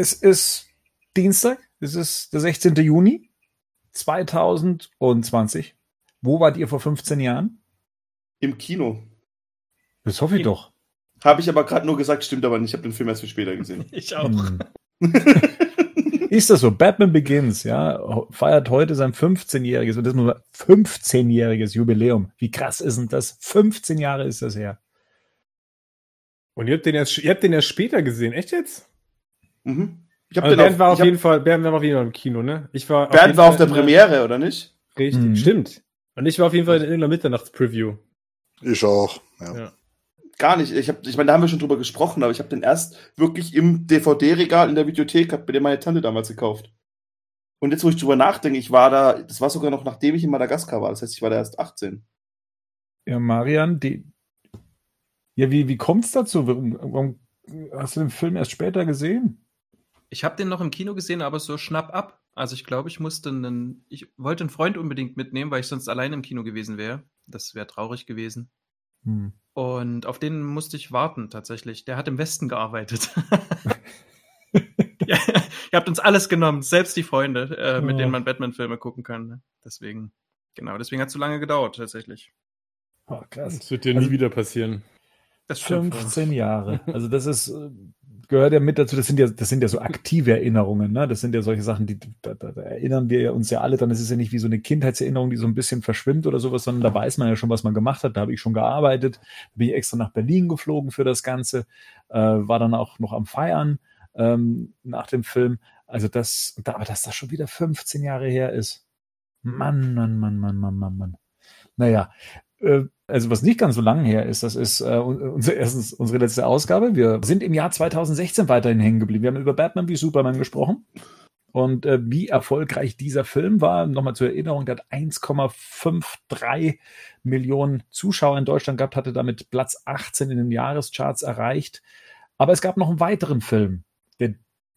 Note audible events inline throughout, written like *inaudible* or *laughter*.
Es ist Dienstag, es ist der 16. Juni 2020. Wo wart ihr vor 15 Jahren? Im Kino. Das hoffe ich doch. Habe ich aber gerade nur gesagt, stimmt aber nicht. Ich habe den Film erst viel später gesehen. *laughs* Ich auch. Hm. *laughs* ist das so? Batman Begins, ja, feiert heute sein 15-jähriges und das nur 15-jähriges Jubiläum. Wie krass ist denn das? 15 Jahre ist das her. Und ihr habt den erst, ihr habt den erst später gesehen, echt jetzt? Mhm. Ich hab also den Bernd auf, war auf jeden hab, Fall, Bernd war auf jeden Fall im Kino, ne? Ich war Bernd auf war auf der Premiere, oder nicht? Richtig, mhm. stimmt. Und ich war auf jeden Fall in irgendeiner Mitternachtspreview. Ich auch, ja. ja. Gar nicht. Ich, hab, ich meine, da haben wir schon drüber gesprochen, aber ich habe den erst wirklich im DVD-Regal in der Videothek, gehabt, bei dem meine Tante damals gekauft. Und jetzt, wo ich drüber nachdenke, ich war da, das war sogar noch nachdem ich in Madagaskar war. Das heißt, ich war da erst 18. Ja, Marian, die. Ja, wie, wie kommt's dazu? Warum, warum hast du den Film erst später gesehen? Ich habe den noch im Kino gesehen, aber so schnapp ab. Also ich glaube, ich musste einen, ich wollte einen Freund unbedingt mitnehmen, weil ich sonst allein im Kino gewesen wäre. Das wäre traurig gewesen. Hm. Und auf den musste ich warten tatsächlich. Der hat im Westen gearbeitet. *laughs* ja, ihr habt uns alles genommen, selbst die Freunde, äh, mit denen man Batman-Filme gucken kann. Ne? Deswegen, genau, deswegen hat es so lange gedauert tatsächlich. Oh, krass. Das wird dir also, nie wieder passieren. Das 15 Jahre. Also das ist äh, gehört ja mit dazu, das sind ja, das sind ja so aktive Erinnerungen, ne? Das sind ja solche Sachen, die da, da, da erinnern wir uns ja alle dran. Es ist ja nicht wie so eine Kindheitserinnerung, die so ein bisschen verschwimmt oder sowas, sondern da weiß man ja schon, was man gemacht hat. Da habe ich schon gearbeitet, bin ich extra nach Berlin geflogen für das Ganze, äh, war dann auch noch am Feiern ähm, nach dem Film. Also das, da, aber dass das schon wieder 15 Jahre her ist. Mann, Mann, Mann, Mann, Mann, Mann, Mann. Naja, äh, also was nicht ganz so lang her ist, das ist äh, unser, erstens unsere letzte Ausgabe. Wir sind im Jahr 2016 weiterhin hängen geblieben. Wir haben über Batman wie Superman gesprochen. Und äh, wie erfolgreich dieser Film war, nochmal zur Erinnerung, der hat 1,53 Millionen Zuschauer in Deutschland gehabt, hatte damit Platz 18 in den Jahrescharts erreicht. Aber es gab noch einen weiteren Film, der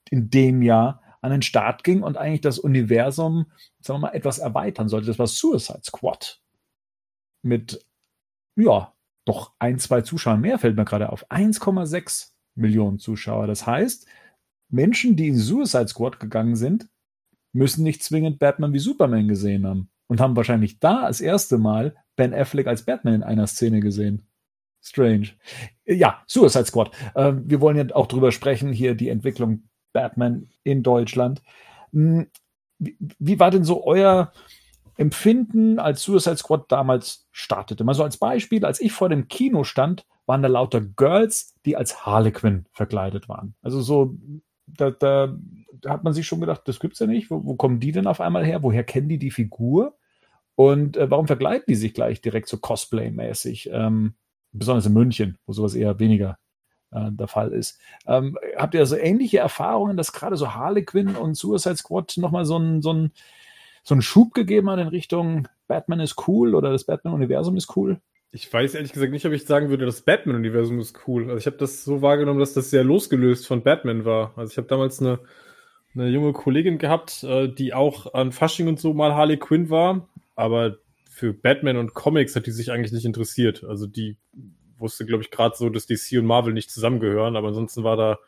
in dem Jahr an den Start ging und eigentlich das Universum, sagen wir mal, etwas erweitern sollte. Das war Suicide Squad mit, ja, doch ein, zwei Zuschauern mehr fällt mir gerade auf. 1,6 Millionen Zuschauer. Das heißt, Menschen, die in Suicide Squad gegangen sind, müssen nicht zwingend Batman wie Superman gesehen haben und haben wahrscheinlich da das erste Mal Ben Affleck als Batman in einer Szene gesehen. Strange. Ja, Suicide Squad. Äh, wir wollen ja auch drüber sprechen, hier die Entwicklung Batman in Deutschland. Hm, wie war denn so euer, Empfinden, als Suicide Squad damals startete. Mal so als Beispiel, als ich vor dem Kino stand, waren da lauter Girls, die als Harlequin verkleidet waren. Also so, da, da, da hat man sich schon gedacht, das gibt's ja nicht. Wo, wo kommen die denn auf einmal her? Woher kennen die die Figur? Und äh, warum verkleiden die sich gleich direkt so Cosplay-mäßig? Ähm, besonders in München, wo sowas eher weniger äh, der Fall ist. Ähm, habt ihr so ähnliche Erfahrungen, dass gerade so Harlequin und Suicide Squad nochmal so ein, so ein so einen Schub gegeben hat in Richtung Batman ist cool oder das Batman-Universum ist cool? Ich weiß ehrlich gesagt nicht, ob ich sagen würde, das Batman-Universum ist cool. Also ich habe das so wahrgenommen, dass das sehr losgelöst von Batman war. Also ich habe damals eine, eine junge Kollegin gehabt, äh, die auch an Fasching und so mal Harley Quinn war, aber für Batman und Comics hat die sich eigentlich nicht interessiert. Also die wusste, glaube ich, gerade so, dass DC und Marvel nicht zusammengehören, aber ansonsten war da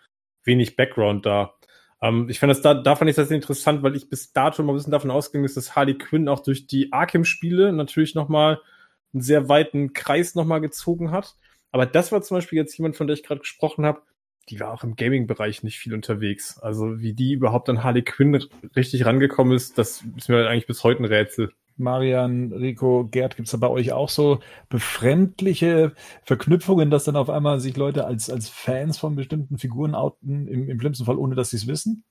wenig Background da. Ähm, ich fand das da, da fand ich das interessant, weil ich bis dato mal ein bisschen davon ausgegangen bin, dass Harley Quinn auch durch die Arkham-Spiele natürlich nochmal einen sehr weiten Kreis nochmal gezogen hat. Aber das war zum Beispiel jetzt jemand, von der ich gerade gesprochen habe, die war auch im Gaming-Bereich nicht viel unterwegs. Also wie die überhaupt an Harley Quinn richtig rangekommen ist, das ist mir eigentlich bis heute ein Rätsel. Marian, Rico, Gerd, gibt es da bei euch auch so befremdliche Verknüpfungen, dass dann auf einmal sich Leute als, als Fans von bestimmten Figuren outen, im, im schlimmsten Fall, ohne dass sie es wissen?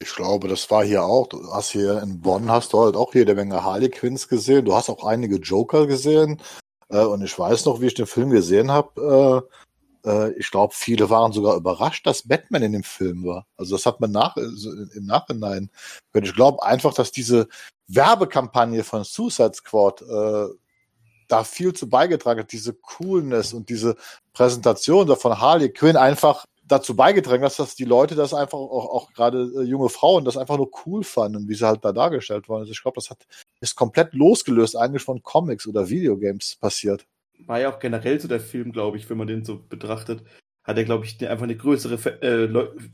Ich glaube, das war hier auch. Du hast hier in Bonn hast du halt auch jede Menge Harley Quinns gesehen. Du hast auch einige Joker gesehen. Äh, und ich weiß noch, wie ich den Film gesehen habe. Äh, ich glaube, viele waren sogar überrascht, dass Batman in dem Film war. Also das hat man nach, im Nachhinein. Ich glaube einfach, dass diese Werbekampagne von Suicide Squad äh, da viel zu beigetragen hat, diese Coolness und diese Präsentation von Harley Quinn einfach dazu beigetragen hat, dass die Leute das einfach auch, auch gerade äh, junge Frauen das einfach nur cool fanden, wie sie halt da dargestellt waren. Also ich glaube, das hat ist komplett losgelöst eigentlich von Comics oder Videogames passiert. War ja auch generell so der Film, glaube ich, wenn man den so betrachtet. hat er, glaube ich, einfach eine größere, äh,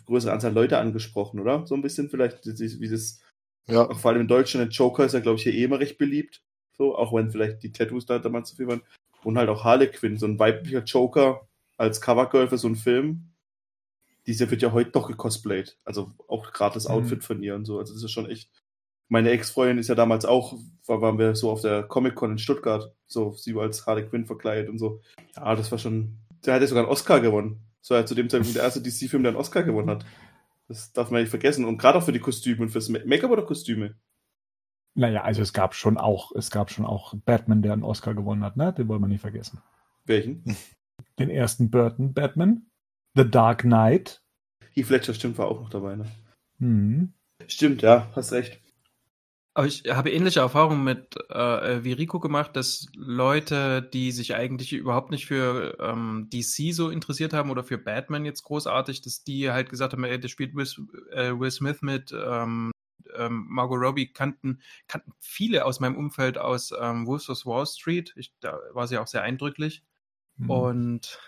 größere Anzahl Leute angesprochen, oder? So ein bisschen vielleicht, wie das, ja. auch vor allem in Deutschland, der Joker ist ja, glaube ich, hier eh immer recht beliebt. So, auch wenn vielleicht die Tattoos da damals zu viel waren. Und halt auch Harlequin, so ein weiblicher Joker als Covergirl für so einen Film. Diese wird ja heute doch gecosplayt. Also auch gerade das mhm. Outfit mhm. von ihr und so. Also das ist schon echt. Meine Ex-Freundin ist ja damals auch, war, waren wir so auf der Comic-Con in Stuttgart, so sie war als Harley Quinn verkleidet und so. Ja, das war schon. Der hat ja sogar einen Oscar gewonnen. So ja zu dem Zeitpunkt der erste DC-Film, der einen Oscar gewonnen hat. Das darf man nicht vergessen. Und gerade auch für die Kostüme und fürs Make-up oder Kostüme. Naja, also es gab schon auch, es gab schon auch Batman, der einen Oscar gewonnen hat, ne? Den wollen wir nicht vergessen. Welchen? *laughs* Den ersten Burton Batman. The Dark Knight. Heath Fletcher stimmt, war auch noch dabei, ne? Mhm. Stimmt, ja, hast recht. Aber ich habe ähnliche Erfahrungen mit äh, wie Rico gemacht, dass Leute, die sich eigentlich überhaupt nicht für ähm, DC so interessiert haben oder für Batman jetzt großartig, dass die halt gesagt haben, ey, der spielt Will, äh, Will Smith mit, ähm, ähm, Margot Robbie kannten, kannten viele aus meinem Umfeld aus ähm, Wolves of Wall Street. Ich, da war sie auch sehr eindrücklich. Mhm. Und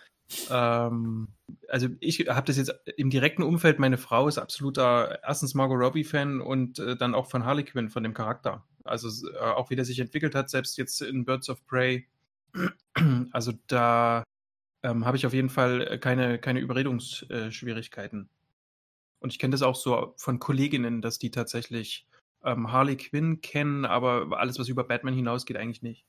ähm, also ich habe das jetzt im direkten Umfeld, meine Frau ist absoluter erstens Margot Robbie-Fan und äh, dann auch von Harley Quinn, von dem Charakter. Also äh, auch wie der sich entwickelt hat, selbst jetzt in Birds of Prey. *clears throat* Also da ähm, habe ich auf jeden Fall keine, keine Überredungsschwierigkeiten. Und ich kenne das auch so von Kolleginnen, dass die tatsächlich ähm, Harley Quinn kennen, aber alles, was über Batman hinausgeht, eigentlich nicht.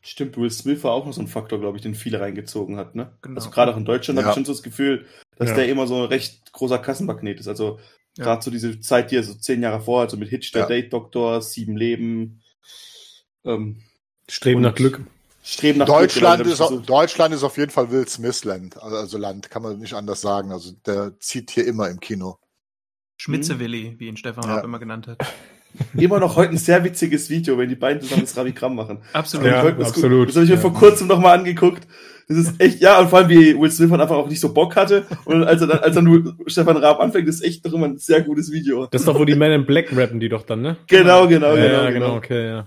Stimmt, Will Smith war auch noch so ein Faktor, glaube ich, den viele reingezogen hat. Ne? Genau. Also gerade auch in Deutschland ja. habe ich schon so das Gefühl, dass ja. der immer so ein recht großer Kassenmagnet ist. Also ja. gerade so diese Zeit, die er so zehn Jahre vorher, also mit Hitch, der Date Doktor, Sieben Leben. Ähm, Streben nach Glück. Streben nach Deutschland Glück. Ist auf, Deutschland ist auf jeden Fall Will Smith Land, also Land, kann man nicht anders sagen. Also der zieht hier immer im Kino. Schmitzewilli, wie ihn Stefan ja. auch immer genannt hat. Immer noch heute ein sehr witziges Video, wenn die beiden zusammen das Ravigramm machen. Absolut. Ja, absolut. Gut. Das habe ich mir ja. vor kurzem nochmal angeguckt. Das ist echt, ja, und vor allem wie Will Smith einfach auch nicht so Bock hatte. Und als er dann, als dann Stefan Raab anfängt, ist echt doch immer ein sehr gutes Video. Das ist doch, wo die Men in Black rappen, die doch dann, ne? Genau, genau, ja, genau, ja, genau. okay, ja.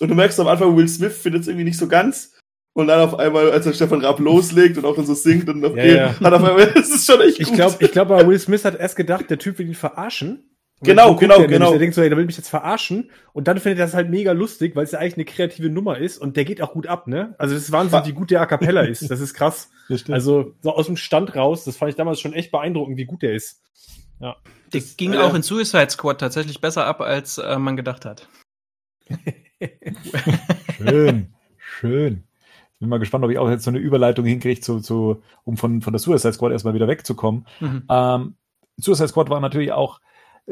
Und du merkst am Anfang, Will Smith findet es irgendwie nicht so ganz. Und dann auf einmal, als er Stefan Raab loslegt und auch dann so singt und auf ja, ja. hat auf einmal, *laughs* das ist schon echt gut. Ich glaube, ich glaub, Will Smith hat erst gedacht, der Typ will ihn verarschen. Genau, genau, genau. Der denkt so, ey, der will mich jetzt verarschen. Und dann findet er das halt mega lustig, weil es ja eigentlich eine kreative Nummer ist und der geht auch gut ab, ne? Also das ist Wahnsinn, wie gut der A Cappella ist. Das ist krass. *laughs* Das also so aus dem Stand raus, das fand ich damals schon echt beeindruckend, wie gut der ist. Ja. Der das, ging äh, auch in Suicide Squad tatsächlich besser ab, als äh, man gedacht hat. *laughs* schön, schön. Bin mal gespannt, ob ich auch jetzt so eine Überleitung hinkriege, zu, zu, um von, von der Suicide Squad erstmal wieder wegzukommen. Mhm. Ähm, Suicide Squad war natürlich auch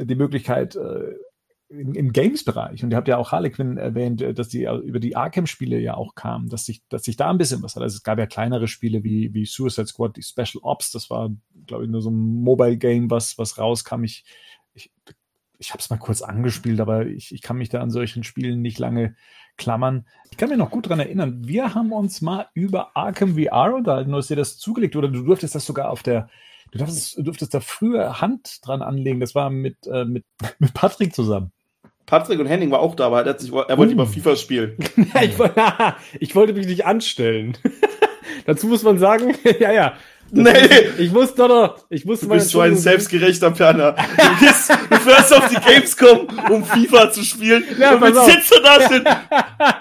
die Möglichkeit äh, im, im Games-Bereich. Und ihr habt ja auch Harlequin erwähnt, äh, dass die über die Arkham-Spiele ja auch kamen, dass sich, dass sich da ein bisschen was hat. Also es gab ja kleinere Spiele wie, wie Suicide Squad, die Special Ops, das war, glaube ich, nur so ein Mobile-Game, was, was rauskam. Ich, ich, ich habe es mal kurz angespielt, aber ich, ich kann mich da an solchen Spielen nicht lange klammern. Ich kann mir noch gut dran erinnern, wir haben uns mal über Arkham VR unterhalten, du hast dir das zugelegt oder du durftest das sogar auf der Du durftest, du durftest da früher Hand dran anlegen. Das war mit, äh, mit, *laughs* mit Patrick zusammen. Patrick und Henning war auch da, aber er, hat sich, er wollte uh. über FIFA spielen. *laughs* ich, wollte, *laughs* ich wollte mich nicht anstellen. Dazu muss man sagen, ja, ja. Nee. Ich muss doch noch, ich muss Du bist so ein selbstgerechter Perner. Du, bist, du fährst auf die Gamescom, um FIFA zu spielen. Ja, und jetzt sitzt du da.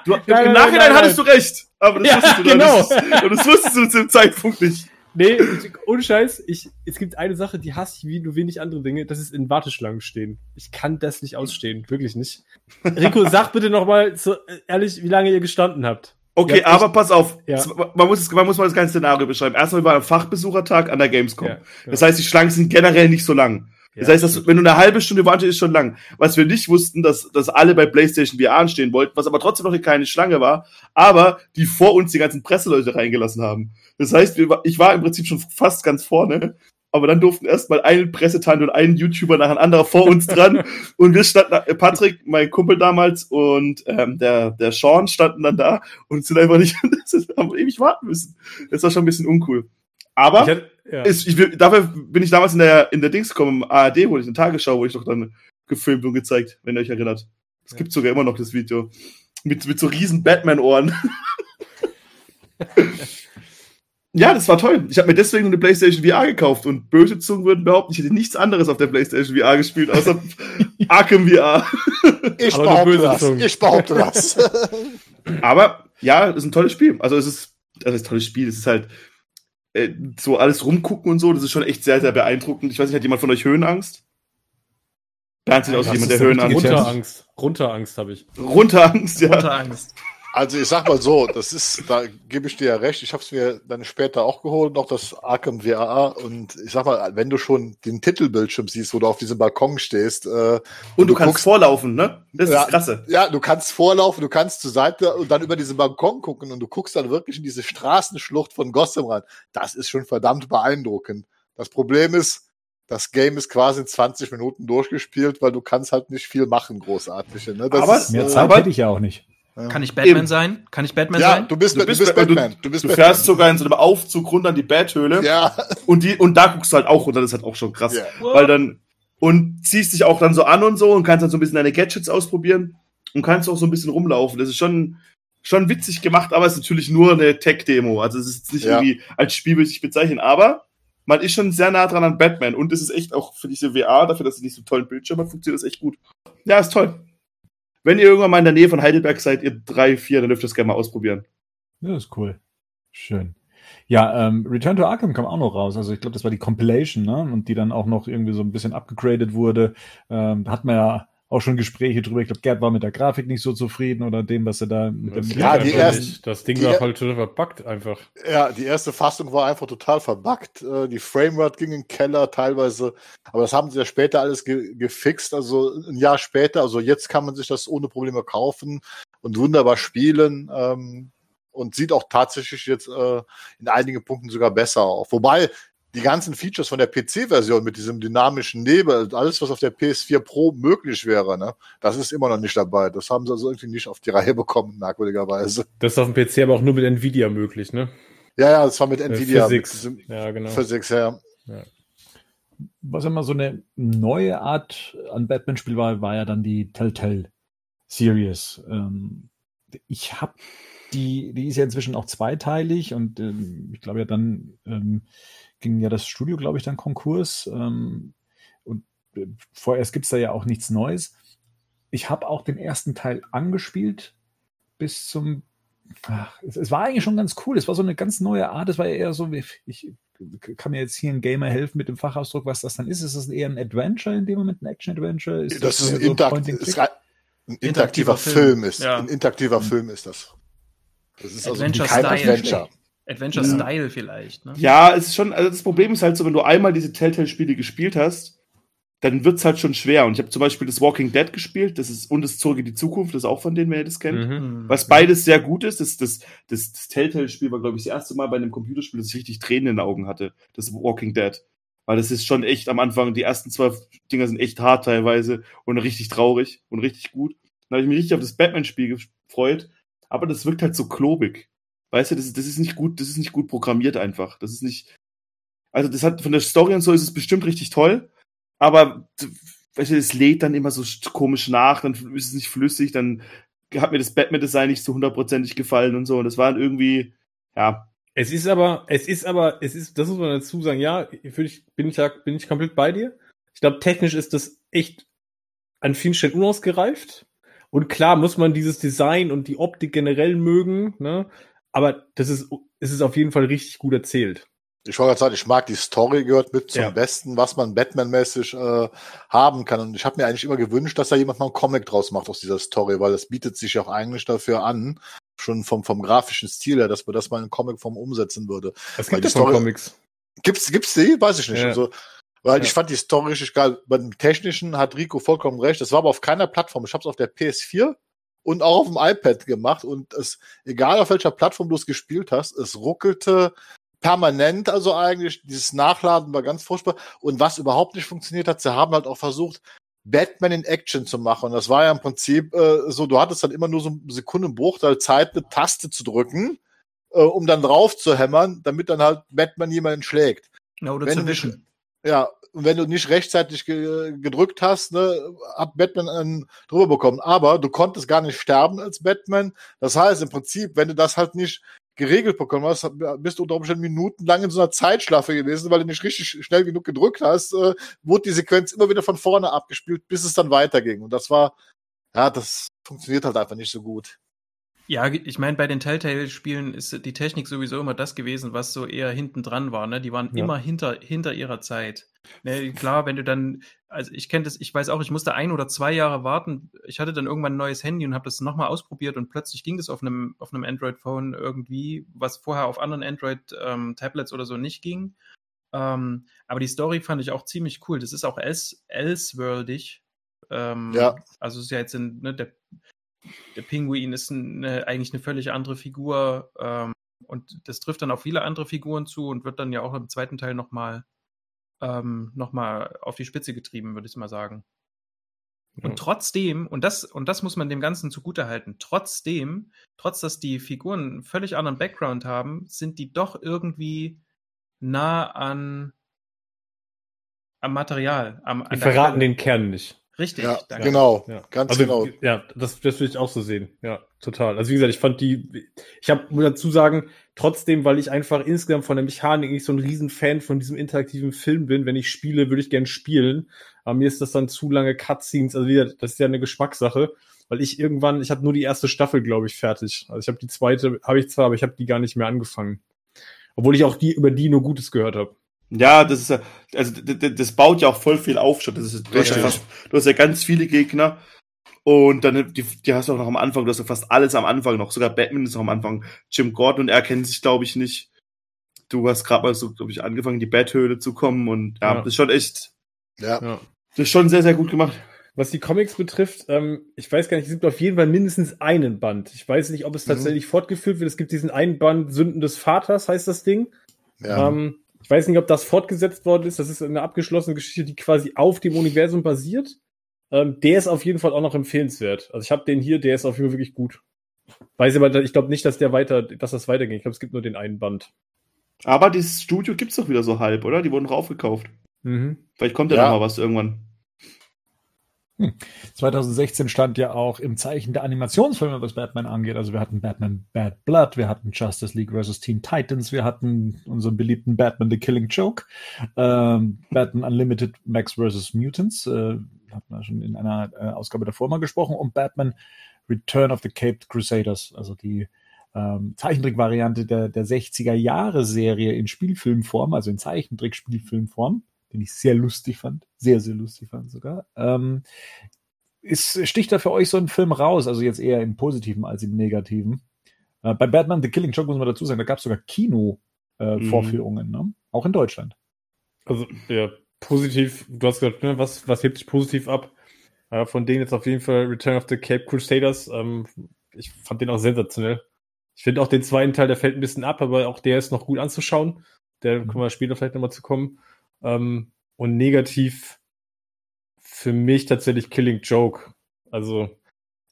Du, nein, Im nein, Nachhinein nein, hattest du recht. Aber das ja, wusstest du genau. Nicht. Und das wusstest du zu dem Zeitpunkt nicht. Nee, ohne Scheiß, ich, es gibt eine Sache, die hasse ich wie nur wenig andere Dinge, das ist in Warteschlangen stehen. Ich kann das nicht ausstehen, wirklich nicht. Rico, *laughs* sag bitte nochmal so, ehrlich, wie lange ihr gestanden habt. Okay, aber echt, pass auf, ja. man, muss, man muss mal das ganze Szenario beschreiben. Erstmal war ein Fachbesuchertag an der Gamescom. Ja, ja. Das heißt, die Schlangen sind generell nicht so lang. Das heißt, dass, wenn du eine halbe Stunde wartest, ist schon lang. Was wir nicht wussten, dass, dass alle bei PlayStation VR anstehen wollten, was aber trotzdem noch eine kleine Schlange war, aber die vor uns die ganzen Presseleute reingelassen haben. Das heißt, wir, ich war im Prinzip schon fast ganz vorne, aber dann durften erstmal ein Pressetant und ein YouTuber nach ein anderer vor uns dran *laughs* und wir standen, Patrick, mein Kumpel damals und ähm, der, der Sean standen dann da und sind einfach nicht, *laughs* haben ewig warten müssen. Das war schon ein bisschen uncool. Aber ja. ist, ich, dafür bin ich damals in der, in der Dings gekommen, im ARD, wo ich eine Tagesschau, wo ich doch dann gefilmt und gezeigt, wenn ihr euch erinnert. Es ja. gibt sogar immer noch das Video. Mit, mit so riesen Batman-Ohren. *laughs* Ja, das war toll. Ich habe mir deswegen eine PlayStation VR gekauft und böse Zungen würden behaupten, ich hätte nichts anderes auf der PlayStation VR gespielt, außer *laughs* Arkham VR. Ich behaupte das. Ich behaupte das. *laughs* Aber ja, das ist ein tolles Spiel. Also es ist, das ist ein tolles Spiel. Es ist halt äh, so alles rumgucken und so. Das ist schon echt sehr, sehr beeindruckend. Ich weiß nicht, hat jemand von euch Höhenangst? Bernd sieht aus wie jemand, der Höhenangst hat. Runterangst. Runterangst habe ich. Runterangst, ja. Runterangst. Also ich sag mal so, das ist, da gebe ich dir ja recht, ich habe es mir dann später auch geholt, noch das Arkham VR und ich sag mal, wenn du schon den Titelbildschirm siehst, wo du auf diesem Balkon stehst äh, und, und du, du, kannst guckst, vorlaufen, ne? Das ja, ist krasse. Ja, du kannst vorlaufen, du kannst zur Seite und dann über diesen Balkon gucken und du guckst dann wirklich in diese Straßenschlucht von Gotham rein. Das ist schon verdammt beeindruckend. Das Problem ist, das Game ist quasi in 20 Minuten durchgespielt, weil du kannst halt nicht viel machen, großartig. Ne? Das aber ist, mehr Zeit hätte ich ja auch nicht. Kann ich Batman Eben. sein? Kann ich Batman ja, sein? Du bist, du bist, du bist Batman. Du, du, bist du Batman. fährst sogar in so einem Aufzug runter an die Bathöhle. Ja. Und die, und da guckst du halt auch runter, das ist halt auch schon krass. Yeah. Weil dann, und ziehst dich auch dann so an und so und kannst dann so ein bisschen deine Gadgets ausprobieren und kannst auch so ein bisschen rumlaufen. Das ist schon, schon witzig gemacht, aber es ist natürlich nur eine Tech-Demo. Also es ist jetzt nicht ja. irgendwie als Spiel würde ich bezeichnen, aber man ist schon sehr nah dran an Batman und es ist echt auch für diese VR, dafür, dass sie nicht so tollen Bildschirm hat, funktioniert das echt gut. Ja, ist toll. Wenn ihr irgendwann mal in der Nähe von Heidelberg seid, ihr drei, vier, dann dürft ihr es gerne mal ausprobieren. Ja, ist cool. Schön. Ja, ähm, Return to Arkham kam auch noch raus. Also ich glaube, das war die Compilation, ne? Und die dann auch noch irgendwie so ein bisschen abgegradet wurde. Ähm, da hat man ja auch schon Gespräche drüber. Ich glaube, Gerd war mit der Grafik nicht so zufrieden oder dem, was er da mit das dem Ja, die erste, das Ding war halt total verbuggt einfach. Ja, die erste Fassung war einfach total verbuggt. Äh, die Framerate ging in den Keller teilweise, aber das haben sie ja später alles ge gefixt. Also ein Jahr später, also jetzt kann man sich das ohne Probleme kaufen und wunderbar spielen. Ähm, und sieht auch tatsächlich jetzt äh, in einigen Punkten sogar besser aus. Wobei die ganzen Features von der PC-Version mit diesem dynamischen Nebel, alles, was auf der PS4 Pro möglich wäre, ne, das ist immer noch nicht dabei. Das haben sie also irgendwie nicht auf die Reihe bekommen, merkwürdigerweise. Das ist auf dem PC aber auch nur mit Nvidia möglich, ne? Ja, ja, das war mit Nvidia. Physics. Mit ja, genau. Physics, ja. ja. Was immer so eine neue Art an Batman-Spiel war, war ja dann die Telltale Series. Ähm, ich habe die, die ist ja inzwischen auch zweiteilig und ähm, ich glaube ja dann ähm, ging ja das Studio, glaube ich, dann Konkurs. Ähm, und äh, vorerst gibt es da ja auch nichts Neues. Ich habe auch den ersten Teil angespielt bis zum. Ach, es, es, war eigentlich schon ganz cool. Es war so eine ganz neue Art. Es war ja eher so, wie, ich kann mir jetzt hier ein Gamer helfen mit dem Fachausdruck, was das dann ist. Ist das eher ein Adventure in dem Moment, ein Action-Adventure? Das, das, ist ein, so Interakt ist ein interaktiver Film. Film ist. Ja. Ein interaktiver mhm. Film ist das. Das ist also Adventure kein Style. Adventure. Adventure-Style ja. vielleicht. Ne? Ja, es ist schon, also das Problem ist halt so, wenn du einmal diese Telltale-Spiele gespielt hast, dann wird es halt schon schwer. Und ich habe zum Beispiel das Walking Dead gespielt, das ist und das Zurück in die Zukunft, das ist auch von denen, wer das kennt. Mhm. mhm. Was beides sehr gut ist. Das, das, das, das Telltale-Spiel war, glaube ich, das erste Mal bei einem Computerspiel, dass ich richtig Tränen in den Augen hatte. Das Walking Dead. Weil das ist schon echt am Anfang, die ersten zwei Dinger sind echt hart teilweise und richtig traurig und richtig gut. Dann habe ich mich richtig auf das Batman-Spiel gefreut. Aber das wirkt halt so klobig. Weißt du, das ist, das ist nicht gut, das ist nicht gut programmiert einfach. Das ist nicht. Also, das hat von der Story und so ist es bestimmt richtig toll, aber weißt du, es lädt dann immer so komisch nach, dann ist es nicht flüssig, dann hat mir das Batman-Design nicht so hundertprozentig gefallen und so. Und das war irgendwie, ja. Es ist aber, es ist aber, es ist, das muss man dazu sagen, ja, ich, bin ich, bin ich komplett bei dir. Ich glaube, technisch ist das echt an vielen Stellen unausgereift. Und klar muss man dieses Design und die Optik generell mögen, ne? Aber das ist, es ist auf jeden Fall richtig gut erzählt. Ich wollte gerade sagen, ich mag die Story, gehört mit zum ja. Besten, was man Batman-mäßig äh, haben kann. Und ich habe mir eigentlich immer gewünscht, dass da jemand mal einen Comic draus macht aus dieser Story, weil das bietet sich auch eigentlich dafür an, schon vom, vom grafischen Stil her, dass man das mal in Comicform umsetzen würde. Es gibt ja Story, Comics. Gibt's, gibt's die? Weiß ich nicht. Ja. Also, weil ja. ich fand die Story richtig geil. Beim Technischen hat Rico vollkommen recht. Das war aber auf keiner Plattform. Ich habe es auf der PS4 und auch auf dem iPad gemacht und es, egal auf welcher Plattform du es gespielt hast, es ruckelte permanent, also eigentlich dieses Nachladen war ganz furchtbar und was überhaupt nicht funktioniert hat, sie haben halt auch versucht, Batman in Action zu machen. Und das war ja im Prinzip äh, so, du hattest dann immer nur so einen Sekundenbruchteil Zeit, eine Taste zu drücken, äh, um dann drauf zu hämmern, damit dann halt Batman jemanden schlägt. Ja, oder Wenn zu wischen. Ja, und wenn du nicht rechtzeitig ge gedrückt hast, ne, hat Batman einen drüber bekommen. Aber du konntest gar nicht sterben als Batman. Das heißt im Prinzip, wenn du das halt nicht geregelt bekommen hast, bist du unter Umständen minutenlang in so einer Zeitschlaffe gewesen, weil du nicht richtig schnell genug gedrückt hast, äh, wurde die Sequenz immer wieder von vorne abgespielt, bis es dann weiterging. Und das war, ja, das funktioniert halt einfach nicht so gut. Ja, ich meine, bei den Telltale-Spielen ist die Technik sowieso immer das gewesen, was so eher hinten dran war. Ne? Die waren ja. immer hinter, hinter ihrer Zeit. Ne, klar, wenn du dann, also ich kenne das, ich weiß auch, ich musste ein oder zwei Jahre warten. Ich hatte dann irgendwann ein neues Handy und habe das nochmal ausprobiert und plötzlich ging das auf einem, auf einem Android-Phone irgendwie, was vorher auf anderen Android-Tablets ähm, oder so nicht ging. Ähm, aber die Story fand ich auch ziemlich cool. Das ist auch else, elseworldig. Ähm, ja. Also es ist ja jetzt in, ne, der der Pinguin ist eine, eigentlich eine völlig andere Figur ähm, und das trifft dann auf viele andere Figuren zu und wird dann ja auch im zweiten Teil nochmal ähm, noch auf die Spitze getrieben, würde ich mal sagen. Ja. Und trotzdem, und das, und das muss man dem Ganzen zugutehalten, trotzdem, trotz dass die Figuren einen völlig anderen Background haben, sind die doch irgendwie nah an am Material. Am, die verraten den Kern nicht. Richtig. Ja, genau. Ja. Ganz also, genau. Ja, das, das will ich auch so sehen. Ja, total. Also wie gesagt, ich fand die, ich habe muss dazu sagen, trotzdem, weil ich einfach insgesamt von der Mechanik nicht so ein Riesenfan von diesem interaktiven Film bin, wenn ich spiele, würde ich gern spielen. Aber mir ist das dann zu lange Cutscenes, also wieder, das ist ja eine Geschmackssache, weil ich irgendwann, ich habe nur die erste Staffel, glaube ich, fertig. Also ich habe die zweite, habe ich zwar, aber ich habe die gar nicht mehr angefangen. Obwohl ich auch die über die nur Gutes gehört habe. Ja, das ist ja, also das baut ja auch voll viel auf schon. Das ist, du, hast ja fast, du hast ja ganz viele Gegner und dann die, die hast du auch noch am Anfang, du hast ja fast alles am Anfang noch. Sogar Batman ist noch am Anfang. Jim Gordon und er kennen sich, glaube ich, nicht. Du hast gerade mal so, glaube ich, angefangen, in die Betthöhle zu kommen und ja, ja, das ist schon echt. Ja. Das ist schon sehr, sehr gut gemacht. Was die Comics betrifft, ähm, ich weiß gar nicht, es gibt auf jeden Fall mindestens einen Band. Ich weiß nicht, ob es mhm. tatsächlich mhm. fortgeführt wird. Es gibt diesen einen Band Sünden des Vaters, heißt das Ding. Ja. Ähm, ich weiß nicht, ob das fortgesetzt worden ist. Das ist eine abgeschlossene Geschichte, die quasi auf dem Universum basiert. Ähm, der ist auf jeden Fall auch noch empfehlenswert. Also ich habe den hier, der ist auf jeden Fall wirklich gut. Weiß aber, ich glaube nicht, dass der weiter, dass das weitergeht. Ich glaube, es gibt nur den einen Band. Aber dieses Studio gibt's doch wieder so halb, oder? Die wurden raufgekauft. Mhm. Vielleicht kommt ja, ja. noch mal was irgendwann. 2016 hm. stand ja auch im Zeichen der Animationsfilme, was Batman angeht. Also wir hatten Batman Bad Blood, wir hatten Justice League vs. Teen Titans, wir hatten unseren beliebten Batman The Killing Joke, ähm, Batman Unlimited Max vs. Mutants, äh, hatten wir schon in einer äh, Ausgabe davor mal gesprochen, und Batman Return of the Caped Crusaders, also die ähm, Zeichentrickvariante der, der 60er Jahre Serie in Spielfilmform, also in Zeichentrick-Spielfilmform den ich sehr lustig fand, sehr, sehr lustig fand sogar. Ähm, ist, sticht da für euch so ein Film raus, also jetzt eher im Positiven als im Negativen? Äh, bei Batman The Killing Joke muss man dazu sagen, da gab es sogar Kino-Vorführungen, äh, mhm. ne? auch in Deutschland. Also, ja, positiv, du hast gesagt, ne, was, was hebt sich positiv ab? Äh, von denen jetzt auf jeden Fall Return of the Cape Crusaders. Ähm, ich fand den auch sensationell. Ich finde auch den zweiten Teil, der fällt ein bisschen ab, aber auch der ist noch gut anzuschauen. Der mhm. können wir später vielleicht nochmal zu kommen. Ähm, und negativ für mich tatsächlich Killing Joke. Also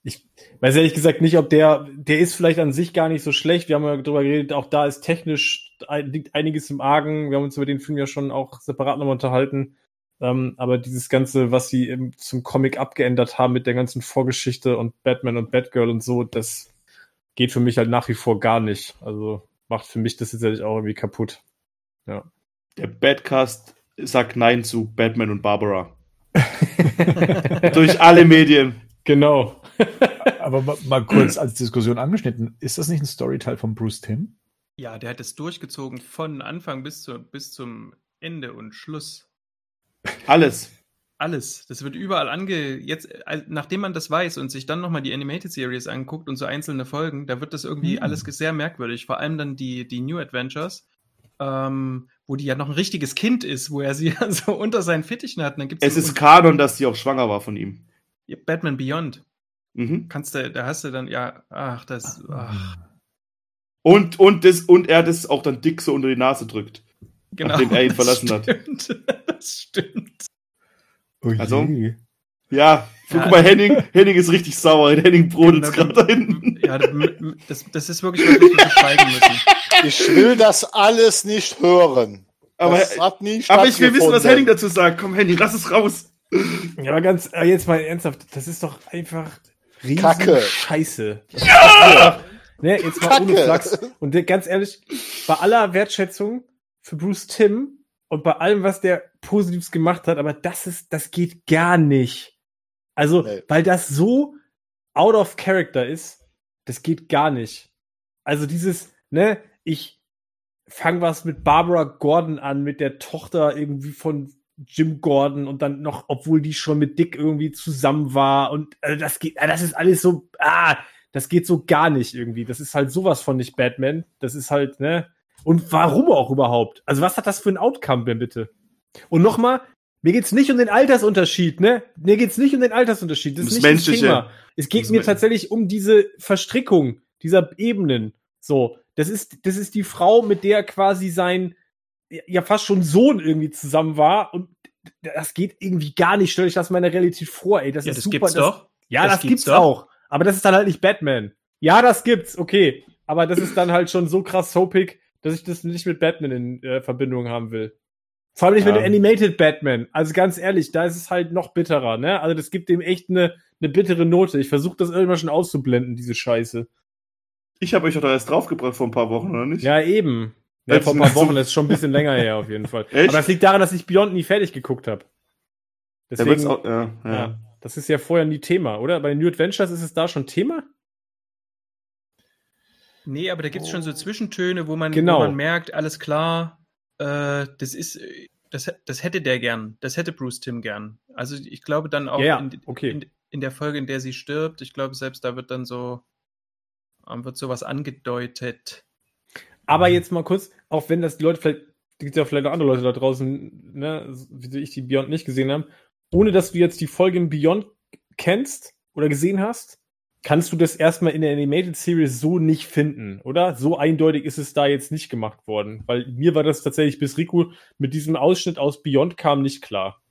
ich weiß ehrlich gesagt nicht, ob der, der ist vielleicht an sich gar nicht so schlecht. Wir haben ja darüber geredet, auch da ist technisch liegt einiges im Argen. Wir haben uns über den Film ja schon auch separat nochmal unterhalten. Ähm, aber dieses Ganze, was sie im, zum Comic abgeändert haben mit der ganzen Vorgeschichte und Batman und Batgirl und so, das geht für mich halt nach wie vor gar nicht. Also macht für mich das jetzt auch irgendwie kaputt. Ja. Der Badcast sagt Nein zu Batman und Barbara. *laughs* Durch alle Medien. Genau. Aber mal kurz als Diskussion angeschnitten, ist das nicht ein Storyteil von Bruce Tim? Ja, der hat es durchgezogen von Anfang bis, zu, bis zum Ende und Schluss. Alles. Alles. Das wird überall ange. Jetzt, nachdem man das weiß und sich dann nochmal die Animated Series anguckt und so einzelne Folgen, da wird das irgendwie hm. alles sehr merkwürdig. Vor allem dann die, die New Adventures ähm, wo die ja noch ein richtiges Kind ist, wo er sie *laughs* ja so unter seinen Fittichen hat. dann gibt's es ist Kanon, dass sie auch schwanger war von ihm. Batman Beyond. Mhm. Kannst du, da hast du dann, ja, ach, das. Ach. Und, und, das, und er das auch dann dick so unter die Nase drückt. Genau, nachdem er ihn verlassen stimmt. hat. *laughs* Das stimmt. Oh also, ja, ja, guck mal, Henning, Henning ist richtig sauer. Henning brodelt genau, gerade da hinten. Ja, das, das ist wirklich was, wir schweigen müssen. Ich will das alles nicht hören. Aber, aber ich will wissen, was Henning dazu sagt. Komm, Henning, lass es raus. Ja, aber ganz, äh, jetzt mal ernsthaft, das ist doch einfach riesen Kacke. Scheiße. Ja! ne, jetzt mal ohne Flachs. Und der, ganz ehrlich, bei aller Wertschätzung für Bruce Tim und bei allem, was der Positives gemacht hat, aber das ist, das geht gar nicht. Also, nee. weil das so out of character ist, das geht gar nicht. Also dieses, ne, ich fang was mit Barbara Gordon an, mit der Tochter irgendwie von Jim Gordon und dann noch, obwohl die schon mit Dick irgendwie zusammen war und also das geht, das ist alles so, ah, das geht so gar nicht irgendwie. Das ist halt sowas von nicht Batman. Das ist halt, ne? Und warum auch überhaupt? Also was hat das für ein Outcome denn bitte? Und nochmal, mir geht's nicht um den Altersunterschied, ne? Mir geht's nicht um den Altersunterschied. Das, das ist nicht das Thema. Es geht mir tatsächlich um diese Verstrickung dieser Ebenen. So, das ist, das ist die Frau, mit der quasi sein, ja fast schon Sohn irgendwie zusammen war und das geht irgendwie gar nicht. Stell euch das mal in der Realität vor, ey. Das ja, ist das super. Gibt's das, doch. Ja, das, das gibt's, gibt's auch. Aber das ist dann halt nicht Batman. Ja, das gibt's, okay. Aber das ist dann halt schon so krass soapig, dass ich das nicht mit Batman in äh, Verbindung haben will. Vor allem nicht ja. mit dem Animated Batman. Also ganz ehrlich, da ist es halt noch bitterer, ne? Also das gibt dem echt eine, eine bittere Note. Ich versuche das irgendwann schon auszublenden, diese Scheiße. Ich habe euch doch da erst draufgebracht vor ein paar Wochen, oder nicht? Ja, eben. Ja, vor ein paar Wochen, das ist schon ein bisschen länger her auf jeden Fall. *laughs* Echt? Aber das liegt daran, dass ich Beyond nie fertig geguckt habe. Deswegen, auch, ja, ja. ja, das ist ja vorher nie Thema, oder? Bei den New Adventures ist es da schon Thema? Nee, aber da gibt es oh. schon so Zwischentöne, wo man, genau. wo man merkt, alles klar, äh, das ist, das, das hätte der gern, das hätte Bruce Tim gern. Also ich glaube dann auch yeah, in, okay. in, in, der Folge, in der sie stirbt, ich glaube selbst da wird dann so, wird sowas angedeutet. Aber jetzt mal kurz, auch wenn das die Leute vielleicht, gibt ja vielleicht auch andere Leute da draußen, ne, wie ich die Beyond nicht gesehen haben, ohne dass du jetzt die Folge in Beyond kennst oder gesehen hast, kannst du das erstmal in der Animated Series so nicht finden, oder? So eindeutig ist es da jetzt nicht gemacht worden. Weil mir war das tatsächlich, bis Riku mit diesem Ausschnitt aus Beyond kam, nicht klar.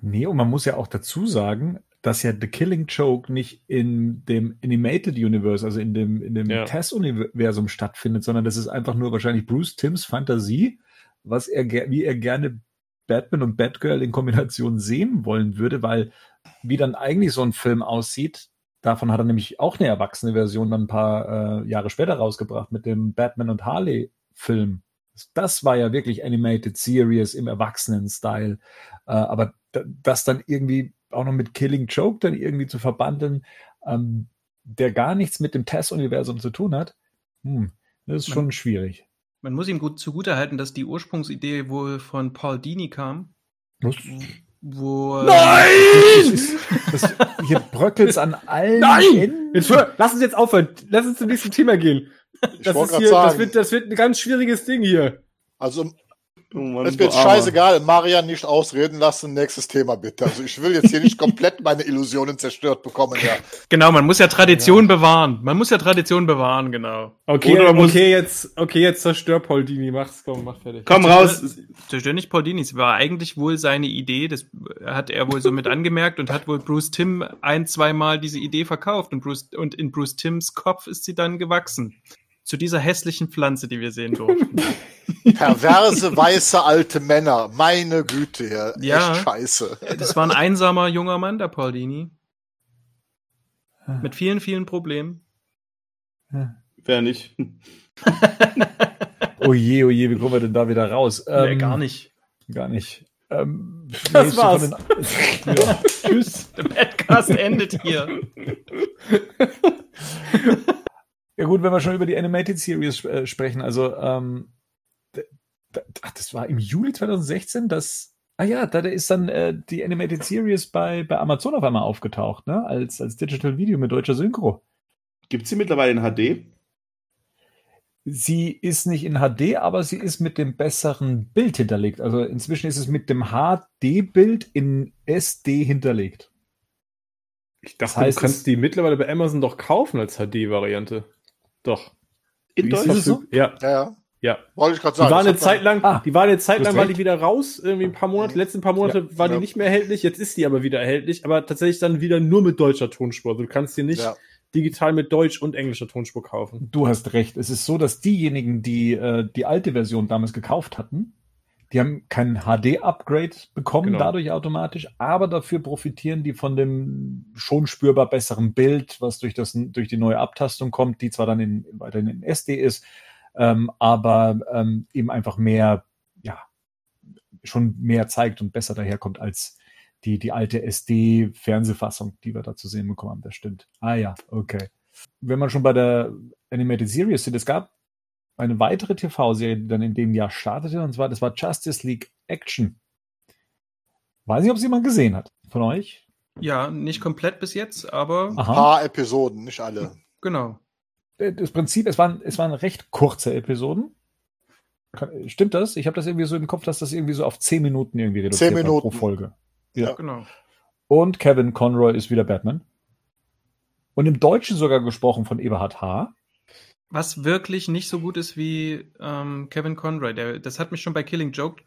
Nee, und man muss ja auch dazu sagen, dass ja The Killing Joke nicht in dem Animated Universe, also in dem, in dem ja. Tess-Universum stattfindet, sondern das ist einfach nur wahrscheinlich Bruce Tims Fantasie, was er, wie er gerne Batman und Batgirl in Kombination sehen wollen würde, weil wie dann eigentlich so ein Film aussieht, Davon hat er nämlich auch eine erwachsene Version dann ein paar äh, Jahre später rausgebracht mit dem Batman und Harley Film. Das war ja wirklich Animated Series im Erwachsenen-Style. Äh, aber das dann irgendwie auch noch mit Killing Joke dann irgendwie zu verbandeln, ähm, der gar nichts mit dem Tess-Universum zu tun hat, hm, das ist schon man, schwierig. Man muss ihm gut zugutehalten, dass die Ursprungsidee wohl von Paul Dini kam. Was? wo. Äh, Nein! Das, *laughs* das, hier bröckelt's an allen Nein! Enden. Jetzt hör, lass uns jetzt aufhören. Lass uns zum nächsten Thema gehen. Das, ist hier, das, wird, das wird ein ganz schwieriges Ding hier. Also Oh Mann, es wird scheißegal, Marian nicht ausreden lassen, nächstes Thema bitte. Also ich will jetzt hier nicht *laughs* komplett meine Illusionen zerstört bekommen, ja. Genau, man muss ja Tradition ja. bewahren. Man muss ja Tradition bewahren, genau. Okay, Oder okay, okay jetzt, okay, jetzt zerstör Paulini, mach's, komm, mach fertig. Komm raus. Zerstör nicht Paulini, es war eigentlich wohl seine Idee, das hat er wohl so mit angemerkt und hat wohl Bruce Tim ein, zweimal diese Idee verkauft und Bruce, und in Bruce Tims Kopf ist sie dann gewachsen zu dieser hässlichen Pflanze, die wir sehen durften. *laughs* Perverse, weiße, alte Männer. Meine Güte, ja. ja Echt scheiße. Das war ein einsamer junger Mann, der Paulini. Mit vielen, vielen Problemen. Wer nicht? *laughs* oh je, oh je, wie kommen wir denn da wieder raus? Ähm, nee, gar nicht. Gar nicht. Ähm, das war's. *laughs* ja. Tschüss. Der Podcast endet hier. Ja gut, wenn wir schon über die Animated Series äh, sprechen, also ähm, das war im Juli 2016, dass ah ja, da, da ist dann äh, die Animated Series bei, bei Amazon auf einmal aufgetaucht, ne? Als, als Digital Video mit deutscher Synchro. Gibt sie mittlerweile in HD? Sie ist nicht in HD, aber sie ist mit dem besseren Bild hinterlegt. Also inzwischen ist es mit dem HD-Bild in SD hinterlegt. Ich dachte, das heißt, du kannst die mittlerweile bei Amazon doch kaufen als HD-Variante. Doch. In Deutschland? So? Ja. Ja, ja. Ja. Wollte ich gerade sagen. Die war eine Zeit lang, ah, die war eine Zeit lang, war die wieder raus, irgendwie ein paar Monate, die letzten paar Monate ja, war ja. die nicht mehr erhältlich, jetzt ist die aber wieder erhältlich, aber tatsächlich dann wieder nur mit deutscher Tonspur. Also du kannst die nicht ja. digital mit deutsch und englischer Tonspur kaufen. Du hast recht. Es ist so, dass diejenigen, die äh, die alte Version damals gekauft hatten, Die haben kein HD-Upgrade bekommen, genau. dadurch automatisch, aber dafür profitieren die von dem schon spürbar besseren Bild, was durch, das, durch die neue Abtastung kommt, die zwar dann in, weiterhin in SD ist, ähm, aber ähm, eben einfach mehr, ja, schon mehr zeigt und besser daherkommt als die, die alte SD-Fernsehfassung, die wir da zu sehen bekommen haben. Das stimmt. Ah ja, okay. Wenn man schon bei der Animated Series sind, es gab eine weitere TV-Serie, die dann in dem Jahr startete, und zwar, das war Justice League Action. Weiß nicht, ob es jemand gesehen hat von euch. Ja, nicht komplett bis jetzt, aber. Ein paar Episoden, nicht alle. Genau. Äh, das Prinzip, es waren, es waren recht kurze Episoden. Stimmt das? Ich habe das irgendwie so im Kopf, dass das irgendwie so auf zehn Minuten irgendwie reduziert zehn Minuten. pro Folge. Ja. ja, genau. Und Kevin Conroy ist wieder Batman. Und im Deutschen sogar gesprochen von Eberhard H. Was wirklich nicht so gut ist wie ähm, Kevin Conroy. Der, das hat mich schon bei Killing Joke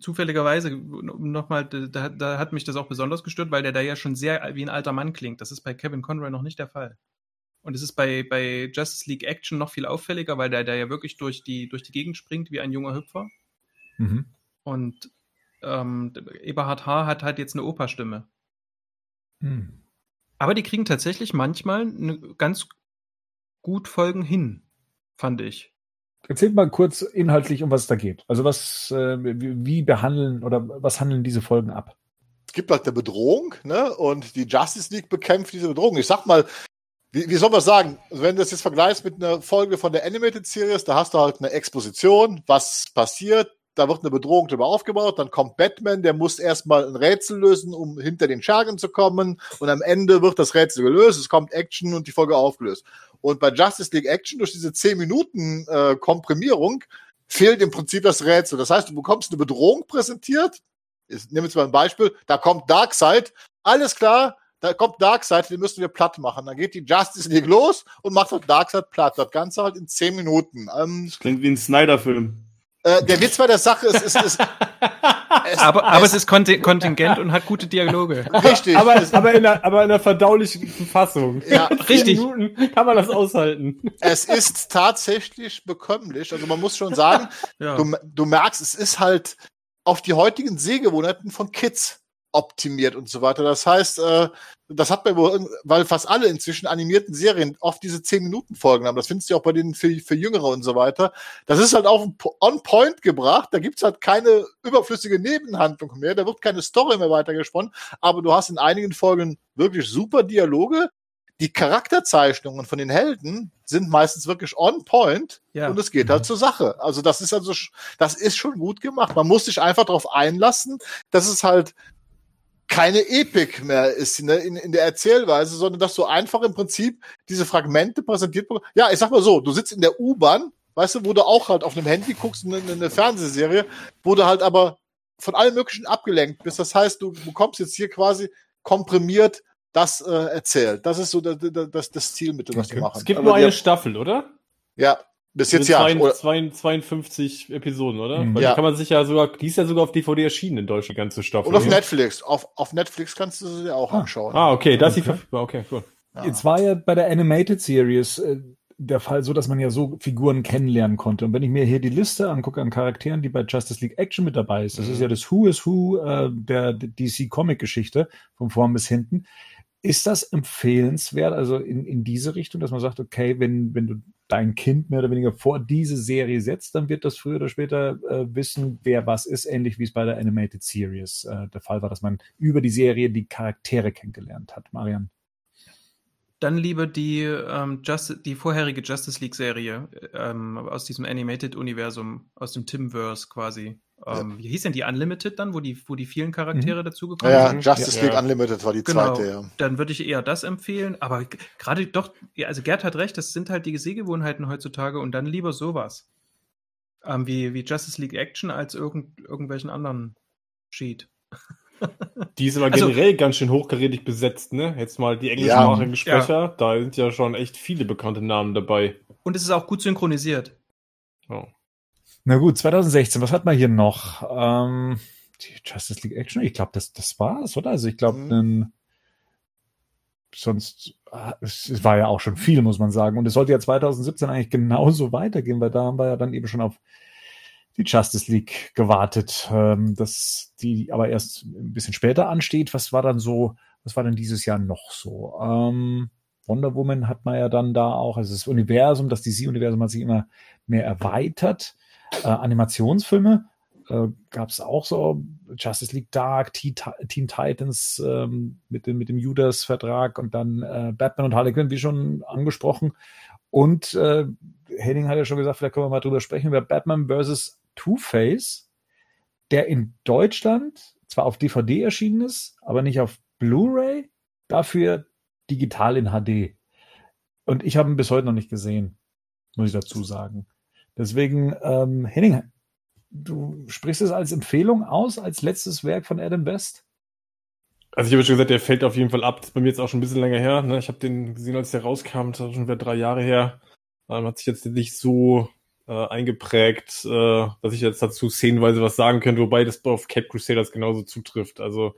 zufälligerweise nochmal, da, da hat mich das auch besonders gestört, weil der da ja schon sehr wie ein alter Mann klingt. Das ist bei Kevin Conroy noch nicht der Fall. Und es ist bei, bei Justice League Action noch viel auffälliger, weil der da ja wirklich durch die, durch die Gegend springt wie ein junger Hüpfer. Mhm. Und ähm, Eberhard H. hat halt jetzt eine Operstimme. Mhm. Aber die kriegen tatsächlich manchmal eine ganz gut Folgen hin, fand ich. Erzählt mal kurz inhaltlich, um was es da geht. Also was, äh, wie behandeln oder was handeln diese Folgen ab? Es gibt halt eine Bedrohung, ne? Und die Justice League bekämpft diese Bedrohung. Ich sag mal, wie, wie soll man sagen, wenn du das jetzt vergleichst mit einer Folge von der Animated Series, da hast du halt eine Exposition, was passiert, da wird eine Bedrohung drüber aufgebaut, dann kommt Batman, der muss erstmal ein Rätsel lösen, um hinter den Schergen zu kommen und am Ende wird das Rätsel gelöst, es kommt Action und die Folge aufgelöst. Und bei Justice League Action durch diese 10 Minuten äh, Komprimierung fehlt im Prinzip das Rätsel. Das heißt, du bekommst eine Bedrohung präsentiert. Ich nehme jetzt mal ein Beispiel. Da kommt Darkseid. Alles klar, da kommt Darkseid, den müssen wir platt machen. Dann geht die Justice League los und macht halt Darkseid platt. Das Ganze halt in 10 Minuten. Ähm, das klingt wie ein Snyder-Film. Äh, der Witz bei der Sache ist, ist, ist *laughs* es, aber, aber es, es ist Kontingent und hat gute Dialoge. *laughs* Richtig. Aber, aber, in einer, aber in einer verdaulichen Fassung. Ja, richtig. Minuten kann man das aushalten. Es ist tatsächlich bekömmlich. Also man muss schon sagen, *laughs* ja. du, du merkst, es ist halt auf die heutigen Sehgewohnheiten von Kids optimiert und so weiter. Das heißt, äh, das hat man, weil fast alle inzwischen animierten Serien oft diese 10-Minuten-Folgen haben. Das findest du auch bei denen für, für Jüngere und so weiter. Das ist halt auch on point gebracht. Da gibt's halt keine überflüssige Nebenhandlung mehr. Da wird keine Story mehr weitergesponnen. Aber du hast in einigen Folgen wirklich super Dialoge. Die Charakterzeichnungen von den Helden sind meistens wirklich on point ja. und es geht halt mhm. zur Sache. Also das ist also, das ist schon gut gemacht. Man muss sich einfach darauf einlassen, dass es halt keine Epik mehr ist ne, in, in der Erzählweise, sondern dass du einfach im Prinzip diese Fragmente präsentiert bekommst. Ja, ich sag mal so, du sitzt in der U-Bahn, weißt du, wo du auch halt auf einem Handy guckst, eine, eine Fernsehserie, wo du halt aber von allem Möglichen abgelenkt bist. Das heißt, du bekommst jetzt hier quasi komprimiert das äh, erzählt. Das ist so das, das, das Zielmittel, was okay. die machen. Es gibt aber nur eine Staffel, oder? Ja, bis jetzt ja. 52 Episoden, oder? Mhm. Weil ja. die kann man sich ja sogar, die ist ja sogar auf DVD erschienen in Deutschland, die ganze Staffel. Und auf Netflix. Auf, auf Netflix kannst du sie auch ah. anschauen. Ah, okay, das okay. ist verfügbar. Okay, cool. Ja. Jetzt war ja bei der Animated Series äh, der Fall so, dass man ja so Figuren kennenlernen konnte. Und wenn ich mir hier die Liste angucke an Charakteren, die bei Justice League Action mit dabei ist, das mhm. ist ja das Who is Who äh, der DC Comic Geschichte von vorn bis hinten. Ist das empfehlenswert, also in, in diese Richtung, dass man sagt, okay, wenn, wenn du dein Kind mehr oder weniger vor diese Serie setzt, dann wird das früher oder später äh, wissen, wer was ist, ähnlich wie es bei der Animated Series äh, der Fall war, dass man über die Serie die Charaktere kennengelernt hat. Marian. Dann lieber die, ähm, Just, die vorherige Justice League-Serie ähm, aus diesem Animated-Universum, aus dem Timverse quasi. Ähm, ja. Wie hieß denn die Unlimited dann, wo die, wo die vielen Charaktere mhm. dazugekommen ja, sind? Ja, Justice League ja. Unlimited war die genau, zweite, ja. Dann würde ich eher das empfehlen. Aber gerade doch, also Gerd hat recht, das sind halt die Sehgewohnheiten heutzutage und dann lieber sowas. Ähm, wie, wie Justice League Action als irgend, irgendwelchen anderen Sheet. *laughs* Die ist aber also, generell ganz schön hochkarätig besetzt, ne? Jetzt mal die englischsprachigen ja, Sprecher, ja. da sind ja schon echt viele bekannte Namen dabei. Und es ist auch gut synchronisiert. Oh. Na gut, 2016, was hat man hier noch? Ähm, die Justice League Action, ich glaube, das, das war's, oder? Also ich glaube, mhm. sonst, ah, es war ja auch schon viel, muss man sagen. Und es sollte ja 2017 eigentlich genauso *laughs* weitergehen, weil da haben wir ja dann eben schon auf die Justice League gewartet, ähm, dass die aber erst ein bisschen später ansteht. Was war dann so, was war denn dieses Jahr noch so? Ähm, Wonder Woman hat man ja dann da auch, also das Universum, das DC-Universum hat sich immer mehr erweitert. Äh, Animationsfilme äh, gab es auch so, Justice League Dark, Teen, Teen Titans ähm, mit, dem, mit dem Judas-Vertrag und dann äh, Batman und Harley Quinn, wie schon angesprochen. Und äh, Henning hat ja schon gesagt, vielleicht können wir mal drüber sprechen, über Batman vs. Two-Face, der in Deutschland zwar auf DVD erschienen ist, aber nicht auf Blu-ray, dafür digital in HD. Und ich habe ihn bis heute noch nicht gesehen, muss ich dazu sagen. Deswegen, ähm, Henning, du sprichst es als Empfehlung aus, als letztes Werk von Adam Best? Also ich habe schon gesagt, der fällt auf jeden Fall ab. Das ist bei mir jetzt auch schon ein bisschen länger her. Ne? Ich habe den gesehen, als der rauskam, das ist schon wieder drei Jahre her. Ähm, hat sich jetzt nicht so äh, eingeprägt, äh, dass ich jetzt dazu szenenweise was sagen könnte, wobei das auf Cape Crusaders genauso zutrifft. Also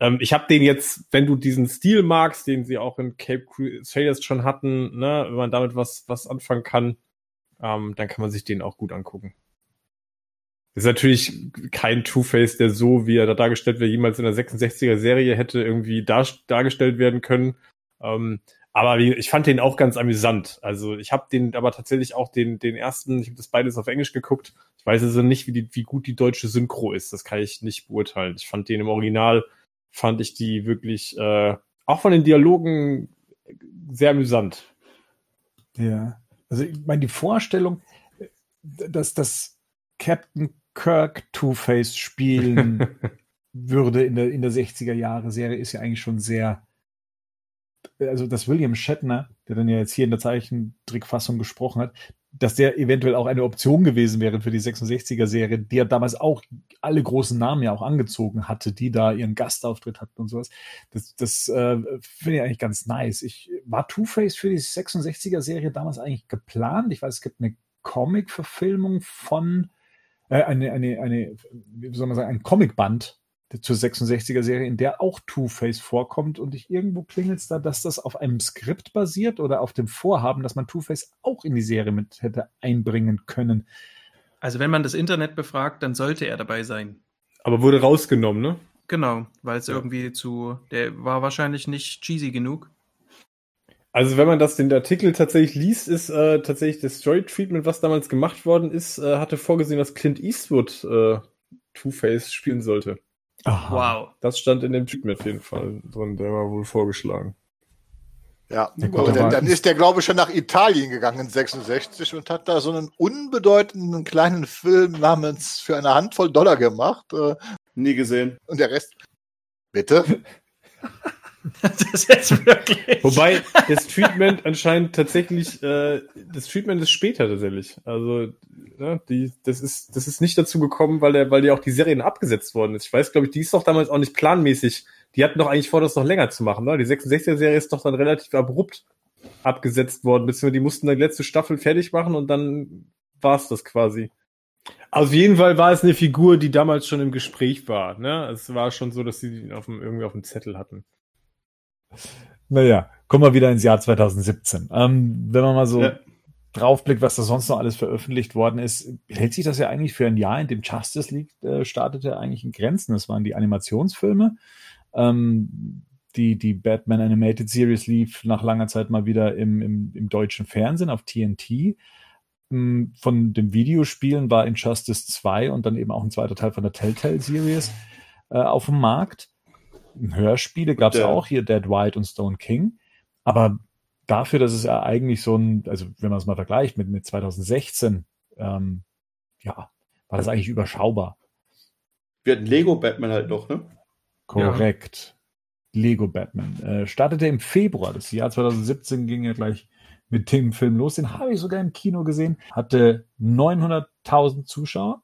ähm, ich habe den jetzt, wenn du diesen Stil magst, den sie auch in Cape Crusaders schon hatten, ne, wenn man damit was, was anfangen kann, ähm, dann kann man sich den auch gut angucken. ist natürlich kein Two-Face, der so, wie er da dargestellt wird, jemals in der 66er Serie hätte irgendwie dar dargestellt werden können. Ähm, aber ich fand den auch ganz amüsant. Also ich habe den aber tatsächlich auch den, den ersten, ich habe das beides auf Englisch geguckt. Ich weiß also nicht, wie, die, wie gut die deutsche Synchro ist. Das kann ich nicht beurteilen. Ich fand den im Original, fand ich die wirklich, äh, auch von den Dialogen sehr amüsant. Ja. Also ich meine, die Vorstellung, dass das Captain Kirk Two-Face spielen *laughs* würde in der, in der 60er Jahre Serie ist ja eigentlich schon sehr also dass William Shatner, der dann ja jetzt hier in der Zeichentrickfassung gesprochen hat, dass der eventuell auch eine Option gewesen wäre für die 66er-Serie, die ja damals auch alle großen Namen ja auch angezogen hatte, die da ihren Gastauftritt hatten und sowas. Das, das äh, finde ich eigentlich ganz nice. Ich war Two-Face für die 66er-Serie damals eigentlich geplant. Ich weiß, es gibt eine Comic-Verfilmung von äh, eine, eine, eine, wie soll man sagen, ein Comicband zur 66er-Serie, in der auch Two-Face vorkommt und ich irgendwo klingelt es da, dass das auf einem Skript basiert oder auf dem Vorhaben, dass man Two-Face auch in die Serie mit hätte einbringen können. Also wenn man das Internet befragt, dann sollte er dabei sein. Aber wurde rausgenommen, ne? Genau, weil es ja. irgendwie zu, der war wahrscheinlich nicht cheesy genug. Also wenn man das den Artikel tatsächlich liest, ist äh, tatsächlich das Story Treatment, was damals gemacht worden ist, äh, hatte vorgesehen, dass Clint Eastwood äh, Two-Face spielen sollte. Aha. Wow. Das stand in dem Typen auf jeden Fall drin, der war wohl vorgeschlagen. Ja, aber dann, dann, ist der, glaube ich, schon nach Italien gegangen 66 und hat da so einen unbedeutenden kleinen Film namens für eine Handvoll Dollar gemacht. Äh, Nie gesehen. Und der Rest. Bitte? *laughs* *laughs* das ist wirklich. Wobei das Treatment anscheinend tatsächlich, äh, das Treatment ist später tatsächlich. Also, ja, die, das ist, das ist nicht dazu gekommen, weil der, weil die auch die Serien abgesetzt worden ist. Ich weiß, glaube ich, die ist doch damals auch nicht planmäßig. Die hatten doch eigentlich vor, das noch länger zu machen. Ne? Die 66er-Serie ist doch dann relativ abrupt abgesetzt worden, beziehungsweise die mussten dann die letzte Staffel fertig machen und dann war's das quasi. Auf jeden Fall war es eine Figur, die damals schon im Gespräch war. Ne? Es war schon so, dass sie ihn auf dem, irgendwie auf dem Zettel hatten. Naja, kommen wir wieder ins Jahr 2017. Ähm, wenn man mal so ja. draufblickt, was da sonst noch alles veröffentlicht worden ist, hält sich das ja eigentlich für ein Jahr, in dem Justice League äh, startete, eigentlich in Grenzen. Das waren die Animationsfilme. Ähm, die, die Batman Animated Series lief nach langer Zeit mal wieder im, im, im deutschen Fernsehen auf TNT. Ähm, von den Videospielen war Injustice 2 und dann eben auch ein zweiter Teil von der Telltale Series äh, auf dem Markt. Hörspiele gab es auch hier, Dead White und Stone King. Aber dafür, dass es ja eigentlich so ein, also wenn man es mal vergleicht mit, mit 2016, ähm, ja, war das eigentlich überschaubar. Wir hatten Lego Batman halt noch, ne? Korrekt. Ja. Lego Batman. Äh, startete im Februar. Das Jahr 2017 ging ja gleich mit dem Film los. Den habe ich sogar im Kino gesehen. Hatte 900.000 Zuschauer.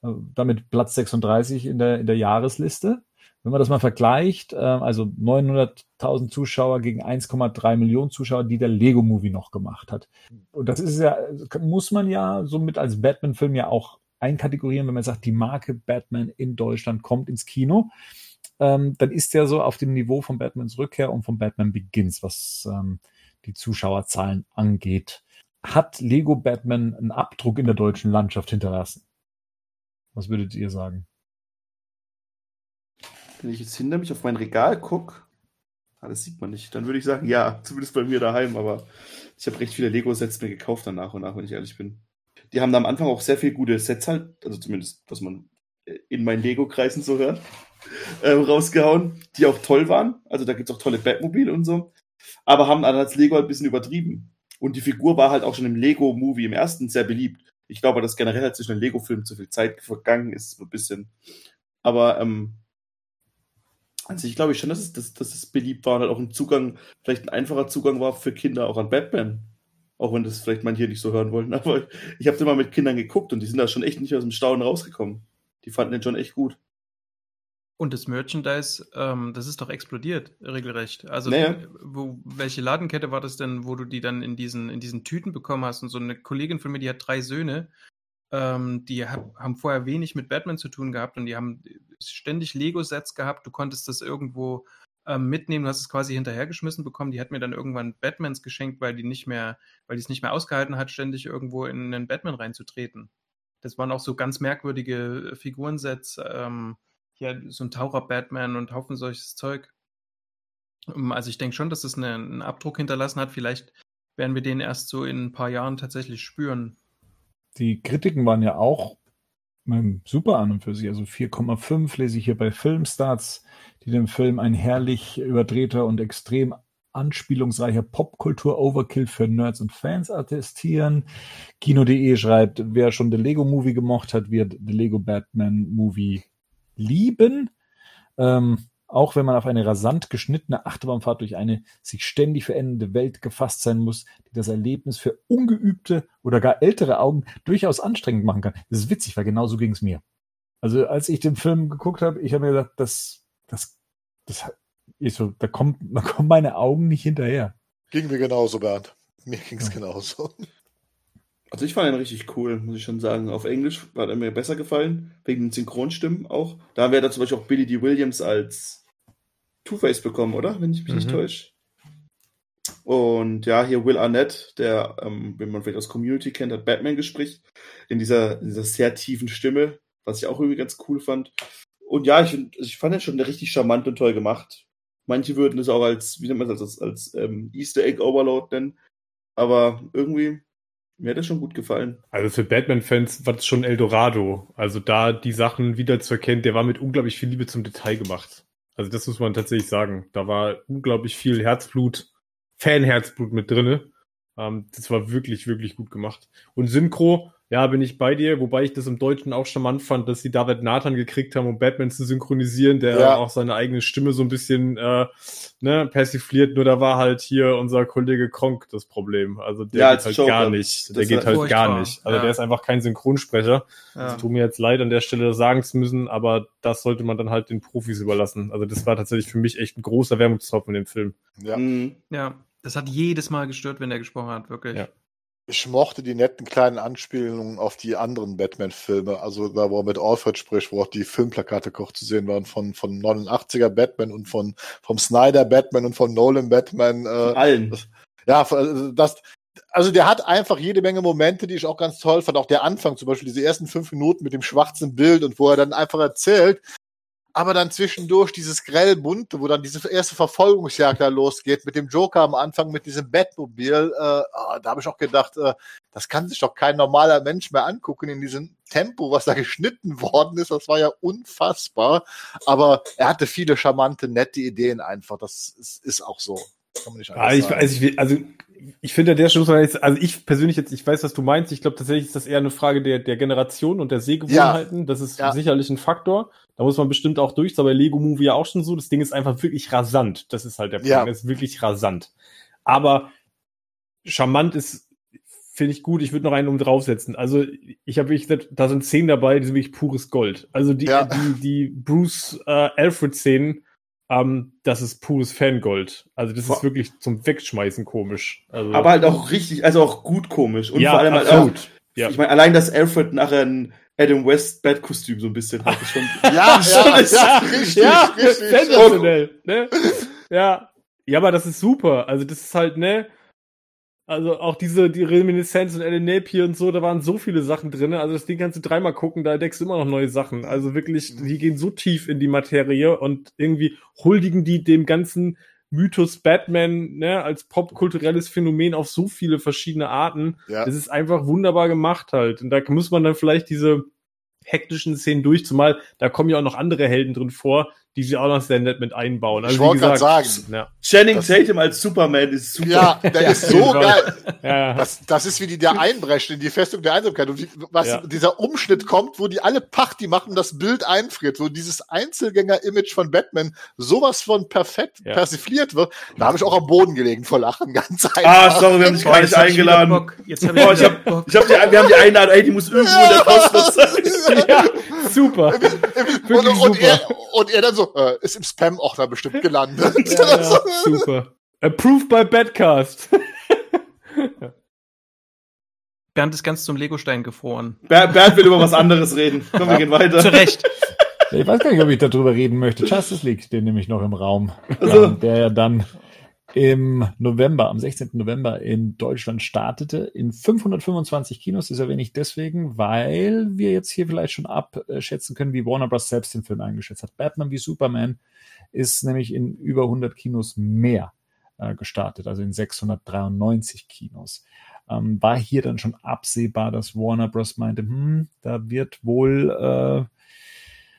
Also damit Platz 36 in der, in der Jahresliste. Wenn man das mal vergleicht, äh, also 900.000 Zuschauer gegen 1,3 Millionen Zuschauer, die der Lego Movie noch gemacht hat. Und das ist ja, muss man ja somit als Batman-Film ja auch einkategorieren, wenn man sagt, die Marke Batman in Deutschland kommt ins Kino. Ähm, dann ist der so auf dem Niveau von Batmans Rückkehr und von Batman Begins, was ähm, die Zuschauerzahlen angeht. hat Lego Batman einen Abdruck in der deutschen Landschaft hinterlassen? Was würdet ihr sagen? Wenn ich jetzt hinter mich auf mein Regal gucke, ah, das sieht man nicht, dann würde ich sagen, ja, zumindest bei mir daheim, aber ich habe recht viele Lego-Sets mir gekauft dann nach und nach, wenn ich ehrlich bin. Die haben da am Anfang auch sehr viele gute Sets halt, also zumindest, was man in meinen Lego-Kreisen so hört, *laughs* äh, rausgehauen, die auch toll waren. Also da gibt es auch tolle Batmobile und so. Aber haben dann als Lego halt ein bisschen übertrieben. Und die Figur war halt auch schon im Lego-Movie im ersten sehr beliebt. Ich glaube, dass generell halt zwischen den Lego-Filmen zu viel Zeit vergangen ist, so ein bisschen. Aber ähm, also ich glaube schon, dass es, dass, dass es beliebt war und halt auch ein Zugang, vielleicht ein einfacher Zugang war für Kinder auch an Batman. Auch wenn das vielleicht manche nicht so hören wollten. *laughs* Aber ich habe immer mit Kindern geguckt und die sind da schon echt nicht aus dem Staunen rausgekommen. Die fanden den schon echt gut. Und das Merchandise, ähm, das ist doch explodiert, regelrecht. Also, naja. wo, welche Ladenkette war das denn, wo du die dann in diesen, in diesen Tüten bekommen hast? Und so eine Kollegin von mir, die hat drei Söhne, ähm, die hab, haben vorher wenig mit Batman zu tun gehabt und die haben ständig Lego-Sets gehabt. Du konntest das irgendwo ähm, mitnehmen, du hast es quasi hinterhergeschmissen bekommen. Die hat mir dann irgendwann Batmans geschenkt, weil die nicht mehr, weil die es nicht mehr ausgehalten hat, ständig irgendwo in einen Batman reinzutreten. Das waren auch so ganz merkwürdige Figurensets. Ähm, ja, so ein Taucher-Batman und Haufen solches Zeug. Ähm, also ich denke schon, dass es eine, einen Abdruck hinterlassen hat. Vielleicht werden wir den erst so in ein paar Jahren tatsächlich spüren. Die Kritiken waren ja auch super an und für sich. Also 4,5 lese ich hier bei Filmstarts, die dem Film ein herrlich überdrehter und extrem anspielungsreicher Popkultur-Overkill für Nerds und Fans attestieren. Kino.de schreibt, wer schon The Lego Movie gemocht hat, wird The Lego Batman Movie lieben. Ähm, auch wenn man auf eine rasant geschnittene Achterbahnfahrt durch eine sich ständig verändernde Welt gefasst sein muss, die das Erlebnis für ungeübte oder gar ältere Augen durchaus anstrengend machen kann. Das ist witzig, weil genau so ging es mir. Also als ich den Film geguckt habe, ich habe mir gedacht, das, das, das, ich so, da kommt, *laughs* da kommen meine Augen nicht hinterher. Ging mir genauso, Bernd. Mir ging es ja. genauso. Also ich fand ihn richtig cool, muss ich schon sagen. Auf Englisch hat er mir besser gefallen, wegen den Synchronstimmen auch. Da wir da zum Beispiel auch Billy D. Williams als Two-Face bekommen, oder? Wenn ich mich mhm. nicht täusche. Und ja, hier Will Arnett, der, ähm, wenn man vielleicht aus Community kennt, hat Batman gespricht. In dieser, in dieser sehr tiefen Stimme, was ich auch irgendwie ganz cool fand. Und ja, ich, ich fand ihn schon richtig charmant und toll gemacht. Manche würden es auch als, wie nennt man das, als, als ähm, Easter Egg Overload nennen. Aber irgendwie mir hat das schon gut gefallen. Also für Batman-Fans war das schon Eldorado. Also da die Sachen wieder zu erkennen, der war mit unglaublich viel Liebe zum Detail gemacht. Also das muss man tatsächlich sagen. Da war unglaublich viel Herzblut, Fanherzblut mit drinne. Ähm, das war wirklich, wirklich gut gemacht. Und Synchro, ja, bin ich bei dir, wobei ich das im Deutschen auch charmant fand, dass sie David Nathan gekriegt haben, um Batman zu synchronisieren, der ja. auch seine eigene Stimme so ein bisschen äh, ne, persifliert. Nur da war halt hier unser Kollege Kronk das Problem. Also der ja, geht halt Joker. gar nicht. Das der geht halt gar nicht. Also ja. der ist einfach kein Synchronsprecher. Ja. Also tut mir jetzt leid, an der Stelle sagen zu müssen, aber das sollte man dann halt den Profis überlassen. Also das war tatsächlich für mich echt ein großer Wermutstropfen in dem Film. Ja. Mhm. ja. Das hat jedes Mal gestört, wenn er gesprochen hat, wirklich. Ja. Ich mochte die netten kleinen Anspielungen auf die anderen Batman-Filme. Also da, wo er mit Alfred spricht, wo auch die Filmplakate kurz zu sehen waren von, von 89er Batman und von, vom Snyder Batman und von Nolan Batman. Äh, allen. Das, ja, also das, also der hat einfach jede Menge Momente, die ich auch ganz toll fand. Auch der Anfang, zum Beispiel diese ersten fünf Minuten mit dem schwarzen Bild und wo er dann einfach erzählt, aber dann zwischendurch dieses grell bunte, wo dann diese erste Verfolgungsjagd da losgeht mit dem Joker am Anfang mit diesem Batmobil, äh, oh, da habe ich auch gedacht, äh, das kann sich doch kein normaler Mensch mehr angucken in diesem Tempo, was da geschnitten *laughs* worden ist. Das war ja unfassbar. Aber er hatte viele charmante, nette Ideen einfach. Das ist, ist auch so. Kann man nicht ja, ich, also, ich, also ich finde, der Schluss jetzt, also ich persönlich jetzt, ich weiß, was du meinst. Ich glaube tatsächlich ist das eher eine Frage der, der Generation und der Sehgewohnheiten. Ja. Das ist ja. sicherlich ein Faktor. Da muss man bestimmt auch durch. Aber Lego Movie ja auch schon so. Das Ding ist einfach wirklich rasant. Das ist halt der Punkt. Ja. Das ist wirklich rasant. Aber charmant ist, finde ich gut. Ich würde noch einen um draufsetzen. Also ich habe wirklich gesagt, da sind Szenen dabei, die sind wirklich pures Gold. Also die, ja. die, die Bruce äh, Alfred Szenen ähm, das ist pures Fangold. Also das ist wirklich zum Wegschmeißen komisch. Also, aber halt auch richtig, also auch gut komisch. Und ja, vor allem halt auch, ja. ich meine, allein, dass Alfred nachher ein Adam West Bad-Kostüm so ein bisschen hat, schon, *laughs* ja, *laughs* ja, ist ja, richtig, ja, richtig. Sensationell, ne? *laughs* Ja. Ja, aber das ist super. Also das ist halt, ne? Also auch diese die Reminiszenz und Ellen Napier und so, da waren so viele Sachen drin. Also das Ding kannst du dreimal gucken, da entdeckst du immer noch neue Sachen. Also wirklich, die gehen so tief in die Materie und irgendwie huldigen die dem ganzen Mythos Batman ne, als popkulturelles Phänomen auf so viele verschiedene Arten. Ja. Das ist einfach wunderbar gemacht halt. Und da muss man dann vielleicht diese hektischen Szenen durch, zumal da kommen ja auch noch andere Helden drin vor, die sie auch noch sehr nett mit einbauen. Also, ich wollte gerade sagen, ja. Channing Tatum als Superman ist super. Ja, der ja, ist so geil. Ja. Das, das ist wie die der einbrechen in die Festung der Einsamkeit. Und wie, was ja. dieser Umschnitt kommt, wo die alle Party machen, das Bild einfriert, wo dieses Einzelgänger-Image von Batman sowas von perfekt ja. persifliert wird, da habe ich auch am Boden gelegen vor Lachen, ganz einfach. Ah, sorry, wir haben dich gar nicht eingeladen. Jetzt hab ich, oh, ich, hab, ich hab die, wir haben die Einladung, ey, die muss irgendwo in der *laughs* Kosmos sein. ja, super. und, und, er, und er dann so, äh, ist im Spam-Ordner bestimmt gelandet. *laughs* Ja, ja, super. Approved by Badcast. *laughs* Bernd ist ganz zum Legostein gefroren. Ber Bernd will über was anderes reden. Komm, wir gehen weiter. Zu Recht. Ich weiß gar nicht, ob ich darüber reden möchte. Justice League steht nämlich noch im Raum. Also. Der ja dann im November, am 16. November in Deutschland startete. In 525 Kinos ist erwähne ich deswegen, weil wir jetzt hier vielleicht schon abschätzen können, wie Warner Bros. selbst den Film eingeschätzt hat. Batman wie Superman ist nämlich in über 100 Kinos mehr äh, gestartet, also in 693 Kinos. Ähm, war hier dann schon absehbar, dass Warner Bros. meinte, hm, da wird wohl, äh,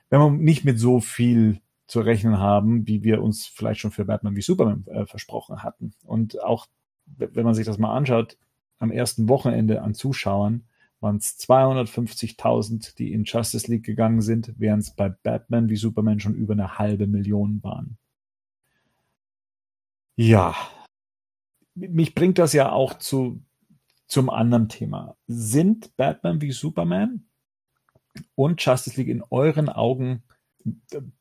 wenn man nicht mit so viel zu rechnen haben, wie wir uns vielleicht schon für Batman wie Superman äh, versprochen hatten. Und auch, wenn man sich das mal anschaut, am ersten Wochenende an Zuschauern waren es 250.000, die in Justice League gegangen sind, während es bei Batman wie Superman schon über eine halbe Million waren. Ja, mich bringt das ja auch zu, zum anderen Thema. Sind Batman wie Superman und Justice League in euren Augen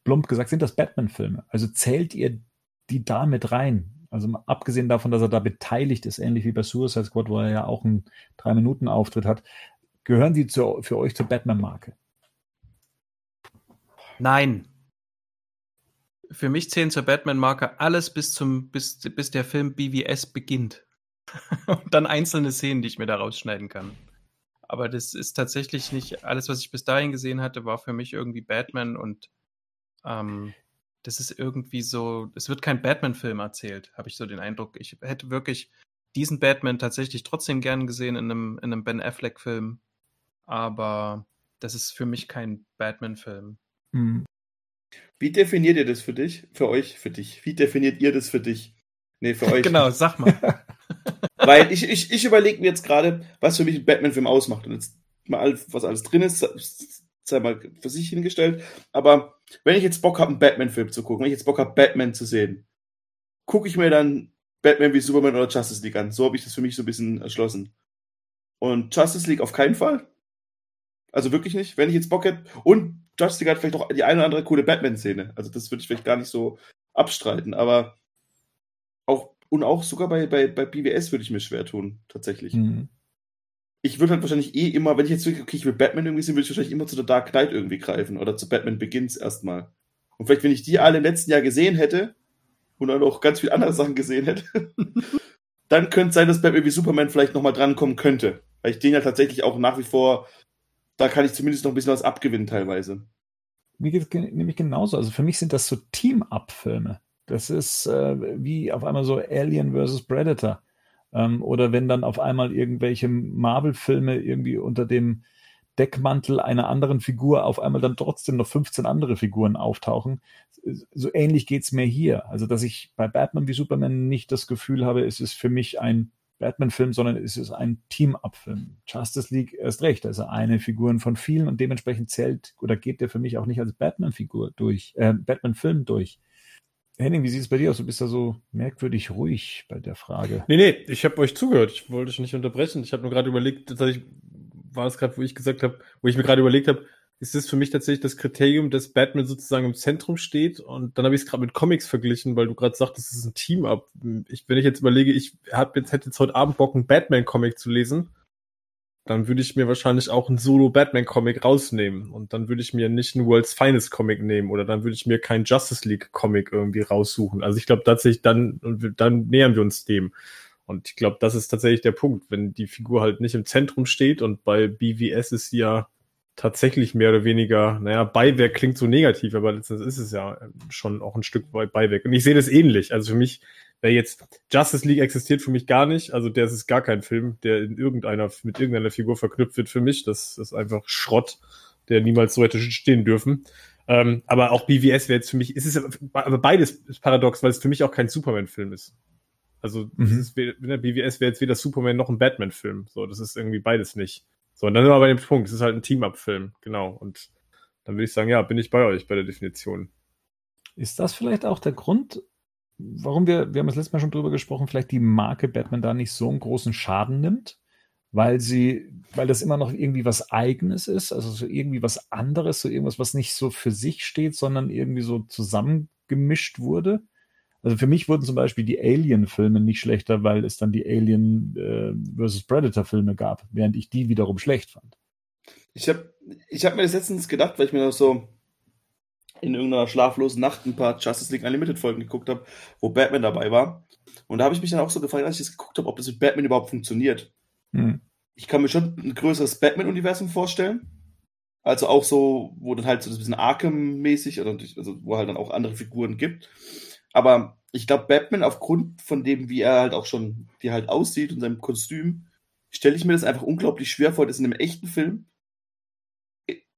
plump gesagt, sind das Batman-Filme. Also zählt ihr die da mit rein? Also abgesehen davon, dass er da beteiligt ist, ähnlich wie bei Suicide Squad, wo er ja auch einen Drei-Minuten-Auftritt hat, gehören die zu, für euch zur Batman-Marke? Nein. Für mich zählen zur Batman-Marke alles bis zum, bis, bis der Film BVS beginnt. *laughs* Und dann einzelne Szenen, die ich mir da rausschneiden kann. Aber das ist tatsächlich nicht alles, was ich bis dahin gesehen hatte, war für mich irgendwie Batman und ähm, das ist irgendwie so, es wird kein Batman-Film erzählt, habe ich so den Eindruck. Ich hätte wirklich diesen Batman tatsächlich trotzdem gern gesehen in einem, in einem Ben Affleck-Film, aber das ist für mich kein Batman-Film. Hm. Wie definiert ihr das für dich? Für euch, für dich? Wie definiert ihr das für dich? Nee, für *laughs* euch. genau, sag mal. *laughs* Weil ich, ich, ich überlege mir jetzt gerade, was für mich ein Batman-Film ausmacht. Und jetzt mal, was alles drin ist, sei mal für sich hingestellt. Aber wenn ich jetzt Bock habe, einen Batman-Film zu gucken, wenn ich jetzt Bock habe, Batman zu sehen, gucke ich mir dann Batman wie Superman oder Justice League an. So habe ich das für mich so ein bisschen erschlossen. Und Justice League auf keinen Fall. Also wirklich nicht. Wenn ich jetzt Bock hätte. Und Justice League hat vielleicht auch die eine oder andere coole Batman-Szene. Also das würde ich vielleicht gar nicht so abstreiten. Aber und auch sogar bei, bei, bei BWS würde ich mir schwer tun, tatsächlich. Mhm. Ich würde halt wahrscheinlich eh immer, wenn ich jetzt wirklich, okay, ich will Batman irgendwie sehen, würde ich wahrscheinlich immer zu der Dark Knight irgendwie greifen oder zu Batman Begins erstmal. Und vielleicht, wenn ich die alle im letzten Jahr gesehen hätte und dann auch ganz viele andere *laughs* Sachen gesehen hätte, *laughs* dann könnte es sein, dass Batman wie Superman vielleicht nochmal drankommen könnte. Weil ich den ja tatsächlich auch nach wie vor, da kann ich zumindest noch ein bisschen was abgewinnen teilweise. Mir geht es nämlich genauso. Also für mich sind das so Team-Up-Filme. Das ist äh, wie auf einmal so Alien versus Predator. Ähm, oder wenn dann auf einmal irgendwelche Marvel-Filme irgendwie unter dem Deckmantel einer anderen Figur auf einmal dann trotzdem noch 15 andere Figuren auftauchen. So ähnlich geht's mir hier. Also, dass ich bei Batman wie Superman nicht das Gefühl habe, es ist für mich ein Batman-Film, sondern es ist ein Team-Up-Film. Justice League erst recht, also eine Figur von vielen und dementsprechend zählt oder geht der für mich auch nicht als Batman-Figur durch, äh, Batman-Film durch. Henning, wie sieht es bei dir aus? Du bist da so merkwürdig ruhig bei der Frage. Nee, nee, ich habe euch zugehört. Ich wollte euch nicht unterbrechen. Ich habe nur gerade überlegt, tatsächlich war es gerade, wo ich gesagt habe, wo ich mir gerade überlegt habe, ist das für mich tatsächlich das Kriterium, dass Batman sozusagen im Zentrum steht. Und dann habe ich es gerade mit Comics verglichen, weil du gerade sagtest, es ist ein Team-Up. Ich, wenn ich jetzt überlege, ich hab jetzt, hätte jetzt heute Abend Bock, einen Batman-Comic zu lesen dann würde ich mir wahrscheinlich auch einen Solo-Batman-Comic rausnehmen. Und dann würde ich mir nicht einen World's Finest Comic nehmen oder dann würde ich mir keinen Justice League Comic irgendwie raussuchen. Also ich glaube tatsächlich, dann, dann nähern wir uns dem. Und ich glaube, das ist tatsächlich der Punkt, wenn die Figur halt nicht im Zentrum steht und bei BVS ist sie ja tatsächlich mehr oder weniger, naja, Beiwerk klingt so negativ, aber letztendlich ist es ja schon auch ein Stück weit Beiwerk. Und ich sehe das ähnlich. Also für mich, wer jetzt Justice League existiert für mich gar nicht. Also der ist gar kein Film, der in irgendeiner, mit irgendeiner Figur verknüpft wird für mich. Das ist einfach Schrott, der niemals so hätte stehen dürfen. Ähm, aber auch BVS wäre jetzt für mich, ist es aber beides ist paradox, weil es für mich auch kein Superman-Film ist. Also mhm. ist, ne, BVS wäre jetzt weder Superman noch ein Batman-Film. So, das ist irgendwie beides nicht. So, und dann sind wir bei dem Punkt, es ist halt ein Team-Up-Film, genau. Und dann würde ich sagen, ja, bin ich bei euch bei der Definition. Ist das vielleicht auch der Grund, warum wir, wir haben das letzte Mal schon drüber gesprochen, vielleicht die Marke Batman da nicht so einen großen Schaden nimmt? Weil sie, weil das immer noch irgendwie was Eigenes ist, also so irgendwie was anderes, so irgendwas, was nicht so für sich steht, sondern irgendwie so zusammengemischt wurde. Also für mich wurden zum Beispiel die Alien-Filme nicht schlechter, weil es dann die Alien äh, vs. Predator-Filme gab, während ich die wiederum schlecht fand. Ich habe ich hab mir das letztens gedacht, weil ich mir noch so in irgendeiner schlaflosen Nacht ein paar Justice League Unlimited Folgen geguckt habe, wo Batman dabei war. Und da habe ich mich dann auch so gefragt, als ich das geguckt habe, ob das mit Batman überhaupt funktioniert. Hm. Ich kann mir schon ein größeres Batman-Universum vorstellen. Also auch so, wo dann halt so ein bisschen Arkham-mäßig, also wo halt dann auch andere Figuren gibt. Aber ich glaube, Batman, aufgrund von dem, wie er halt auch schon, wie er halt aussieht und seinem Kostüm, stelle ich mir das einfach unglaublich schwer vor, das in einem echten Film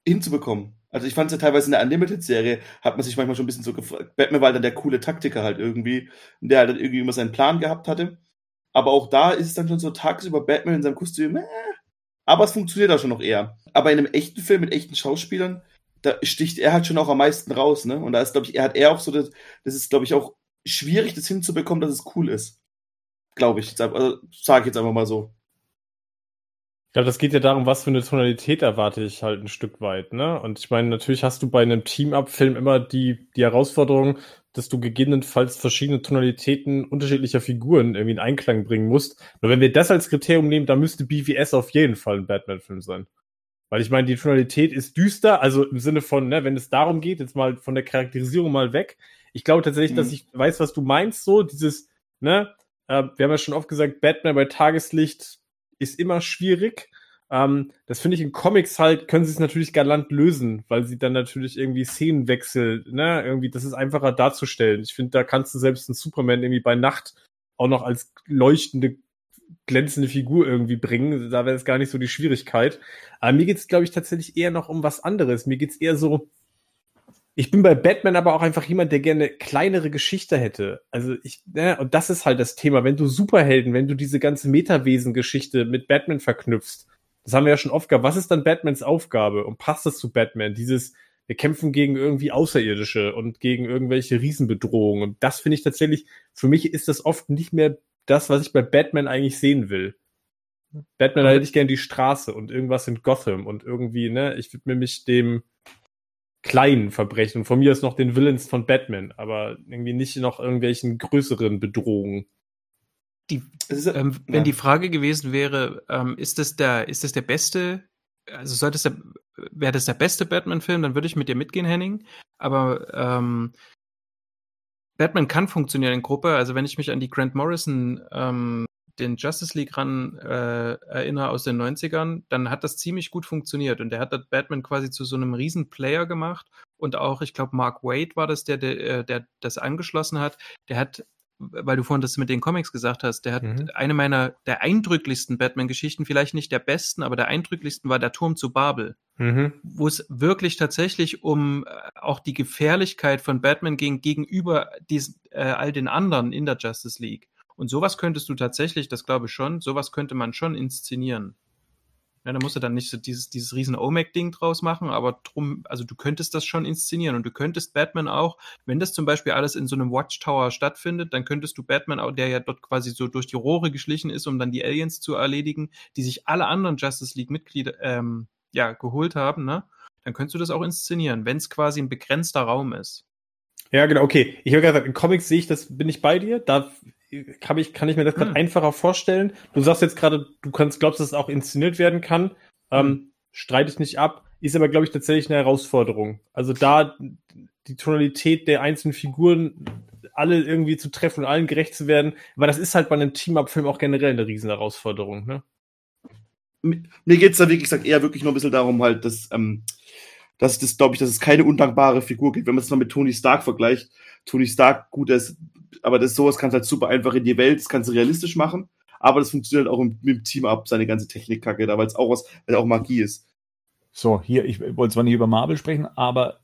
hinzubekommen. Also ich fand es ja teilweise in der Unlimited-Serie, hat man sich manchmal schon ein bisschen so gefragt. Batman war dann der coole Taktiker halt irgendwie, der halt irgendwie immer seinen Plan gehabt hatte. Aber auch da ist es dann schon so tagsüber Batman in seinem Kostüm, äh, aber es funktioniert auch schon noch eher. Aber in einem echten Film mit echten Schauspielern, da sticht er halt schon auch am meisten raus, ne? Und da ist, glaube ich, er hat er auch so, das, das ist, glaube ich, auch schwierig, das hinzubekommen, dass es cool ist. Glaube ich. Also, sage ich jetzt einfach mal so. Ich glaube, das geht ja darum, was für eine Tonalität erwarte ich halt ein Stück weit, ne? Und ich meine, natürlich hast du bei einem Team-Up-Film immer die, die Herausforderung, dass du gegebenenfalls verschiedene Tonalitäten unterschiedlicher Figuren irgendwie in Einklang bringen musst. Nur wenn wir das als Kriterium nehmen, dann müsste BVS auf jeden Fall ein Batman-Film sein. Weil ich meine, die Tonalität ist düster, also im Sinne von, ne, wenn es darum geht, jetzt mal von der Charakterisierung mal weg. Ich glaube tatsächlich, mhm. dass ich weiß, was du meinst, so dieses, ne, äh, wir haben ja schon oft gesagt, Batman bei Tageslicht ist immer schwierig. Ähm, das finde ich in Comics halt, können sie es natürlich galant lösen, weil sie dann natürlich irgendwie Szenenwechsel, ne, irgendwie, das ist einfacher darzustellen. Ich finde, da kannst du selbst einen Superman irgendwie bei Nacht auch noch als leuchtende glänzende Figur irgendwie bringen. Da wäre es gar nicht so die Schwierigkeit. Aber mir geht es, glaube ich, tatsächlich eher noch um was anderes. Mir geht es eher so, ich bin bei Batman aber auch einfach jemand, der gerne kleinere Geschichte hätte. Also ich, ne, und das ist halt das Thema. Wenn du Superhelden, wenn du diese ganze Metawesen-Geschichte mit Batman verknüpfst, das haben wir ja schon oft gehabt. Was ist dann Batmans Aufgabe? Und passt das zu Batman? Dieses, wir kämpfen gegen irgendwie Außerirdische und gegen irgendwelche Riesenbedrohungen. Und das finde ich tatsächlich, für mich ist das oft nicht mehr das, was ich bei Batman eigentlich sehen will. Batman, da hätte ich gern die Straße und irgendwas in Gotham und irgendwie, ne, ich widme mich dem kleinen Verbrechen. Und von mir ist noch den Villains von Batman, aber irgendwie nicht noch irgendwelchen größeren Bedrohungen. Die, ähm, wenn ja. die Frage gewesen wäre, ähm, ist das der, ist das der beste, also sollte es der, wäre das der beste Batman-Film, dann würde ich mit dir mitgehen, Henning. Aber ähm, Batman kann funktionieren in Gruppe. Also wenn ich mich an die Grant Morrison, ähm, den Justice League Run äh, erinnere aus den 90ern, dann hat das ziemlich gut funktioniert. Und der hat das Batman quasi zu so einem riesen Player gemacht. Und auch, ich glaube, Mark Wade war das, der, der, äh, der das angeschlossen hat. Der hat weil du vorhin das mit den Comics gesagt hast, der hat mhm. eine meiner der eindrücklichsten Batman-Geschichten, vielleicht nicht der besten, aber der eindrücklichsten war der Turm zu Babel, mhm. wo es wirklich tatsächlich um äh, auch die Gefährlichkeit von Batman ging gegenüber diesen, äh, all den anderen in der Justice League. Und sowas könntest du tatsächlich, das glaube ich schon, sowas könnte man schon inszenieren. Ja, da musst du dann nicht so dieses, dieses riesen OMAC-Ding draus machen, aber drum, also du könntest das schon inszenieren und du könntest Batman auch, wenn das zum Beispiel alles in so einem Watchtower stattfindet, dann könntest du Batman auch, der ja dort quasi so durch die Rohre geschlichen ist, um dann die Aliens zu erledigen, die sich alle anderen Justice League-Mitglieder ähm, ja, geholt haben, ne? Dann könntest du das auch inszenieren, wenn es quasi ein begrenzter Raum ist. Ja, genau, okay. Ich habe gerade gesagt, in Comics sehe ich das, bin ich bei dir. Da kann ich, kann ich mir das gerade hm. einfacher vorstellen. Du sagst jetzt gerade, du kannst, glaubst, dass es auch inszeniert werden kann. Ähm, hm. streite ich nicht ab. Ist aber, glaube ich, tatsächlich eine Herausforderung. Also da die Tonalität der einzelnen Figuren alle irgendwie zu treffen und allen gerecht zu werden. Aber das ist halt bei einem Team-Up-Film auch generell eine riesen Herausforderung, ne? Mir geht's da, wie gesagt, eher wirklich nur ein bisschen darum, halt, dass, ähm, dass das, glaube ich, dass es keine undankbare Figur gibt. Wenn man es mal mit Tony Stark vergleicht, Tony Stark, gut, das, aber das sowas kannst du halt super einfach in die Welt, das kannst du realistisch machen, aber das funktioniert auch im, im Team ab, seine ganze Technikkacke da, weil es auch was, weil auch Magie ist. So, hier, ich wollte zwar nicht über Marvel sprechen, aber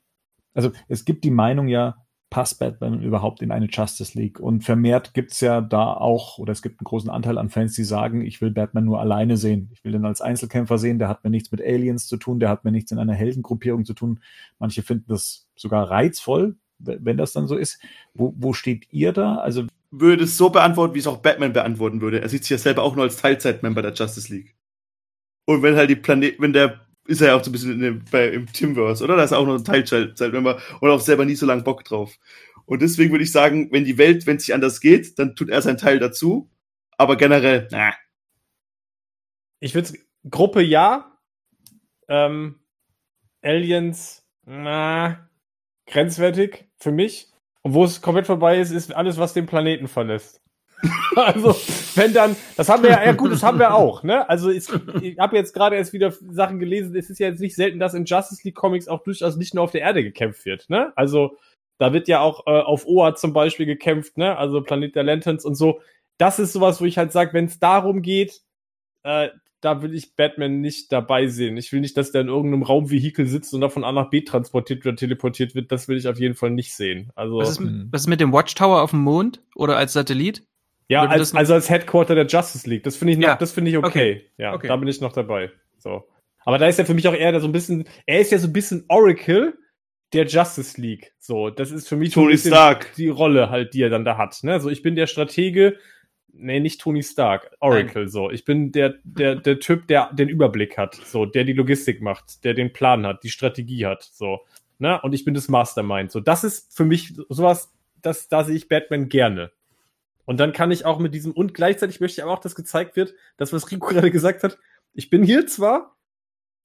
also es gibt die Meinung ja, passt Batman überhaupt in eine Justice League? Und vermehrt gibt's ja da auch, oder es gibt einen großen Anteil an Fans, die sagen, ich will Batman nur alleine sehen. Ich will den als Einzelkämpfer sehen, der hat mir nichts mit Aliens zu tun, der hat mir nichts in einer Heldengruppierung zu tun. Manche finden das sogar reizvoll, wenn das dann so ist. Wo, wo steht ihr da? Also würde es so beantworten, wie es auch Batman beantworten würde. Er sieht sich ja selber auch nur als Teilzeitmember der Justice League. Und wenn halt die Planet, wenn der ist er ja auch so ein bisschen in dem, bei, im Timverse, oder? Da ist er auch noch ein Teilzeitmember und auch selber nie so lange Bock drauf. Und deswegen würde ich sagen, wenn die Welt, wenn es sich anders geht, dann tut er seinen Teil dazu. Aber generell, na. Ich würde Gruppe ja. Ähm, Aliens, na, grenzwertig für mich. Und wo es komplett vorbei ist, ist alles, was den Planeten verlässt. *laughs* also, wenn dann, das haben wir ja, ja gut, das haben wir auch, ne? Also ich, ich habe jetzt gerade erst wieder Sachen gelesen, es ist ja jetzt nicht selten, dass in Justice League Comics auch durchaus nicht nur auf der Erde gekämpft wird, ne? Also, da wird ja auch äh, auf Oa zum Beispiel gekämpft, ne? Also Planet der Lanterns und so. Das ist sowas, wo ich halt sage, wenn es darum geht, äh, da will ich Batman nicht dabei sehen. Ich will nicht, dass der in irgendeinem Raumvehikel sitzt und da von A nach B transportiert oder teleportiert wird. Das will ich auf jeden Fall nicht sehen. Also, was, ist, was ist mit dem Watchtower auf dem Mond oder als Satellit? Ja, als, also als Headquarter der Justice League. Das finde ich noch, ja. das finde ich okay. okay. Ja, okay. da bin ich noch dabei. So. Aber da ist er für mich auch eher so ein bisschen, er ist ja so ein bisschen Oracle der Justice League. So, das ist für mich Tony Stark. die Rolle halt, die er dann da hat. Ne? So, ich bin der Stratege, nee, nicht Tony Stark, Oracle, Nein. so. Ich bin der, der, der Typ, der den Überblick hat, so, der die Logistik macht, der den Plan hat, die Strategie hat, so. Ne? Und ich bin das Mastermind. So, das ist für mich sowas, das, da sehe ich Batman gerne. Und dann kann ich auch mit diesem, und gleichzeitig möchte ich aber auch, dass gezeigt wird, das, was Rico *laughs* gerade gesagt hat, ich bin hier zwar,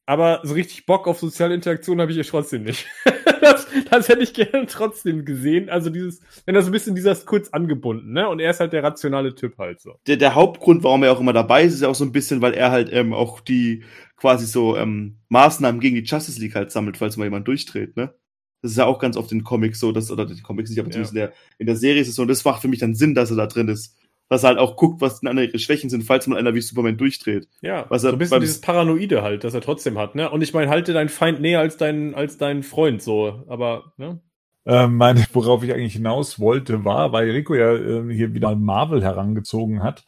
aber so richtig Bock auf soziale Interaktion habe ich ja trotzdem nicht. *laughs* das, das hätte ich gerne trotzdem gesehen. Also dieses, wenn er so ein bisschen dieser ist kurz angebunden, ne? Und er ist halt der rationale Typ halt so. Der, der Hauptgrund, warum er auch immer dabei ist, ist ja auch so ein bisschen, weil er halt ähm, auch die quasi so ähm, Maßnahmen gegen die Justice League halt sammelt, falls mal jemand durchdreht, ne? Das ist ja auch ganz oft in Comics so, dass, oder die Comics nicht, aber zumindest ja. in, der, in der Serie ist es so, und das macht für mich dann Sinn, dass er da drin ist. Er halt auch guckt, was denn andere ihre Schwächen sind, falls mal einer wie Superman durchdreht. Ja, was er, so ein bisschen dieses Paranoide halt, dass er trotzdem hat, ne? Und ich meine, halte deinen Feind näher als deinen, als deinen Freund, so, aber, ne? Ähm, meine, worauf ich eigentlich hinaus wollte, war, weil Rico ja äh, hier wieder Marvel herangezogen hat,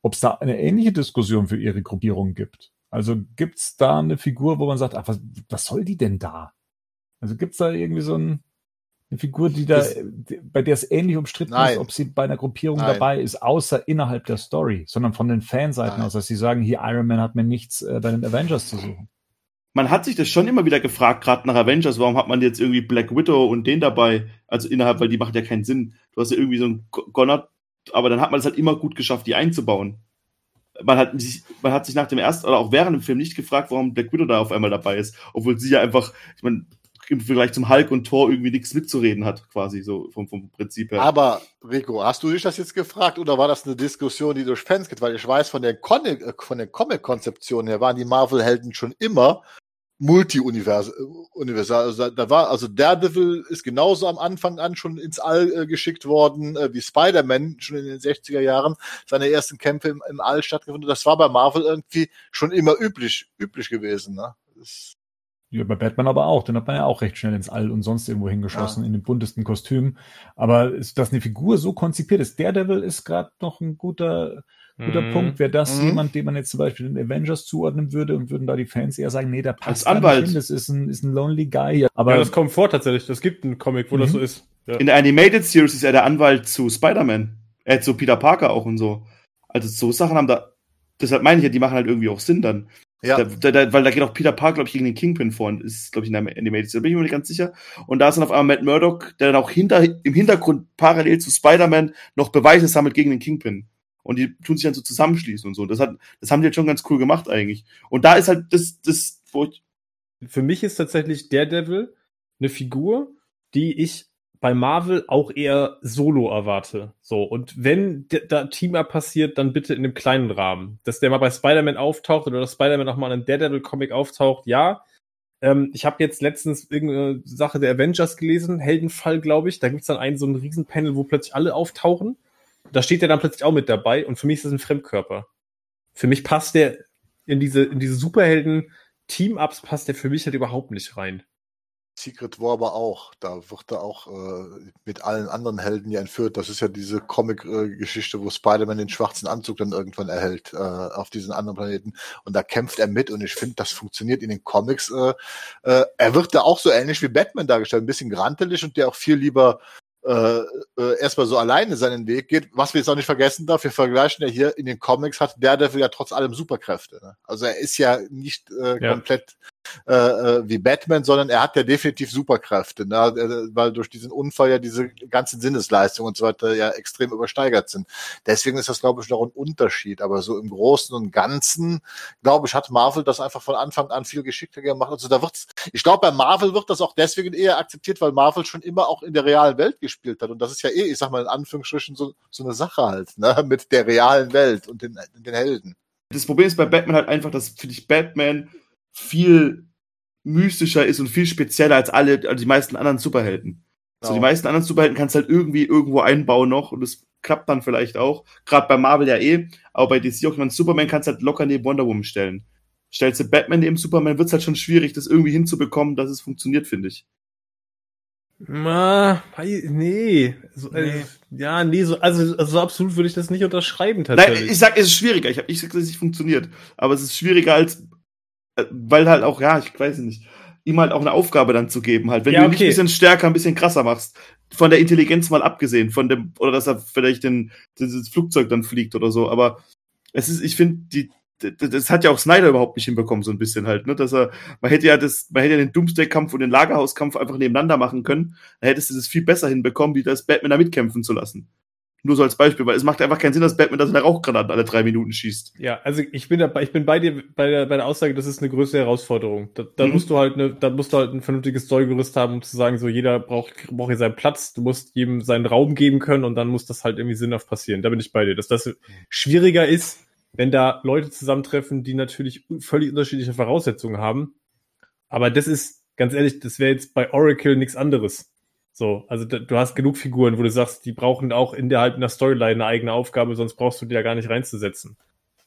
ob es da eine ähnliche Diskussion für ihre Gruppierung gibt. Also gibt's da eine Figur, wo man sagt, ach, was, was soll die denn da? Also gibt's da irgendwie so ein, eine Figur, die da, das, bei der es ähnlich umstritten nein. ist, ob sie bei einer Gruppierung nein. dabei ist, außer innerhalb der Story, sondern von den Fanseiten aus, dass sie sagen, hier Iron Man hat mir nichts äh, bei den Avengers zu suchen. Man hat sich das schon immer wieder gefragt, gerade nach Avengers, warum hat man jetzt irgendwie Black Widow und den dabei? Also innerhalb, weil die machen ja keinen Sinn. Du hast ja irgendwie so einen Gonner, aber dann hat man es halt immer gut geschafft, die einzubauen. Man hat, sich, man hat sich nach dem ersten oder auch während dem Film nicht gefragt, warum Black Widow da auf einmal dabei ist, obwohl sie ja einfach, ich meine, im Vergleich zum Hulk und Thor irgendwie nichts mitzureden hat, quasi so vom, vom Prinzip her. Aber, Rico, hast du dich das jetzt gefragt oder war das eine Diskussion, die durch Fans geht? Weil ich weiß, von der, Comic, äh, von der Comic-Konzeption her waren die Marvel-Helden schon immer multi-universal. Also da war, also Daredevil ist genauso am Anfang an schon ins All äh, geschickt worden, äh, wie Spider-Man schon in den 60er Jahren seine ersten Kämpfe im, im All stattgefunden. Das war bei Marvel irgendwie schon immer üblich, üblich gewesen. Ne? Das ja, bei Batman aber auch. Den hat man ja auch recht schnell ins All und sonst irgendwo hingeschossen, ja. in den buntesten Kostümen. Aber ist, dass eine Figur so konzipiert ist, Daredevil ist gerade noch ein guter, guter mhm. Punkt. Wäre das mhm. jemand, den man jetzt zum Beispiel den Avengers zuordnen würde und würden da die Fans eher sagen, nee, der passt Als Anwalt. Hin, das ist ein, ist ein Lonely Guy. Aber ja, das kommt vor tatsächlich. Das gibt einen Comic, wo mhm. das so ist. Ja. In der Animated Series ist er der Anwalt zu Spider-Man. Er äh, zu Peter Parker auch und so. Also so Sachen haben da, deshalb meine ich ja, die machen halt irgendwie auch Sinn dann. Ja. Da, da, weil da geht auch Peter Park, glaube ich, gegen den Kingpin vor und ist, glaube ich, in der Animated. Da bin ich mir nicht ganz sicher. Und da ist dann auf einmal Matt Murdock, der dann auch hinter, im Hintergrund parallel zu Spider-Man noch Beweise sammelt gegen den Kingpin. Und die tun sich dann so zusammenschließen und so. Das, hat, das haben die jetzt schon ganz cool gemacht eigentlich. Und da ist halt das, das, wo ich Für mich ist tatsächlich Daredevil eine Figur, die ich bei Marvel auch eher Solo erwarte. So, und wenn da Team-Up passiert, dann bitte in einem kleinen Rahmen. Dass der mal bei Spider-Man auftaucht oder dass Spider-Man auch mal in einem Daredevil-Comic auftaucht, ja. Ähm, ich habe jetzt letztens irgendeine Sache der Avengers gelesen, Heldenfall, glaube ich. Da gibt's dann einen so einen Riesenpanel, wo plötzlich alle auftauchen. Da steht er dann plötzlich auch mit dabei und für mich ist das ein Fremdkörper. Für mich passt der in diese, in diese Superhelden-Team-Ups passt der für mich halt überhaupt nicht rein. Secret War aber auch. Da wird er auch äh, mit allen anderen Helden ja entführt. Das ist ja diese Comic-Geschichte, wo Spider-Man den schwarzen Anzug dann irgendwann erhält äh, auf diesen anderen Planeten. Und da kämpft er mit und ich finde, das funktioniert in den Comics. Äh, äh, er wird da auch so ähnlich wie Batman dargestellt, ein bisschen grantelig und der auch viel lieber äh, äh, erstmal so alleine seinen Weg geht. Was wir jetzt auch nicht vergessen darf, wir vergleichen ja hier in den Comics hat Daredevil ja trotz allem Superkräfte. Ne? Also er ist ja nicht äh, ja. komplett äh, äh, wie Batman, sondern er hat ja definitiv Superkräfte, ne? Äh, weil durch diesen Unfall ja diese ganzen Sinnesleistungen und so weiter ja extrem übersteigert sind. Deswegen ist das, glaube ich, noch ein Unterschied. Aber so im Großen und Ganzen, glaube ich, hat Marvel das einfach von Anfang an viel geschickter gemacht. Also da wird's, ich glaube, bei Marvel wird das auch deswegen eher akzeptiert, weil Marvel schon immer auch in der realen Welt gespielt hat. Und das ist ja eh, ich sag mal in Anführungsstrichen, so, so eine Sache halt, ne? *laughs* mit der realen Welt und den, den Helden. Das Problem ist bei Batman halt einfach, dass, finde ich, Batman viel mystischer ist und viel spezieller als alle, als die meisten anderen Superhelden. Genau. So die meisten anderen Superhelden kannst du halt irgendwie irgendwo einbauen noch und es klappt dann vielleicht auch. Gerade bei Marvel ja eh, aber bei DC auch, ich meine, Superman kannst du halt locker neben Wonder Woman stellen. Stellst du Batman neben Superman, wird es halt schon schwierig, das irgendwie hinzubekommen, dass es funktioniert, finde ich. Na, nee. So, äh, nee. Äh, ja, nee, so, also, also absolut würde ich das nicht unterschreiben tatsächlich. Nein, ich sag, es ist schwieriger. Ich habe nicht gesagt, dass es nicht funktioniert. Aber es ist schwieriger als weil halt auch, ja, ich weiß nicht, ihm halt auch eine Aufgabe dann zu geben, halt. Wenn ja, du ihn okay. ein bisschen stärker, ein bisschen krasser machst, von der Intelligenz mal abgesehen, von dem, oder dass er vielleicht den, dieses Flugzeug dann fliegt oder so, aber es ist, ich finde, die, das hat ja auch Snyder überhaupt nicht hinbekommen, so ein bisschen halt, ne, dass er, man hätte ja das, man hätte ja den Doomsday-Kampf und den Lagerhauskampf einfach nebeneinander machen können, dann hättest du das viel besser hinbekommen, wie das Batman da mitkämpfen zu lassen. Nur so als Beispiel, weil es macht einfach keinen Sinn, dass Batman das in der Rauchgranaten alle drei Minuten schießt. Ja, also ich bin dabei, ich bin bei dir bei der, bei der Aussage, das ist eine größere Herausforderung. Da, da mhm. musst du halt eine, da musst du halt ein vernünftiges Storygerüst haben, um zu sagen, so jeder braucht, braucht hier seinen Platz, du musst jedem seinen Raum geben können und dann muss das halt irgendwie sinnhaft passieren. Da bin ich bei dir. Dass das schwieriger ist, wenn da Leute zusammentreffen, die natürlich völlig unterschiedliche Voraussetzungen haben. Aber das ist, ganz ehrlich, das wäre jetzt bei Oracle nichts anderes. So, also du hast genug Figuren, wo du sagst, die brauchen auch innerhalb einer Storyline eine eigene Aufgabe, sonst brauchst du die ja gar nicht reinzusetzen.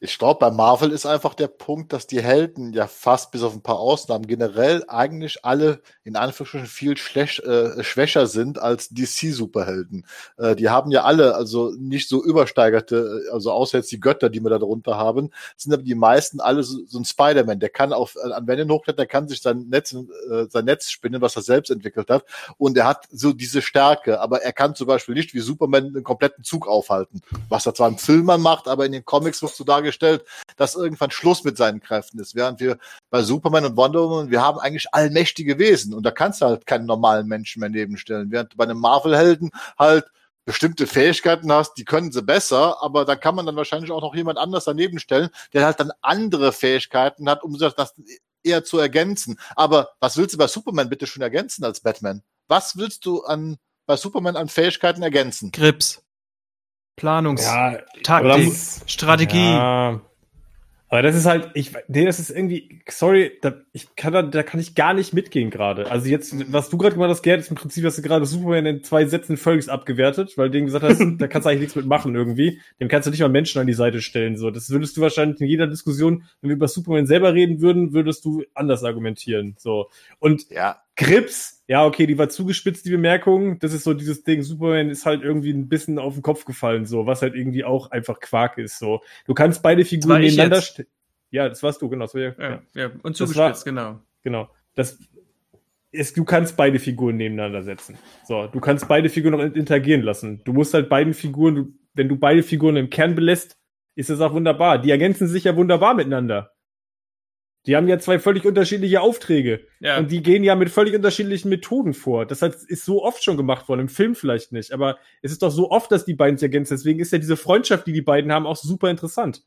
Ich glaube, bei Marvel ist einfach der Punkt, dass die Helden ja fast bis auf ein paar Ausnahmen generell eigentlich alle in Anführungsstrichen viel schlecht, äh, schwächer sind als DC-Superhelden. Äh, die haben ja alle also nicht so übersteigerte, äh, also außer jetzt die Götter, die wir da drunter haben, sind aber die meisten alle so, so ein Spider-Man. Der kann auf an Wänden hochklettern, der kann sich sein Netz, äh, sein Netz spinnen, was er selbst entwickelt hat. Und er hat so diese Stärke, aber er kann zum Beispiel nicht wie Superman einen kompletten Zug aufhalten. Was er zwar im Film macht, aber in den Comics wird so dargestellt, dargestellt, dass irgendwann Schluss mit seinen Kräften ist. Während wir bei Superman und Wonder Woman, wir haben eigentlich allmächtige Wesen und da kannst du halt keinen normalen Menschen mehr nebenstellen. Während du bei einem Marvel-Helden halt bestimmte Fähigkeiten hast, die können sie besser, aber da kann man dann wahrscheinlich auch noch jemand anders daneben stellen, der halt dann andere Fähigkeiten hat, um das eher zu ergänzen. Aber was willst du bei Superman bitte schon ergänzen als Batman? Was willst du an bei Superman an Fähigkeiten ergänzen? Grips. Planungs, ja, Taktik, Strategie. Ja. Aber das ist halt, ich, nee, das ist irgendwie, sorry, da, ich kann da, da kann ich gar nicht mitgehen gerade. Also jetzt, was du gerade gemacht hast, Gerd, ist im Prinzip, hast du gerade Superman in zwei Sätzen völlig abgewertet, weil du dem gesagt hast, *laughs* da kannst du eigentlich nichts mitmachen irgendwie. Dem kannst du nicht mal Menschen an die Seite stellen. So, das würdest du wahrscheinlich in jeder Diskussion, wenn wir über Superman selber reden würden, würdest du anders argumentieren. So. Und ja. Grips, ja, okay, die war zugespitzt, die Bemerkung. Das ist so dieses Ding, Superman ist halt irgendwie ein bisschen auf den Kopf gefallen, so, was halt irgendwie auch einfach Quark ist, so. Du kannst beide Figuren nebeneinander stellen. Ja, das warst du, genau. So, ja, ja, ja. und zugespitzt, war, genau. Genau. Das ist, du kannst beide Figuren nebeneinander setzen. So, du kannst beide Figuren noch interagieren lassen. Du musst halt beiden Figuren, du, wenn du beide Figuren im Kern belässt, ist das auch wunderbar. Die ergänzen sich ja wunderbar miteinander. Die haben ja zwei völlig unterschiedliche Aufträge. Ja. Und die gehen ja mit völlig unterschiedlichen Methoden vor. Das ist so oft schon gemacht worden, im Film vielleicht nicht. Aber es ist doch so oft, dass die beiden sich ergänzen. Deswegen ist ja diese Freundschaft, die die beiden haben, auch super interessant.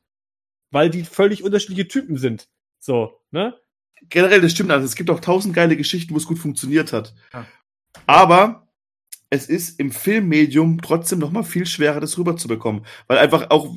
Weil die völlig unterschiedliche Typen sind. So, ne? Generell, das stimmt. Also es gibt auch tausend geile Geschichten, wo es gut funktioniert hat. Ja. Aber es ist im Filmmedium trotzdem noch mal viel schwerer, das rüberzubekommen. Weil einfach auch,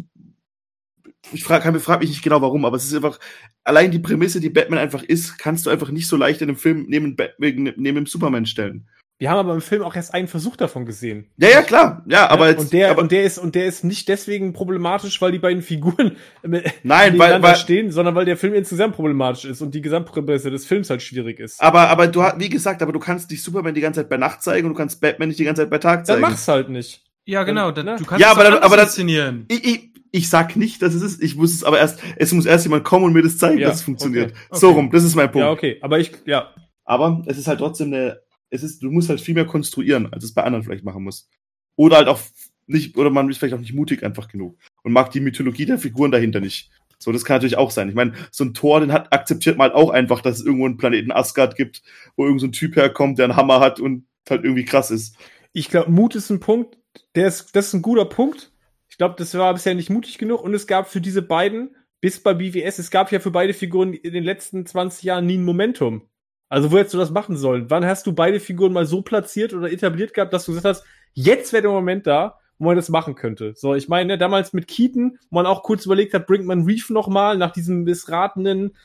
ich frage frag mich nicht genau warum, aber es ist einfach, allein die Prämisse, die Batman einfach ist, kannst du einfach nicht so leicht in einem Film neben, neben, neben dem Superman stellen. Wir haben aber im Film auch erst einen Versuch davon gesehen. Ja, ja, klar. Ja, aber jetzt, und der aber, und der ist und der ist nicht deswegen problematisch, weil die beiden Figuren *laughs* nein, weil, weil stehen, sondern weil der Film insgesamt problematisch ist und die Gesamtprämisse des Films halt schwierig ist. Aber aber du wie gesagt, aber du kannst nicht Superman die ganze Zeit bei Nacht zeigen und du kannst Batman nicht die ganze Zeit bei Tag zeigen. Dann mach's halt nicht. Ja, genau, dann, ne? du kannst ja, aber dann, aber das inszenieren. Ich, ich, ich sag nicht, dass es ist. Ich muss es aber erst, es muss erst jemand kommen und mir das zeigen, ja, dass es funktioniert. Okay, okay. So rum, das ist mein Punkt. Ja, okay, aber ich, ja. Aber es ist halt trotzdem eine es ist, du musst halt viel mehr konstruieren, als es bei anderen vielleicht machen muss. Oder halt auch nicht, oder man ist vielleicht auch nicht mutig einfach genug und mag die Mythologie der Figuren dahinter nicht. So, das kann natürlich auch sein. Ich meine, so ein Tor, den hat, akzeptiert man halt auch einfach, dass es irgendwo einen Planeten Asgard gibt, wo irgend so ein Typ herkommt, der einen Hammer hat und halt irgendwie krass ist. Ich glaube, Mut ist ein Punkt, der ist, das ist ein guter Punkt. Ich glaube, das war bisher nicht mutig genug und es gab für diese beiden, bis bei BWS, es gab ja für beide Figuren in den letzten 20 Jahren nie ein Momentum. Also wo hättest du das machen sollen? Wann hast du beide Figuren mal so platziert oder etabliert gehabt, dass du gesagt hast, jetzt wäre der Moment da, wo man das machen könnte. So, ich meine, ne, damals mit Keaton, wo man auch kurz überlegt hat, bringt man Reef nochmal nach diesem missratenen,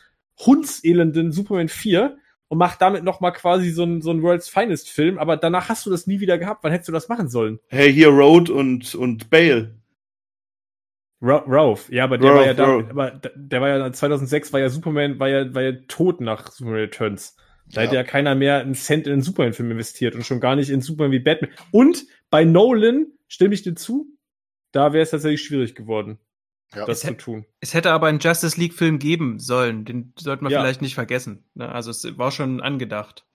hundselenden Superman 4 und macht damit nochmal quasi so ein, so ein World's Finest Film, aber danach hast du das nie wieder gehabt. Wann hättest du das machen sollen? Hey, hier Road und, und Bale. Rauf, ja, aber der Rauf, war ja da, aber der war ja 2006 war ja Superman, war ja, war ja tot nach Superman Returns. Da ja. hätte ja keiner mehr einen Cent in einen Superman-Film investiert und schon gar nicht in Superman wie Batman. Und bei Nolan, stimme ich dir zu, da wäre es tatsächlich schwierig geworden, ja. das es zu tun. Es hätte aber einen Justice League-Film geben sollen, den sollten wir ja. vielleicht nicht vergessen. Ne? Also es war schon angedacht.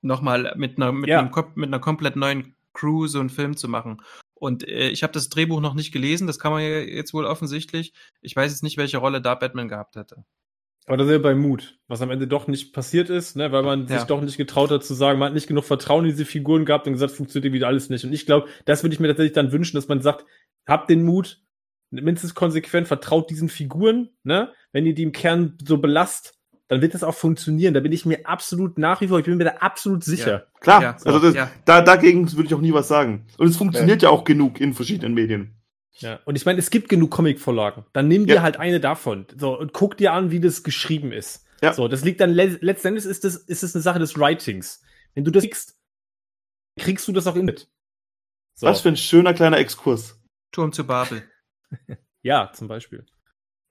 Nochmal mit einer, mit, einem, mit einer komplett neuen Crew so einen Film zu machen. Und äh, ich habe das Drehbuch noch nicht gelesen, das kann man ja jetzt wohl offensichtlich. Ich weiß jetzt nicht, welche Rolle da Batman gehabt hätte. Aber das ist ja bei Mut, was am Ende doch nicht passiert ist, ne, weil man ja. sich doch nicht getraut hat zu sagen, man hat nicht genug Vertrauen in diese Figuren gehabt und gesagt, funktioniert wieder alles nicht. Und ich glaube, das würde ich mir tatsächlich dann wünschen, dass man sagt, habt den Mut, mindestens konsequent, vertraut diesen Figuren, ne? Wenn ihr die im Kern so belast, dann wird das auch funktionieren. Da bin ich mir absolut nach wie vor, ich bin mir da absolut sicher. Ja. Klar, ja, so, also das, da, dagegen würde ich auch nie was sagen. Und es funktioniert ja auch genug in verschiedenen Medien. Ja, und ich meine, es gibt genug Comic-Vorlagen. Dann nimm dir ja. halt eine davon. So, und guck dir an, wie das geschrieben ist. Ja. So, das liegt dann le letztendlich ist das, ist das eine Sache des Writings. Wenn du das kriegst, kriegst du das auch in mit. So. Was für ein schöner kleiner Exkurs. Turm zu Babel. *laughs* ja, zum Beispiel.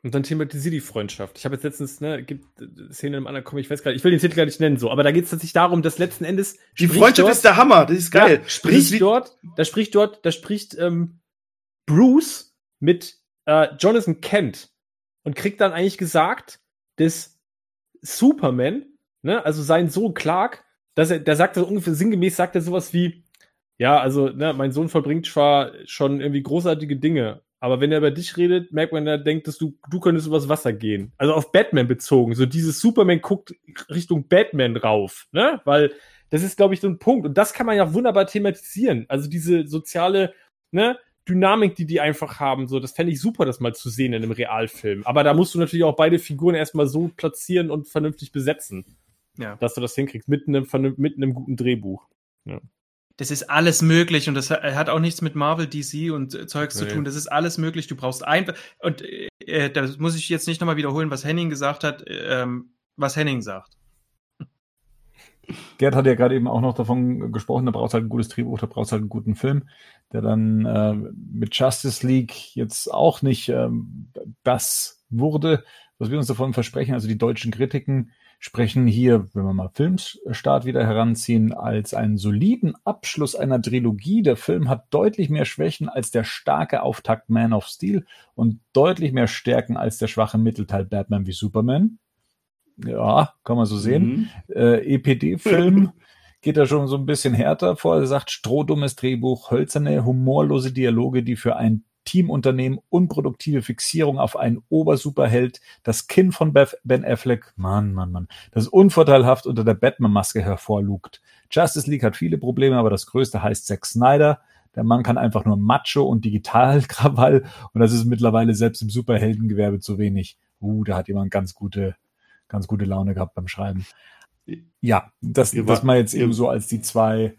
Und dann thematisiert die Freundschaft. Ich habe jetzt letztens, ne, gibt Szene im anderen Comic, ich weiß gar nicht, ich will den Titel gar nicht nennen, so, aber da geht es tatsächlich darum, dass letzten Endes. Die Freundschaft dort, ist der Hammer, das ist geil. Ja, spricht dort, da spricht dort, da spricht ähm, Bruce mit äh, Jonathan Kent und kriegt dann eigentlich gesagt, dass Superman, ne, also sein Sohn Clark, dass er, der sagt das ungefähr sinngemäß, sagt er sowas wie, ja, also, ne, mein Sohn vollbringt zwar schon irgendwie großartige Dinge, aber wenn er über dich redet, merkt man, er denkt, dass du, du könntest übers Wasser gehen. Also auf Batman bezogen. So dieses Superman guckt Richtung Batman rauf, ne? Weil das ist, glaube ich, so ein Punkt. Und das kann man ja wunderbar thematisieren. Also diese soziale, ne? Dynamik, die die einfach haben, so, das fände ich super, das mal zu sehen in einem Realfilm. Aber da musst du natürlich auch beide Figuren erstmal so platzieren und vernünftig besetzen. Ja. Dass du das hinkriegst, mit einem, mit einem guten Drehbuch. Ja. Das ist alles möglich und das hat auch nichts mit Marvel, DC und Zeugs nee. zu tun. Das ist alles möglich. Du brauchst einfach, und äh, da muss ich jetzt nicht nochmal wiederholen, was Henning gesagt hat, ähm, was Henning sagt. Gerd hat ja gerade eben auch noch davon gesprochen, da braucht halt ein gutes Drehbuch, da braucht halt einen guten Film, der dann äh, mit Justice League jetzt auch nicht ähm, das wurde, was wir uns davon versprechen. Also die deutschen Kritiken sprechen hier, wenn wir mal Filmstart wieder heranziehen, als einen soliden Abschluss einer Trilogie. Der Film hat deutlich mehr Schwächen als der starke Auftakt Man of Steel und deutlich mehr Stärken als der schwache Mittelteil Batman wie Superman. Ja, kann man so sehen. Mhm. Äh, EPD-Film *laughs* geht da schon so ein bisschen härter vor. Er sagt, strohdummes Drehbuch, hölzerne, humorlose Dialoge, die für ein Teamunternehmen, unproduktive Fixierung auf einen Obersuperheld, das Kinn von Ben Affleck, Mann, Mann, Mann, das unvorteilhaft unter der Batman-Maske hervorlugt. Justice League hat viele Probleme, aber das größte heißt Zack Snyder. Der Mann kann einfach nur Macho und Digitalkrawall *laughs* und das ist mittlerweile selbst im Superheldengewerbe zu wenig. Uh, da hat jemand ganz gute ganz gute Laune gehabt beim Schreiben. Ja, das, das mal jetzt eben so als die zwei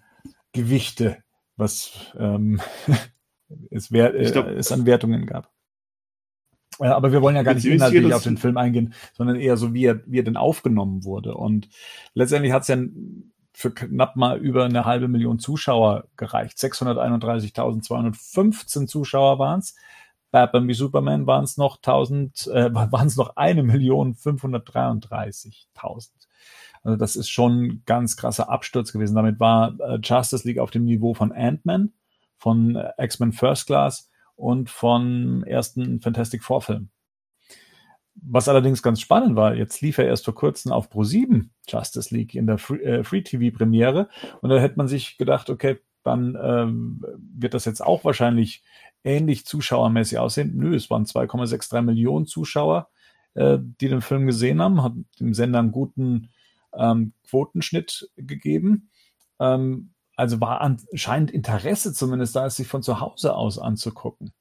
Gewichte, was ähm, *laughs* es, wär, äh, glaub, es an Wertungen gab. Ja, aber wir wollen ja gar nicht inhaltlich auf den Film eingehen, sondern eher so, wie er, wie er denn aufgenommen wurde. Und letztendlich hat es ja für knapp mal über eine halbe Million Zuschauer gereicht. 631.215 Zuschauer waren es. Batman wie Superman waren es noch 1000, äh, *laughs* waren es noch eine Million 533.000. Also das ist schon ein ganz krasser Absturz gewesen. Damit war äh, Justice League auf dem Niveau von Ant-Man, von X-Men First Class und von ersten Fantastic Four Film. Was allerdings ganz spannend war, jetzt lief er erst vor kurzem auf Pro7 Justice League in der Free, äh, Free TV Premiere und da hätte man sich gedacht, okay, dann ähm, wird das jetzt auch wahrscheinlich ähnlich zuschauermäßig aussehen. Nö, es waren 2,63 Millionen Zuschauer, äh, die den Film gesehen haben, hat dem Sender einen guten ähm, Quotenschnitt gegeben. Ähm, also war anscheinend Interesse zumindest da, es sich von zu Hause aus anzugucken.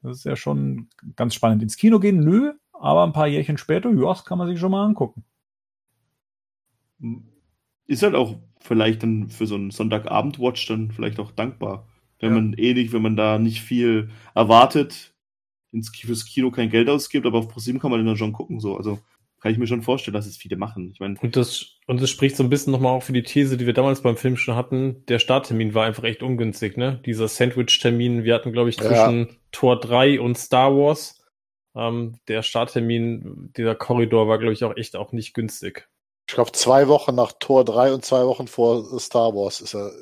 Das ist ja schon ganz spannend. Ins Kino gehen, nö, aber ein paar Jährchen später, ja, das kann man sich schon mal angucken. Ist halt auch vielleicht dann für so einen Sonntagabend-Watch dann vielleicht auch dankbar. Wenn ja. man ähnlich, wenn man da nicht viel erwartet, ins, fürs Kino kein Geld ausgibt, aber auf ProSieben kann man dann schon gucken. So. Also kann ich mir schon vorstellen, dass es viele machen. Ich meine, und das und das spricht so ein bisschen nochmal auch für die These, die wir damals beim Film schon hatten. Der Starttermin war einfach echt ungünstig, ne? Dieser Sandwich-Termin. Wir hatten, glaube ich, zwischen ja. Tor 3 und Star Wars. Ähm, der Starttermin, dieser Korridor war, glaube ich, auch echt auch nicht günstig. Ich glaube, zwei Wochen nach Tor 3 und zwei Wochen vor Star Wars ist er,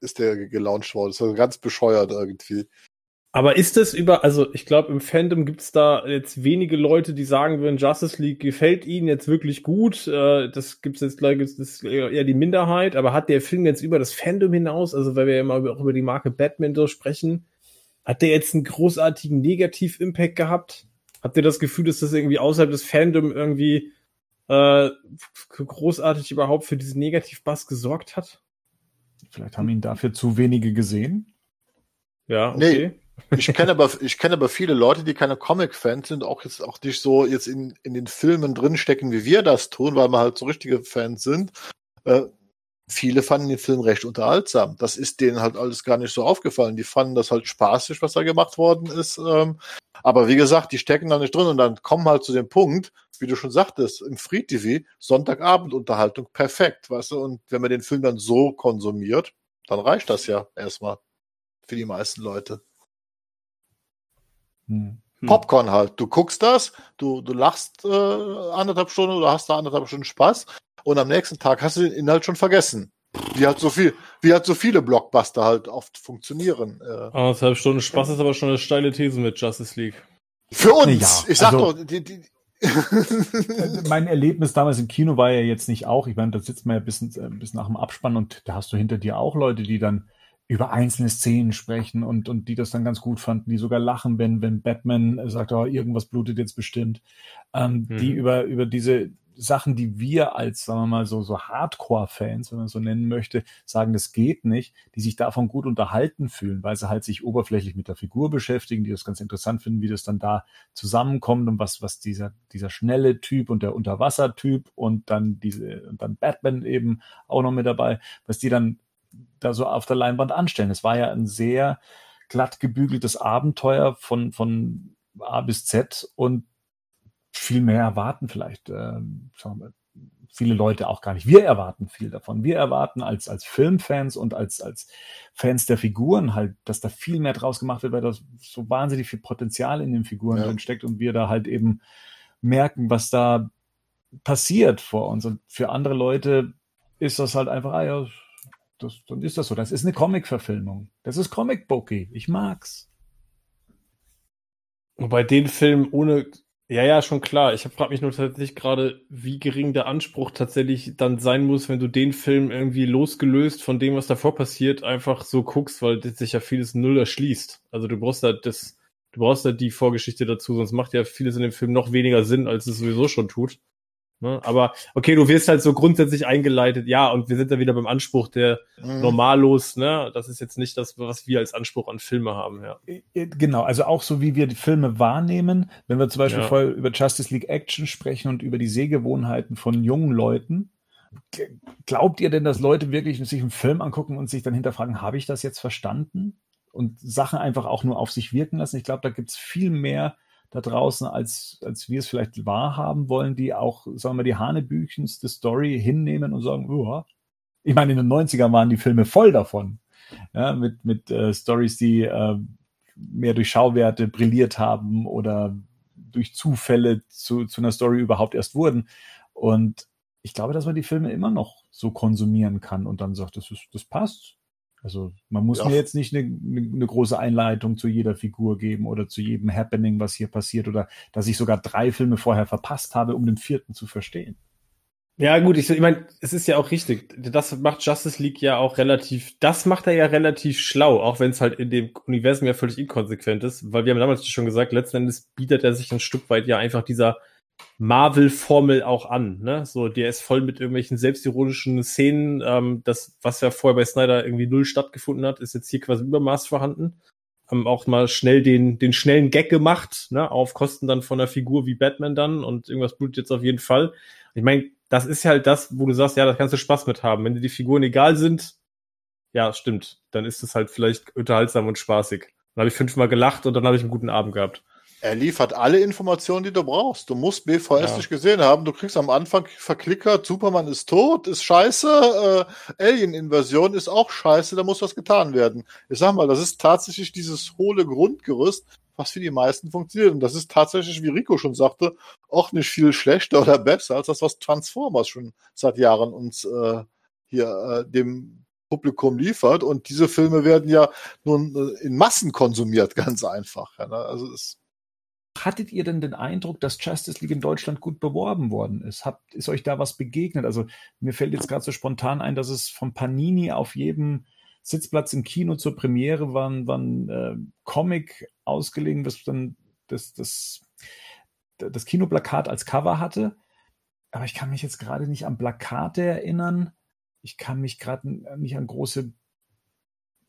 ist der gelauncht worden. Das ist ganz bescheuert irgendwie. Aber ist das über, also ich glaube, im Fandom gibt's da jetzt wenige Leute, die sagen würden, Justice League gefällt ihnen jetzt wirklich gut. Äh, das gibt's jetzt, glaube ich, das ist eher die Minderheit, aber hat der Film jetzt über das Fandom hinaus, also weil wir ja immer auch über die Marke Batman so sprechen, hat der jetzt einen großartigen Negativ-Impact gehabt? Habt ihr das Gefühl, dass das irgendwie außerhalb des Fandom irgendwie äh, großartig überhaupt für diesen Negativ-Bass gesorgt hat? Vielleicht haben ihn dafür zu wenige gesehen. Ja, okay. Nee. Ich kenne aber, ich aber viele Leute, die keine Comic-Fans sind, auch jetzt auch nicht so jetzt in, in den Filmen drinstecken, wie wir das tun, weil wir halt so richtige Fans sind. Äh, viele fanden den Film recht unterhaltsam. Das ist denen halt alles gar nicht so aufgefallen. Die fanden das halt spaßig, was da gemacht worden ist. Ähm, aber wie gesagt, die stecken da nicht drin und dann kommen halt zu dem Punkt, wie du schon sagtest, im Free TV, Sonntagabendunterhaltung, perfekt, weißt du? Und wenn man den Film dann so konsumiert, dann reicht das ja erstmal für die meisten Leute. Hm. Popcorn halt. Du guckst das, du, du lachst äh, anderthalb Stunden oder hast da anderthalb Stunden Spaß und am nächsten Tag hast du den Inhalt schon vergessen. Wie halt so viel, wie halt so viele Blockbuster halt oft funktionieren. Äh. Anderthalb Stunden Spaß ist aber schon eine steile These mit Justice League. Für uns! Ja, ich sag also, doch, die, die, mein Erlebnis damals im Kino war ja jetzt nicht auch, ich meine, da sitzt man ja bis, äh, bis nach dem Abspann und da hast du hinter dir auch Leute, die dann über einzelne Szenen sprechen und, und die das dann ganz gut fanden, die sogar lachen, wenn, wenn Batman sagt, oh, irgendwas blutet jetzt bestimmt. Ähm, mhm. Die über, über diese Sachen, die wir als, sagen wir mal, so, so Hardcore-Fans, wenn man so nennen möchte, sagen, das geht nicht, die sich davon gut unterhalten fühlen, weil sie halt sich oberflächlich mit der Figur beschäftigen, die das ganz interessant finden, wie das dann da zusammenkommt und was, was dieser, dieser schnelle Typ und der Unterwasser-Typ und dann diese, und dann Batman eben auch noch mit dabei, was die dann da so auf der Leinwand anstellen. Es war ja ein sehr glatt gebügeltes Abenteuer von, von A bis Z und viel mehr erwarten vielleicht, äh, wir, viele Leute auch gar nicht. Wir erwarten viel davon. Wir erwarten als, als Filmfans und als, als Fans der Figuren halt, dass da viel mehr draus gemacht wird, weil da so wahnsinnig viel Potenzial in den Figuren ja. drin steckt und wir da halt eben merken, was da passiert vor uns. Und für andere Leute ist das halt einfach, ah ja, das, dann ist das so. Das ist eine Comic-Verfilmung. Das ist Comic-Bookie. Ich mag's. Wobei den Film ohne, ja, ja, schon klar. Ich frage mich nur tatsächlich gerade, wie gering der Anspruch tatsächlich dann sein muss, wenn du den Film irgendwie losgelöst von dem, was davor passiert, einfach so guckst, weil sich ja vieles null erschließt. Also du brauchst da das, du brauchst da die Vorgeschichte dazu, sonst macht ja vieles in dem Film noch weniger Sinn, als es sowieso schon tut. Ne? Aber okay, du wirst halt so grundsätzlich eingeleitet, ja, und wir sind da wieder beim Anspruch der mhm. Normalos, ne? Das ist jetzt nicht das, was wir als Anspruch an Filme haben, ja. Genau, also auch so wie wir die Filme wahrnehmen, wenn wir zum Beispiel ja. vorher über Justice League Action sprechen und über die Sehgewohnheiten von jungen Leuten, Glaubt ihr denn, dass Leute wirklich sich einen Film angucken und sich dann hinterfragen, habe ich das jetzt verstanden? Und Sachen einfach auch nur auf sich wirken lassen? Ich glaube, da gibt es viel mehr da draußen, als, als wir es vielleicht wahrhaben wollen, die auch, sagen wir, die hanebüchenste Story hinnehmen und sagen, oh, ich meine, in den 90ern waren die Filme voll davon. Ja, mit mit äh, Stories, die äh, mehr durch Schauwerte brilliert haben oder durch Zufälle zu, zu einer Story überhaupt erst wurden. Und ich glaube, dass man die Filme immer noch so konsumieren kann und dann sagt, das, ist, das passt. Also man muss ja. mir jetzt nicht eine, eine, große Einleitung zu jeder Figur geben oder zu jedem Happening, was hier passiert oder dass ich sogar drei Filme vorher verpasst habe, um den vierten zu verstehen. Ja, gut, ich, ich meine, es ist ja auch richtig. Das macht Justice League ja auch relativ, das macht er ja relativ schlau, auch wenn es halt in dem Universum ja völlig inkonsequent ist, weil wir haben damals schon gesagt, letzten Endes bietet er sich ein Stück weit ja einfach dieser Marvel-Formel auch an. Ne? So, der ist voll mit irgendwelchen selbstironischen Szenen. Ähm, das, was ja vorher bei Snyder irgendwie null stattgefunden hat, ist jetzt hier quasi Übermaß vorhanden. Haben auch mal schnell den, den schnellen Gag gemacht, ne? auf Kosten dann von einer Figur wie Batman dann und irgendwas blutet jetzt auf jeden Fall. Ich meine, das ist halt das, wo du sagst, ja, da kannst du Spaß mit haben. Wenn dir die Figuren egal sind, ja, stimmt, dann ist es halt vielleicht unterhaltsam und spaßig. Dann habe ich fünfmal gelacht und dann habe ich einen guten Abend gehabt. Er liefert alle Informationen, die du brauchst. Du musst BVS ja. nicht gesehen haben. Du kriegst am Anfang verklickert, Superman ist tot, ist scheiße, äh, Alien-Invasion ist auch scheiße, da muss was getan werden. Ich sag mal, das ist tatsächlich dieses hohle Grundgerüst, was für die meisten funktioniert. Und das ist tatsächlich, wie Rico schon sagte, auch nicht viel schlechter oder besser als das, was Transformers schon seit Jahren uns äh, hier äh, dem Publikum liefert. Und diese Filme werden ja nun äh, in Massen konsumiert, *laughs* ganz einfach. Ja, ne? Also es Hattet ihr denn den Eindruck, dass Justice League in Deutschland gut beworben worden ist? Habt, ist euch da was begegnet? Also mir fällt jetzt gerade so spontan ein, dass es von Panini auf jedem Sitzplatz im Kino zur Premiere war, war ein äh, Comic ausgelegen, das dann das, das, das Kinoplakat als Cover hatte. Aber ich kann mich jetzt gerade nicht an Plakate erinnern. Ich kann mich gerade nicht an große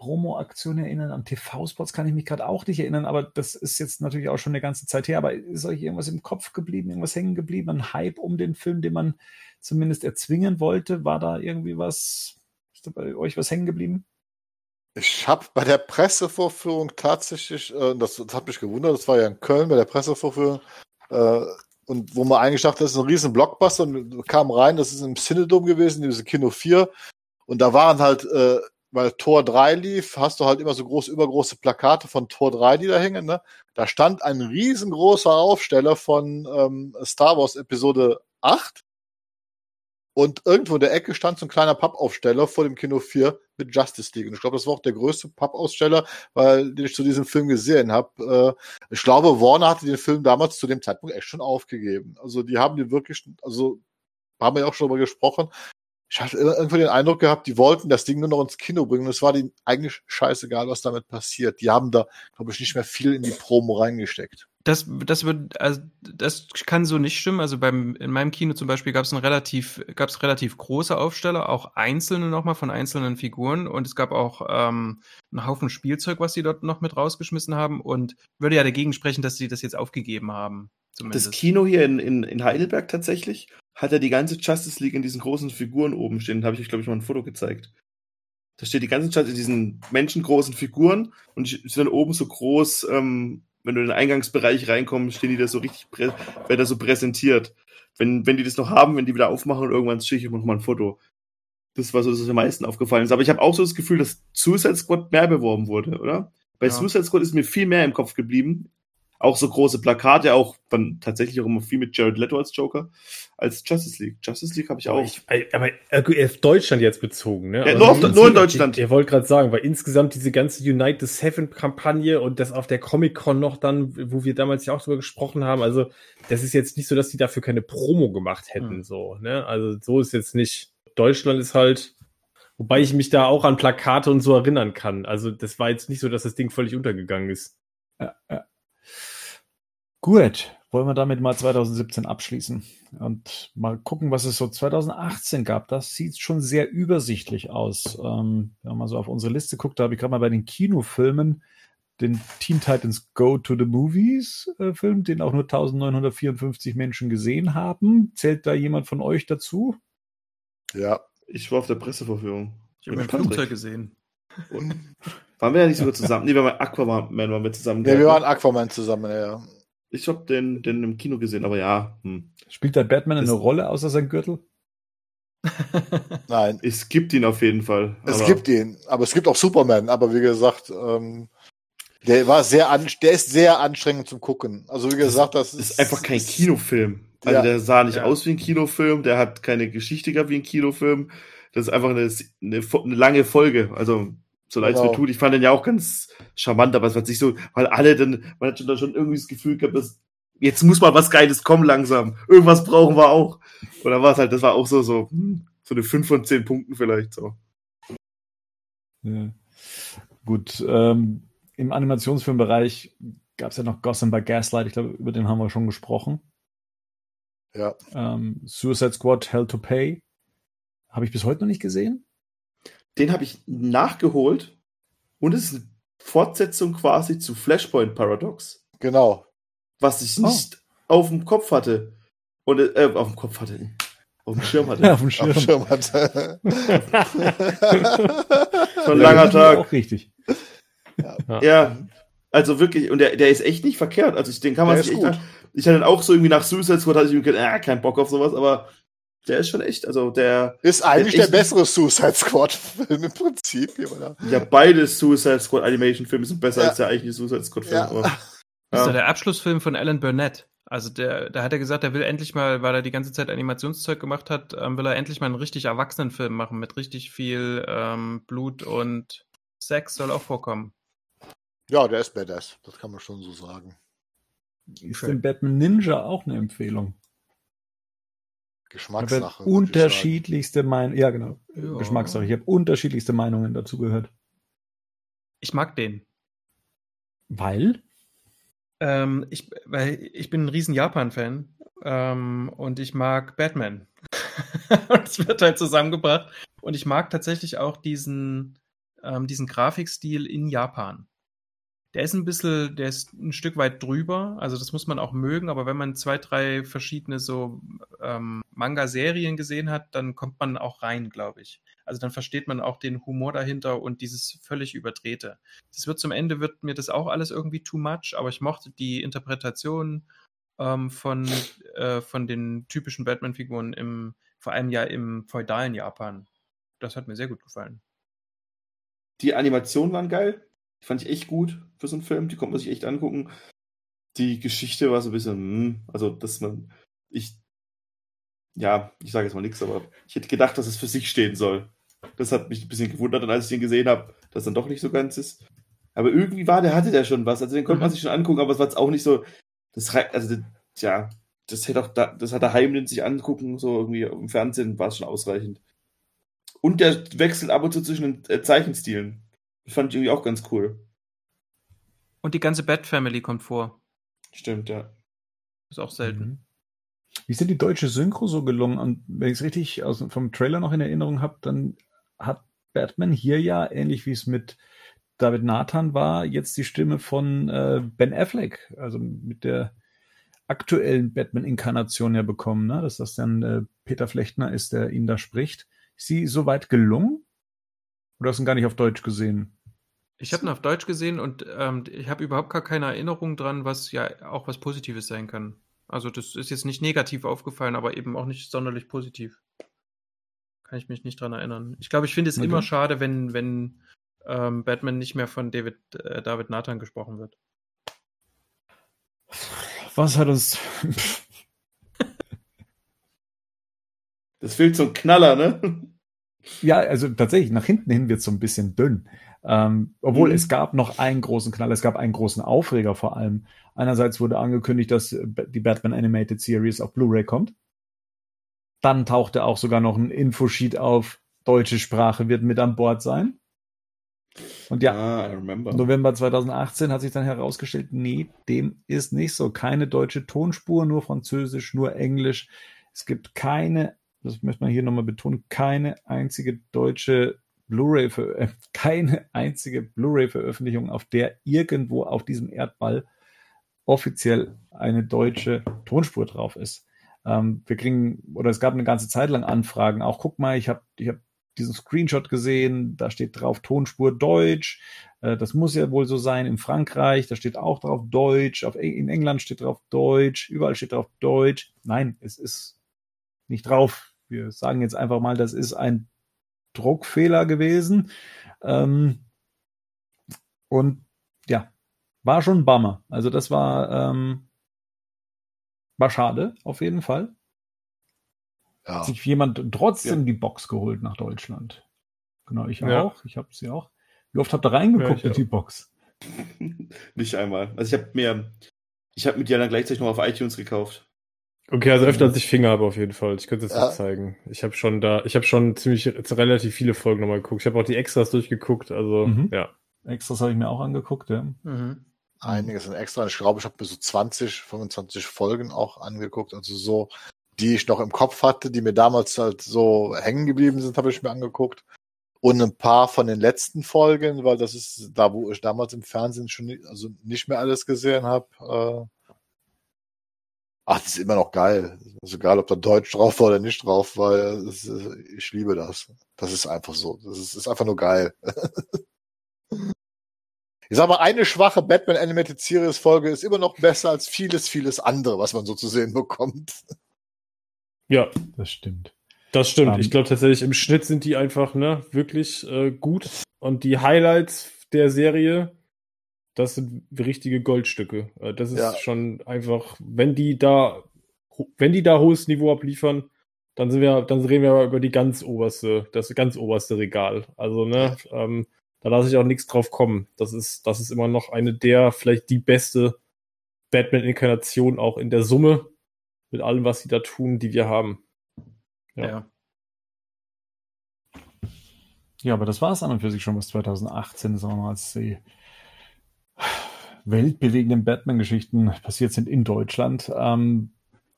Promo-Aktionen erinnern. An TV-Spots kann ich mich gerade auch nicht erinnern. Aber das ist jetzt natürlich auch schon eine ganze Zeit her. Aber ist euch irgendwas im Kopf geblieben, irgendwas hängen geblieben? Ein Hype um den Film, den man zumindest erzwingen wollte? War da irgendwie was? Ist da bei euch was hängen geblieben? Ich habe bei der Pressevorführung tatsächlich, äh, das, das, hat mich gewundert, das war ja in Köln bei der Pressevorführung, äh, und wo man eigentlich dachte, das ist ein riesen Blockbuster und kam rein, das ist im Cinedom gewesen, diese Kino 4. Und da waren halt, äh, weil Tor 3 lief, hast du halt immer so groß, übergroße Plakate von Tor 3, die da hängen. Ne? Da stand ein riesengroßer Aufsteller von ähm, Star Wars Episode 8 und irgendwo in der Ecke stand so ein kleiner Pappaufsteller vor dem Kino 4 mit Justice League. Und ich glaube, das war auch der größte Pappaussteller, weil den ich zu diesem Film gesehen habe. Äh, ich glaube, Warner hatte den Film damals zu dem Zeitpunkt echt schon aufgegeben. Also die haben den wirklich, also haben wir ja auch schon darüber gesprochen. Ich hatte irgendwie den Eindruck gehabt, die wollten das Ding nur noch ins Kino bringen. Und es war denen eigentlich scheißegal, was damit passiert. Die haben da, glaube ich, nicht mehr viel in die Promo reingesteckt. Das, das wird, also das kann so nicht stimmen. Also beim, in meinem Kino zum Beispiel gab es ein relativ, gab es relativ große Aufsteller, auch einzelne nochmal von einzelnen Figuren und es gab auch ähm, einen Haufen Spielzeug, was sie dort noch mit rausgeschmissen haben und würde ja dagegen sprechen, dass sie das jetzt aufgegeben haben. Zumindest. Das Kino hier in, in, in Heidelberg tatsächlich hat ja die ganze Justice League in diesen großen Figuren oben stehen. Da habe ich euch, glaube ich, mal ein Foto gezeigt. Da steht die ganze Zeit in diesen menschengroßen Figuren und die sind dann oben so groß ähm, wenn du in den Eingangsbereich reinkommst, stehen die da so richtig, werden da so präsentiert. Wenn, wenn die das noch haben, wenn die wieder aufmachen und irgendwann schicke ich noch mal ein Foto. Das war so, das am meisten aufgefallen ist. Aber ich habe auch so das Gefühl, dass Suicide Squad mehr beworben wurde, oder? Bei ja. Suicide Squad ist mir viel mehr im Kopf geblieben auch so große Plakate, auch dann tatsächlich auch immer viel mit Jared Leto als Joker, als Justice League. Justice League habe ich auch. Ich, aber äh, auf Deutschland jetzt bezogen, ne? Ja, nur, auf, nur in Deutschland. Ich wollte gerade sagen, weil insgesamt diese ganze United Seven Kampagne und das auf der Comic Con noch dann, wo wir damals ja auch drüber gesprochen haben, also das ist jetzt nicht so, dass die dafür keine Promo gemacht hätten, hm. so, ne? Also so ist jetzt nicht. Deutschland ist halt, wobei ich mich da auch an Plakate und so erinnern kann. Also das war jetzt nicht so, dass das Ding völlig untergegangen ist. Ja, ja. Gut, wollen wir damit mal 2017 abschließen und mal gucken, was es so 2018 gab. Das sieht schon sehr übersichtlich aus. Ähm, wenn man mal so auf unsere Liste guckt, da habe ich gerade mal bei den Kinofilmen den Teen Titans Go to the Movies äh, Film, den auch nur 1954 Menschen gesehen haben. Zählt da jemand von euch dazu? Ja. Ich war auf der Presseverführung. Ich habe ein Flugzeug gesehen. Und waren wir ja nicht sogar zusammen? Nee, wir waren Aquaman waren wir zusammen. Nee, wir waren Aquaman zusammen, ja. Ich habe den, den im Kino gesehen, aber ja. Hm. Spielt der Batman eine Rolle außer sein Gürtel? *laughs* Nein. Es gibt ihn auf jeden Fall. Es gibt ihn, aber es gibt auch Superman. Aber wie gesagt, ähm, der war sehr an, der ist sehr anstrengend zum Gucken. Also wie gesagt, das, das ist, ist einfach kein Kinofilm. Also ja. der sah nicht ja. aus wie ein Kinofilm, der hat keine Geschichte gehabt wie ein Kinofilm. Das ist einfach eine, eine, eine lange Folge. Also so leid es genau. mir tut. Ich fand den ja auch ganz charmant, aber es war nicht so, weil alle dann, man hat schon, da schon irgendwie das Gefühl gehabt, dass jetzt muss mal was Geiles kommen langsam. Irgendwas brauchen wir auch. Oder war es halt, das war auch so, so, hm, so eine 5 von 10 Punkten vielleicht so. Ja. Gut, ähm, im Animationsfilmbereich gab es ja noch Gotham by Gaslight, ich glaube, über den haben wir schon gesprochen. Ja. Ähm, Suicide Squad Hell to Pay. Habe ich bis heute noch nicht gesehen. Den habe ich nachgeholt und es ist eine Fortsetzung quasi zu Flashpoint Paradox. Genau. Was ich nicht oh. auf dem Kopf hatte. Und äh, auf dem Kopf hatte. Auf dem Schirm hatte. Ja, *laughs* auf dem Schirm, auf dem Schirm hatte. *laughs* Schon ein langer Tag. Auch richtig. Ja. ja. also wirklich, und der, der ist echt nicht verkehrt. Also den kann man der sich echt. Gut. Ich hatte auch so irgendwie nach Suicide Squad hatte ich mir gedacht, äh, kein Bock auf sowas, aber der ist schon echt, also der. Ist eigentlich der, der bessere Suicide Squad-Film im Prinzip. Ja, beide Suicide Squad Animation-Filme sind besser ja. als der eigentliche Suicide Squad-Film. Ja. Das ist ja der Abschlussfilm von Alan Burnett. Also der, da hat er gesagt, er will endlich mal, weil er die ganze Zeit Animationszeug gemacht hat, ähm, will er endlich mal einen richtig erwachsenen Film machen mit richtig viel ähm, Blut und Sex soll auch vorkommen. Ja, der ist badass, das kann man schon so sagen. Ist denn Batman Ninja auch eine Empfehlung? Geschmackssache. Unterschiedlichste Meinungen. Ja, genau. Ja. Geschmackssache. Ich habe unterschiedlichste Meinungen dazu gehört. Ich mag den. Weil? Ähm, ich, weil ich bin ein riesen Japan-Fan ähm, und ich mag Batman. *laughs* und es wird halt zusammengebracht. Und ich mag tatsächlich auch diesen, ähm, diesen Grafikstil in Japan. Der ist ein bisschen, der ist ein Stück weit drüber, also das muss man auch mögen, aber wenn man zwei, drei verschiedene so ähm, Manga-Serien gesehen hat, dann kommt man auch rein, glaube ich. Also dann versteht man auch den Humor dahinter und dieses völlig überdrehte. Das wird zum Ende, wird mir das auch alles irgendwie too much, aber ich mochte die Interpretation ähm, von, äh, von den typischen Batman-Figuren im, vor allem ja im feudalen Japan. Das hat mir sehr gut gefallen. Die Animationen waren geil. Die fand ich echt gut für so einen Film. Die konnte man sich echt angucken. Die Geschichte war so ein bisschen, hm, also dass man, ich, ja, ich sage jetzt mal nichts, aber ich hätte gedacht, dass es für sich stehen soll. Das hat mich ein bisschen gewundert, und als ich den gesehen habe, dass dann doch nicht so ganz ist. Aber irgendwie war der, hatte der schon was. Also den konnte man mhm. sich schon angucken, aber es war jetzt auch nicht so, das, also, ja, das hätte auch, da, das hat daheim den sich angucken, so irgendwie im Fernsehen war es schon ausreichend. Und der wechselt ab und zu zwischen den äh, Zeichenstilen. Das fand ich irgendwie auch ganz cool. Und die ganze Bat Family kommt vor. Stimmt, ja. Ist auch selten. Mhm. Wie ist denn die deutsche Synchro so gelungen? Und wenn ich es richtig aus, vom Trailer noch in Erinnerung habe, dann hat Batman hier ja, ähnlich wie es mit David Nathan war, jetzt die Stimme von äh, Ben Affleck, also mit der aktuellen Batman-Inkarnation ja bekommen, ne? dass das dann äh, Peter Flechtner ist, der ihn da spricht. Ist sie soweit gelungen? Oder hast du ihn gar nicht auf Deutsch gesehen? Ich habe ihn auf Deutsch gesehen und ähm, ich habe überhaupt gar keine Erinnerung dran, was ja auch was Positives sein kann. Also das ist jetzt nicht negativ aufgefallen, aber eben auch nicht sonderlich positiv. Kann ich mich nicht dran erinnern. Ich glaube, ich finde es okay. immer schade, wenn, wenn ähm, Batman nicht mehr von David, äh, David Nathan gesprochen wird. Was hat uns. *laughs* das fehlt so ein Knaller, ne? Ja, also tatsächlich, nach hinten hin wird es so ein bisschen dünn. Ähm, obwohl mhm. es gab noch einen großen Knall, es gab einen großen Aufreger vor allem. Einerseits wurde angekündigt, dass die Batman Animated Series auf Blu-ray kommt. Dann tauchte auch sogar noch ein Infosheet auf, deutsche Sprache wird mit an Bord sein. Und ja, ah, November 2018 hat sich dann herausgestellt, nee, dem ist nicht so. Keine deutsche Tonspur, nur Französisch, nur Englisch. Es gibt keine das möchte man hier nochmal betonen, keine einzige deutsche Blu-ray, äh, keine einzige Blu-ray-Veröffentlichung, auf der irgendwo auf diesem Erdball offiziell eine deutsche Tonspur drauf ist. Ähm, wir kriegen, oder es gab eine ganze Zeit lang Anfragen, auch guck mal, ich habe ich hab diesen Screenshot gesehen, da steht drauf Tonspur Deutsch, äh, das muss ja wohl so sein in Frankreich, da steht auch drauf Deutsch, auf, in England steht drauf Deutsch, überall steht drauf Deutsch. Nein, es ist nicht drauf. Wir sagen jetzt einfach mal, das ist ein Druckfehler gewesen. Ähm, und ja, war schon ein Bummer. Also das war, ähm, war schade, auf jeden Fall. Ja. Hat sich jemand trotzdem ja. die Box geholt nach Deutschland. Genau, ich ja. auch. Ich habe sie auch. Wie oft habt ihr reingeguckt in die Box? *laughs* Nicht einmal. Also ich habe mir, ich habe mit Jana gleichzeitig noch auf iTunes gekauft. Okay, also öfter als ich Finger habe auf jeden Fall. Ich könnte es ja. zeigen. Ich habe schon da, ich habe schon ziemlich relativ viele Folgen nochmal geguckt. Ich habe auch die Extras durchgeguckt, also mhm. ja. Extras habe ich mir auch angeguckt, ja. Mhm. Einiges sind extra. Ich glaube, ich habe mir so 20, 25 Folgen auch angeguckt. Also so, die ich noch im Kopf hatte, die mir damals halt so hängen geblieben sind, habe ich mir angeguckt. Und ein paar von den letzten Folgen, weil das ist da, wo ich damals im Fernsehen schon nicht, also nicht mehr alles gesehen habe. Äh, ach, das ist immer noch geil. Also egal, ob da Deutsch drauf war oder nicht drauf, weil ist, ich liebe das. Das ist einfach so. Das ist, ist einfach nur geil. *laughs* Ich sag mal, eine schwache Batman Animated Series Folge ist immer noch besser als vieles, vieles andere, was man so zu sehen bekommt. Ja, das stimmt. Das stimmt. Um, ich glaube tatsächlich, im Schnitt sind die einfach ne, wirklich äh, gut. Und die Highlights der Serie, das sind richtige Goldstücke. Äh, das ist ja. schon einfach, wenn die da, wenn die da hohes Niveau abliefern, dann sind wir, dann reden wir über die ganz oberste, das ganz oberste Regal. Also, ne, ähm, da lasse ich auch nichts drauf kommen. Das ist, das ist immer noch eine der, vielleicht die beste Batman-Inkarnation auch in der Summe mit allem, was sie da tun, die wir haben. Ja. ja. Ja, aber das war es an und für sich schon, was 2018, sagen wir mal, als die weltbewegenden Batman-Geschichten passiert sind in Deutschland, ähm,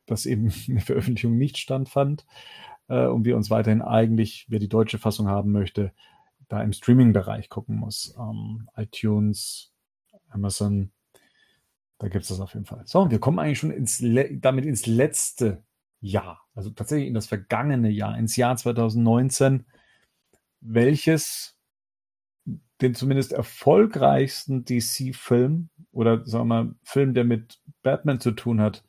dass eben *laughs* eine Veröffentlichung nicht standfand äh, und wir uns weiterhin eigentlich, wer die deutsche Fassung haben möchte, da im Streaming-Bereich gucken muss. Ähm, iTunes, Amazon, da gibt es das auf jeden Fall. So, und wir kommen eigentlich schon ins damit ins letzte Jahr, also tatsächlich in das vergangene Jahr, ins Jahr 2019, welches den zumindest erfolgreichsten DC-Film oder sagen wir mal Film, der mit Batman zu tun hat,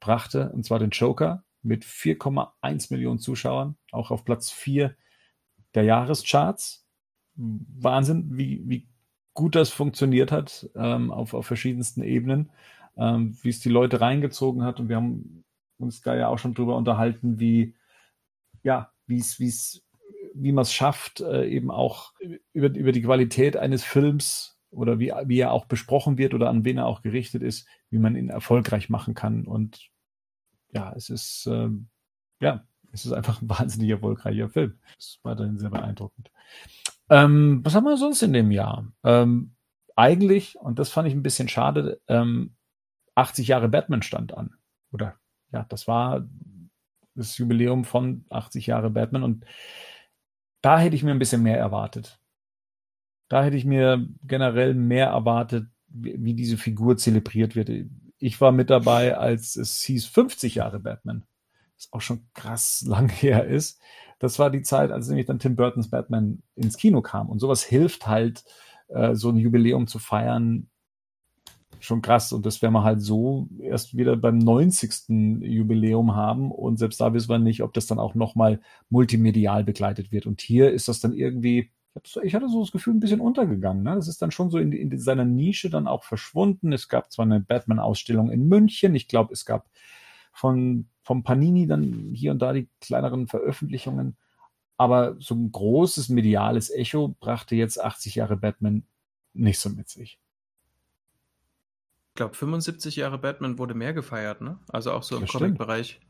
brachte, und zwar den Joker mit 4,1 Millionen Zuschauern, auch auf Platz 4 der Jahrescharts. Wahnsinn, wie, wie gut das funktioniert hat ähm, auf, auf verschiedensten Ebenen, ähm, wie es die Leute reingezogen hat. Und wir haben uns da ja auch schon drüber unterhalten, wie, ja, wie es, wie es, wie man es schafft, äh, eben auch über, über die Qualität eines Films oder wie, wie er auch besprochen wird oder an wen er auch gerichtet ist, wie man ihn erfolgreich machen kann. Und ja, es ist, äh, ja, es ist einfach ein wahnsinnig erfolgreicher Film. Das ist weiterhin sehr beeindruckend. Ähm, was haben wir sonst in dem Jahr? Ähm, eigentlich, und das fand ich ein bisschen schade, ähm, 80 Jahre Batman stand an. Oder ja, das war das Jubiläum von 80 Jahre Batman und da hätte ich mir ein bisschen mehr erwartet. Da hätte ich mir generell mehr erwartet, wie, wie diese Figur zelebriert wird. Ich war mit dabei, als es hieß 50 Jahre Batman. Was auch schon krass lang her ist das war die Zeit, als nämlich dann Tim Burtons Batman ins Kino kam. Und sowas hilft halt, äh, so ein Jubiläum zu feiern, schon krass. Und das werden wir halt so erst wieder beim 90. Jubiläum haben. Und selbst da wissen wir nicht, ob das dann auch nochmal multimedial begleitet wird. Und hier ist das dann irgendwie, ich hatte so das Gefühl, ein bisschen untergegangen. Ne? Das ist dann schon so in, in seiner Nische dann auch verschwunden. Es gab zwar eine Batman-Ausstellung in München. Ich glaube, es gab von vom Panini dann hier und da die kleineren Veröffentlichungen. Aber so ein großes mediales Echo brachte jetzt 80 Jahre Batman nicht so mit sich. Ich glaube, 75 Jahre Batman wurde mehr gefeiert, ne? Also auch so im Comic-Bereich.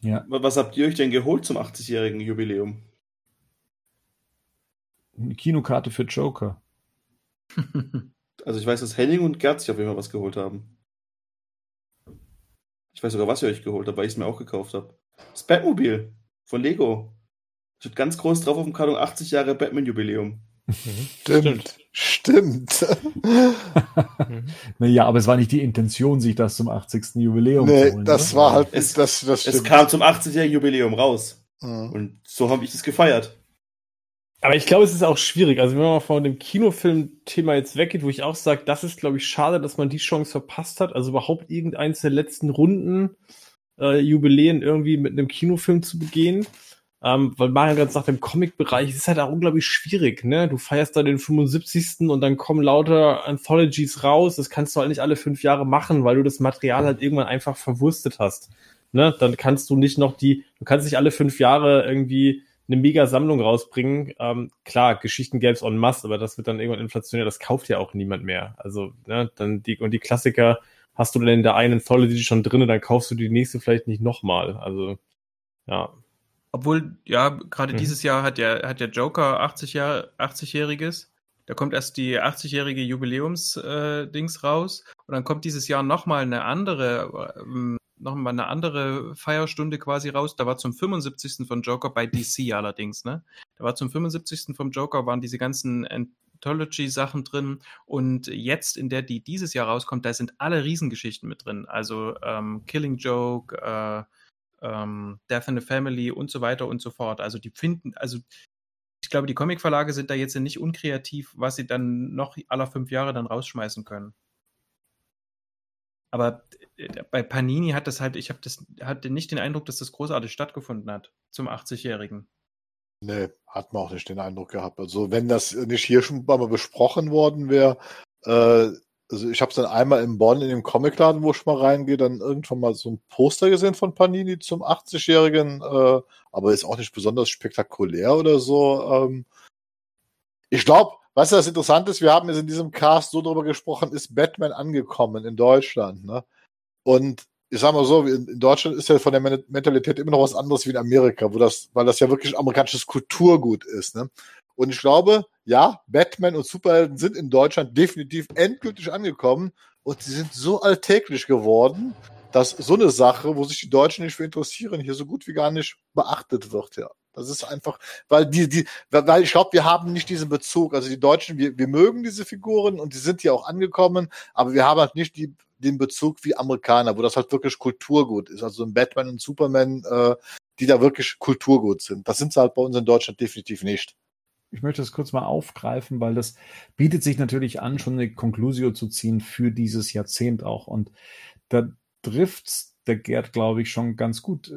Ja. Was habt ihr euch denn geholt zum 80-jährigen Jubiläum? Eine Kinokarte für Joker. *laughs* also ich weiß, dass Henning und Gerd sich auf jeden Fall was geholt haben. Ich weiß sogar, was ihr euch geholt habt, weil ich es mir auch gekauft habe. Das Batmobil von Lego. Steht ganz groß drauf auf dem Karton 80 Jahre Batman-Jubiläum. Mhm. *laughs* Stimmt. Stimmt. *laughs* naja, aber es war nicht die Intention, sich das zum 80. Jubiläum nee, zu holen. Das oder? war halt, es, das, das stimmt. Es kam zum 80-jährigen Jubiläum raus. Mhm. Und so habe ich es gefeiert. Aber ich glaube, es ist auch schwierig. Also wenn man mal von dem Kinofilm-Thema jetzt weggeht, wo ich auch sage, das ist, glaube ich, schade, dass man die Chance verpasst hat. Also überhaupt irgendeins der letzten Runden äh, Jubiläen irgendwie mit einem Kinofilm zu begehen. Ähm, weil Mario gerade sagt, im Comic-Bereich ist halt auch unglaublich schwierig, ne? Du feierst da den 75. und dann kommen lauter Anthologies raus. Das kannst du halt nicht alle fünf Jahre machen, weil du das Material halt irgendwann einfach verwurstet hast. Ne? Dann kannst du nicht noch die, du kannst nicht alle fünf Jahre irgendwie eine mega Sammlung rausbringen. Ähm, klar, Geschichten gäbe es en masse, aber das wird dann irgendwann inflationär, das kauft ja auch niemand mehr. Also, ne, dann die, und die Klassiker hast du dann in der einen Anthology schon drin, dann kaufst du die nächste vielleicht nicht nochmal. Also, ja. Obwohl, ja, gerade mhm. dieses Jahr hat ja, hat der Joker 80 Jahre, 80-jähriges. Da kommt erst die 80-jährige Jubiläums-Dings äh, raus und dann kommt dieses Jahr nochmal eine andere ähm, noch mal eine andere Feierstunde quasi raus. Da war zum 75. von Joker bei DC *laughs* allerdings, ne? Da war zum 75. vom Joker waren diese ganzen Anthology-Sachen drin und jetzt in der, die dieses Jahr rauskommt, da sind alle Riesengeschichten mit drin. Also ähm, Killing Joke, äh, ähm, Death in the Family und so weiter und so fort. Also die finden, also ich glaube, die Comicverlage sind da jetzt nicht unkreativ, was sie dann noch aller fünf Jahre dann rausschmeißen können. Aber äh, bei Panini hat das halt, ich habe das, hatte nicht den Eindruck, dass das großartig stattgefunden hat zum 80-Jährigen. Nee, hat man auch nicht den Eindruck gehabt. Also wenn das nicht hier schon mal besprochen worden wäre, äh, also ich habe es dann einmal in Bonn in dem Comicladen, wo ich mal reingehe, dann irgendwann mal so ein Poster gesehen von Panini zum 80-Jährigen, äh, aber ist auch nicht besonders spektakulär oder so. Ähm, ich glaube, was das Interessante ist, wir haben jetzt in diesem Cast so darüber gesprochen, ist Batman angekommen in Deutschland, ne? Und ich sag mal so, in Deutschland ist ja von der Mentalität immer noch was anderes wie in Amerika, wo das, weil das ja wirklich amerikanisches Kulturgut ist, ne? Und ich glaube, ja, Batman und Superhelden sind in Deutschland definitiv endgültig angekommen und sie sind so alltäglich geworden, dass so eine Sache, wo sich die Deutschen nicht für interessieren, hier so gut wie gar nicht beachtet wird, ja. Das ist einfach, weil die, die, weil ich glaube, wir haben nicht diesen Bezug. Also die Deutschen, wir, wir mögen diese Figuren und die sind hier auch angekommen, aber wir haben halt nicht die, den Bezug wie Amerikaner, wo das halt wirklich Kulturgut ist. Also ein Batman und Superman, äh, die da wirklich Kulturgut sind. Das sind sie halt bei uns in Deutschland definitiv nicht. Ich möchte das kurz mal aufgreifen, weil das bietet sich natürlich an, schon eine Konklusio zu ziehen für dieses Jahrzehnt auch. Und da trifft der Gerd, glaube ich, schon ganz gut.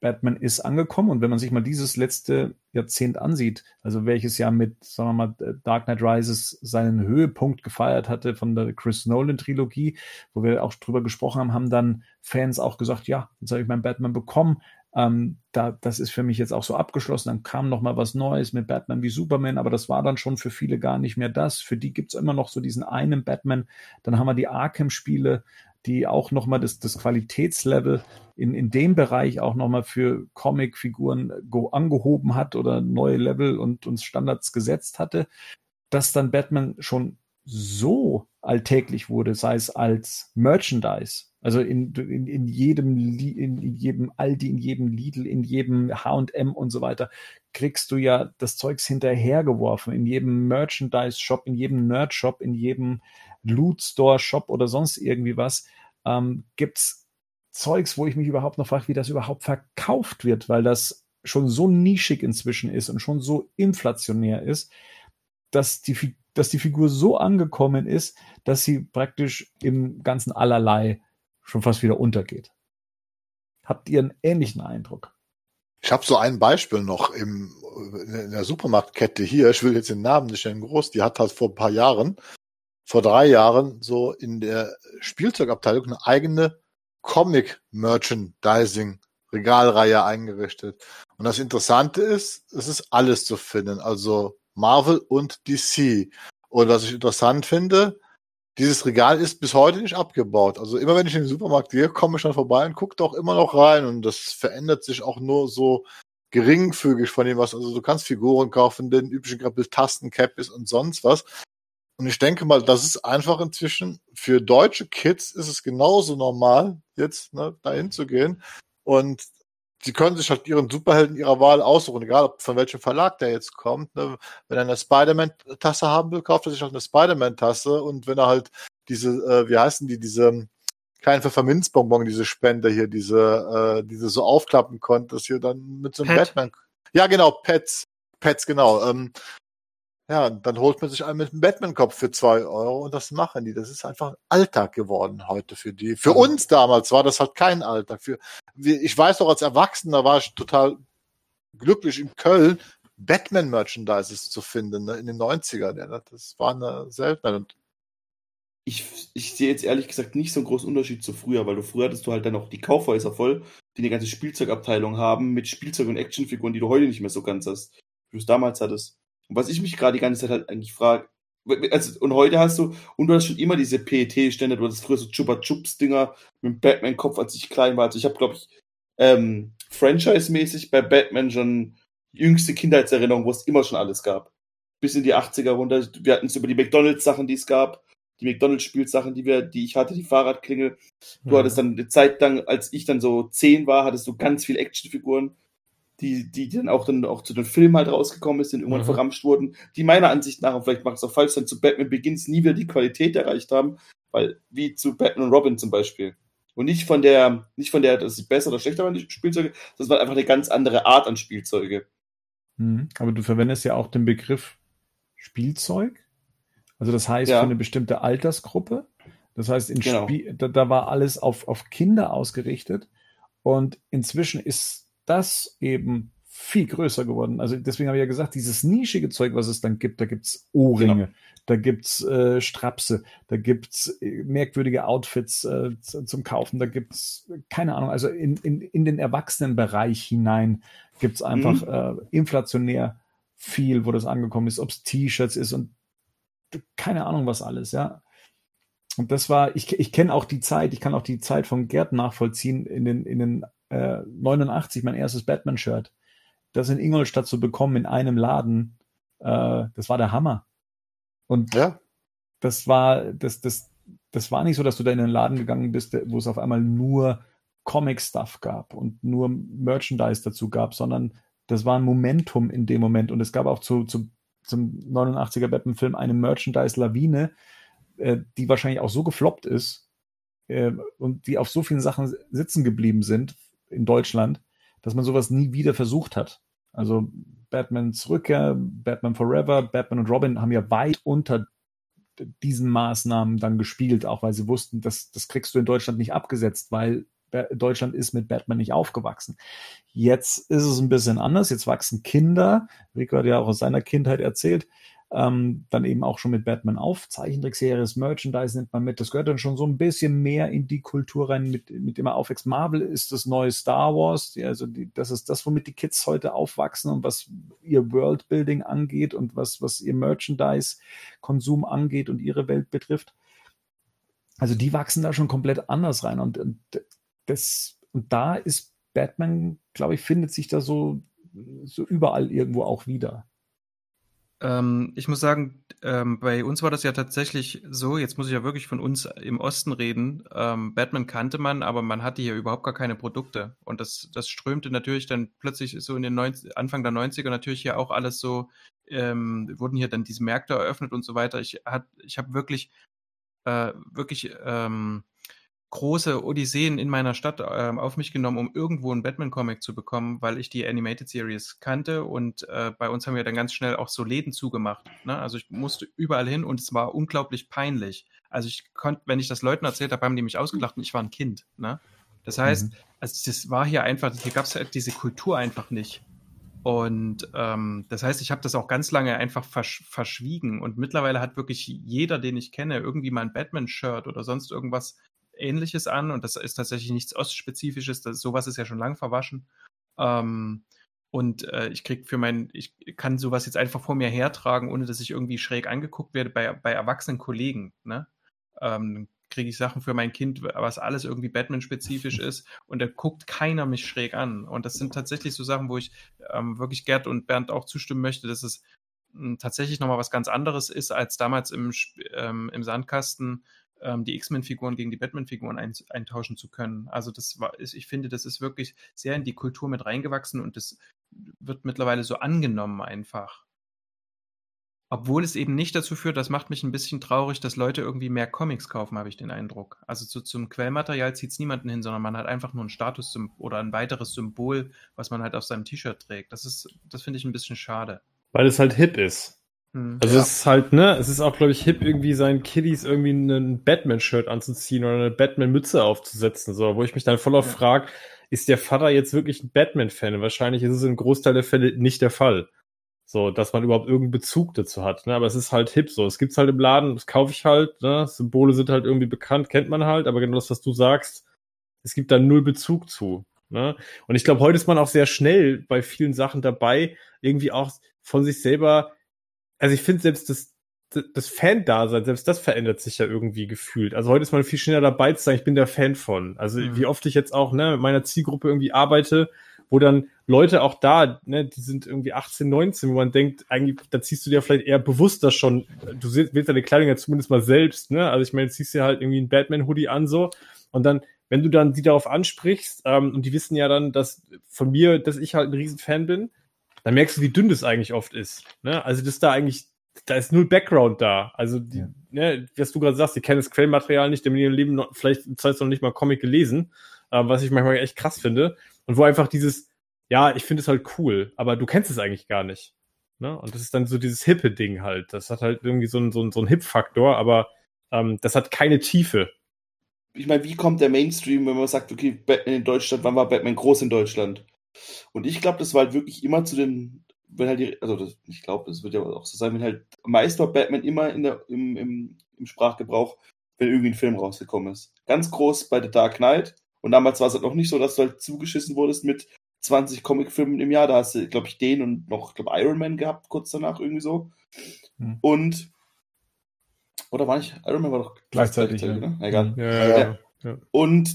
Batman ist angekommen und wenn man sich mal dieses letzte Jahrzehnt ansieht, also welches Jahr mit, sagen wir mal, Dark Knight Rises seinen Höhepunkt gefeiert hatte von der Chris Nolan Trilogie, wo wir auch drüber gesprochen haben, haben dann Fans auch gesagt, ja, jetzt habe ich meinen Batman bekommen, ähm, da, das ist für mich jetzt auch so abgeschlossen. Dann kam noch mal was Neues mit Batman wie Superman, aber das war dann schon für viele gar nicht mehr das. Für die gibt's immer noch so diesen einen Batman. Dann haben wir die Arkham-Spiele, die auch nochmal das, das Qualitätslevel in, in dem Bereich auch nochmal für Comicfiguren angehoben hat oder neue Level und uns Standards gesetzt hatte, dass dann Batman schon so alltäglich wurde, sei es als Merchandise, also in, in, in jedem in, in jedem Aldi, in jedem Lidl, in jedem H&M und so weiter, kriegst du ja das Zeugs hinterhergeworfen. In jedem Merchandise-Shop, in jedem Nerd-Shop, in jedem Loot-Store-Shop oder sonst irgendwie was, ähm, gibt's Zeugs, wo ich mich überhaupt noch frage, wie das überhaupt verkauft wird, weil das schon so nischig inzwischen ist und schon so inflationär ist, dass die, dass die Figur so angekommen ist, dass sie praktisch im ganzen Allerlei schon fast wieder untergeht. Habt ihr einen ähnlichen Eindruck? Ich habe so ein Beispiel noch im, in der Supermarktkette hier. Ich will jetzt den Namen nicht nennen, groß. Die hat halt vor ein paar Jahren, vor drei Jahren, so in der Spielzeugabteilung eine eigene Comic-Merchandising Regalreihe eingerichtet. Und das Interessante ist, es ist alles zu finden, also Marvel und DC. Und was ich interessant finde, dieses Regal ist bis heute nicht abgebaut. Also immer wenn ich in den Supermarkt gehe, komme ich dann vorbei und gucke doch immer noch rein. Und das verändert sich auch nur so geringfügig von dem was. Also du kannst Figuren kaufen, den üblichen Grappel Tasten, Cappies und sonst was. Und ich denke mal, das ist einfach inzwischen für deutsche Kids ist es genauso normal, jetzt ne, dahin zu gehen. Und sie können sich halt ihren Superhelden ihrer Wahl aussuchen, egal von welchem Verlag der jetzt kommt. Ne? Wenn er eine Spider-Man-Tasse haben will, kauft er sich halt eine Spider-Man-Tasse und wenn er halt diese, äh, wie heißen die, diese kleinen Pfefferminzbonbon, diese Spender hier, diese, äh, diese so aufklappen konnte, dass hier dann mit so einem Pet. Batman. Ja, genau, Pets. Pets, genau. Ähm, ja, dann holt man sich einen mit einem Batman-Kopf für zwei Euro und das machen die. Das ist einfach Alltag geworden heute für die. Für uns damals war das halt kein Alltag. Für, ich weiß doch, als Erwachsener war ich total glücklich in Köln, Batman-Merchandises zu finden, ne, in den 90ern. Ja, das war eine Seltenheit. Ich, ich sehe jetzt ehrlich gesagt nicht so einen großen Unterschied zu früher, weil du früher hattest du halt dann noch die Kaufhäuser voll, die eine ganze Spielzeugabteilung haben mit Spielzeug- und Actionfiguren, die du heute nicht mehr so ganz hast, wie du es damals hattest. Und was ich mich gerade die ganze Zeit halt eigentlich frage, also, und heute hast du, und du hast schon immer diese PET-Stände, du hattest früher so Chupa Chups-Dinger mit dem Batman-Kopf, als ich klein war. Also ich habe, glaube ich, ähm, Franchise-mäßig bei Batman schon jüngste Kindheitserinnerung, wo es immer schon alles gab. Bis in die 80er runter. Wir hatten es über die McDonalds-Sachen, die es gab, die McDonalds-Spielsachen, die wir, die ich hatte, die Fahrradklingel. Du mhm. hattest dann eine Zeit lang, als ich dann so zehn war, hattest du ganz viele Actionfiguren die, die dann auch dann auch zu den Filmen halt rausgekommen ist, die irgendwann mhm. verramscht wurden, die meiner Ansicht nach, und vielleicht macht es auch falsch sein, zu Batman Begins nie wieder die Qualität erreicht haben, weil, wie zu Batman und Robin zum Beispiel. Und nicht von der, nicht von der, dass sie besser oder schlechter waren, die Spielzeuge, das war einfach eine ganz andere Art an Spielzeuge. Mhm. Aber du verwendest ja auch den Begriff Spielzeug. Also das heißt ja. für eine bestimmte Altersgruppe. Das heißt, in genau. Spiel, da, da war alles auf, auf Kinder ausgerichtet. Und inzwischen ist das eben viel größer geworden. Also deswegen habe ich ja gesagt, dieses nischige Zeug, was es dann gibt, da gibt's Ohrringe, genau. da gibt's äh, Strapse, da gibt's äh, merkwürdige Outfits äh, zum Kaufen, da gibt's keine Ahnung, also in, in, in den Erwachsenenbereich hinein gibt's einfach mhm. äh, inflationär viel, wo das angekommen ist, ob's T-Shirts ist und keine Ahnung was alles, ja. Und das war, ich, ich kenne auch die Zeit, ich kann auch die Zeit von Gerd nachvollziehen in den, in den äh, 89 mein erstes Batman-Shirt. Das in Ingolstadt zu bekommen in einem Laden, äh, das war der Hammer. Und ja. das war, das, das, das war nicht so, dass du da in einen Laden gegangen bist, wo es auf einmal nur Comic-Stuff gab und nur Merchandise dazu gab, sondern das war ein Momentum in dem Moment. Und es gab auch zu, zu, zum 89er Batman-Film eine Merchandise-Lawine, äh, die wahrscheinlich auch so gefloppt ist äh, und die auf so vielen Sachen sitzen geblieben sind, in Deutschland, dass man sowas nie wieder versucht hat. Also Batmans Rückkehr, Batman Forever, Batman und Robin haben ja weit unter diesen Maßnahmen dann gespielt, auch weil sie wussten, dass das kriegst du in Deutschland nicht abgesetzt, weil Deutschland ist mit Batman nicht aufgewachsen. Jetzt ist es ein bisschen anders. Jetzt wachsen Kinder. Rico hat ja auch aus seiner Kindheit erzählt ähm, dann eben auch schon mit Batman auf. Zeichentrickseries, Merchandise nimmt man mit. Das gehört dann schon so ein bisschen mehr in die Kultur rein, mit, mit dem er aufwächst. Marvel ist das neue Star Wars. Die, also die, das ist das, womit die Kids heute aufwachsen und was ihr Worldbuilding angeht und was, was ihr Merchandise-Konsum angeht und ihre Welt betrifft. Also die wachsen da schon komplett anders rein. Und, und das, und da ist Batman, glaube ich, findet sich da so, so überall irgendwo auch wieder. Ähm, ich muss sagen, ähm, bei uns war das ja tatsächlich so, jetzt muss ich ja wirklich von uns im Osten reden. Ähm, Batman kannte man, aber man hatte hier überhaupt gar keine Produkte. Und das, das strömte natürlich dann plötzlich so in den 90, Anfang der 90er natürlich hier auch alles so, ähm, wurden hier dann diese Märkte eröffnet und so weiter. Ich, ich habe wirklich, äh, wirklich ähm, große Odysseen in meiner Stadt ähm, auf mich genommen, um irgendwo einen Batman-Comic zu bekommen, weil ich die Animated Series kannte und äh, bei uns haben wir dann ganz schnell auch so Läden zugemacht. Ne? Also ich musste überall hin und es war unglaublich peinlich. Also ich konnte, wenn ich das Leuten erzählt habe, haben die mich ausgelacht und ich war ein Kind. Ne? Das heißt, mhm. also das war hier einfach, hier gab es halt diese Kultur einfach nicht. Und ähm, das heißt, ich habe das auch ganz lange einfach versch verschwiegen. Und mittlerweile hat wirklich jeder, den ich kenne, irgendwie mal ein Batman-Shirt oder sonst irgendwas Ähnliches an und das ist tatsächlich nichts Ostspezifisches. Das, sowas ist ja schon lang verwaschen. Ähm, und äh, ich krieg für mein, ich kann sowas jetzt einfach vor mir hertragen, ohne dass ich irgendwie schräg angeguckt werde bei, bei erwachsenen Kollegen. Ne? Ähm, kriege ich Sachen für mein Kind, was alles irgendwie Batman-spezifisch ist und da guckt keiner mich schräg an. Und das sind tatsächlich so Sachen, wo ich ähm, wirklich Gerd und Bernd auch zustimmen möchte, dass es hm, tatsächlich nochmal was ganz anderes ist als damals im, ähm, im Sandkasten ähm, die X-Men-Figuren gegen die Batman-Figuren ein, eintauschen zu können. Also das war, ich finde, das ist wirklich sehr in die Kultur mit reingewachsen und das wird mittlerweile so angenommen einfach. Obwohl es eben nicht dazu führt, das macht mich ein bisschen traurig, dass Leute irgendwie mehr Comics kaufen, habe ich den Eindruck. Also zu, zum Quellmaterial zieht es niemanden hin, sondern man hat einfach nur ein Status oder ein weiteres Symbol, was man halt auf seinem T-Shirt trägt. Das ist, das finde ich ein bisschen schade. Weil es halt hip ist. Hm. Also ja. es ist halt, ne, es ist auch, glaube ich, hip, irgendwie seinen Kiddies irgendwie ein Batman-Shirt anzuziehen oder eine Batman-Mütze aufzusetzen, so, wo ich mich dann voll auf ja. frage, ist der Vater jetzt wirklich ein Batman-Fan? Wahrscheinlich ist es im Großteil der Fälle nicht der Fall. So, dass man überhaupt irgendeinen Bezug dazu hat. Ne? Aber es ist halt hip so. Es gibt's halt im Laden, das kaufe ich halt. Ne? Symbole sind halt irgendwie bekannt, kennt man halt. Aber genau das, was du sagst, es gibt da null Bezug zu. Ne? Und ich glaube, heute ist man auch sehr schnell bei vielen Sachen dabei, irgendwie auch von sich selber. Also ich finde selbst das, das Fan-Dasein, selbst das verändert sich ja irgendwie gefühlt. Also heute ist man viel schneller dabei zu sagen, ich bin der Fan von. Also mhm. wie oft ich jetzt auch ne, mit meiner Zielgruppe irgendwie arbeite wo dann Leute auch da, ne, die sind irgendwie 18, 19, wo man denkt, eigentlich, da ziehst du dir vielleicht eher bewusst das schon, du wählst deine Kleidung ja zumindest mal selbst, ne? Also ich meine, ziehst dir halt irgendwie ein Batman-Hoodie an so und dann, wenn du dann die darauf ansprichst, ähm, und die wissen ja dann, dass von mir, dass ich halt ein Riesenfan bin, dann merkst du, wie dünn das eigentlich oft ist. Ne? Also das da eigentlich, da ist null Background da. Also die, ja. ne, was du gerade sagst, die kennen das Quellmaterial nicht, die haben in ihrem Leben noch, vielleicht Zeit noch nicht mal Comic gelesen, äh, was ich manchmal echt krass finde. Und wo einfach dieses, ja, ich finde es halt cool, aber du kennst es eigentlich gar nicht. Ne? Und das ist dann so dieses hippe Ding halt. Das hat halt irgendwie so einen so so einen Hip-Faktor, aber ähm, das hat keine Tiefe. Ich meine, wie kommt der Mainstream, wenn man sagt, okay, Batman in Deutschland, wann war Batman groß in Deutschland? Und ich glaube, das war halt wirklich immer zu den, wenn halt die, also das, ich glaube, das wird ja auch so sein, wenn halt meist war Batman immer in der, im, im, im Sprachgebrauch, wenn irgendwie ein Film rausgekommen ist. Ganz groß bei The Dark Knight, und damals war es halt noch nicht so, dass du halt zugeschissen wurdest mit 20 Comicfilmen im Jahr. Da hast du, glaube ich, den und noch, glaube Iron Man gehabt, kurz danach irgendwie so. Hm. Und oder war nicht? Iron Man war doch gleichzeitig, gleichzeitig ja. ne? Egal. Ja, ja, ja, Und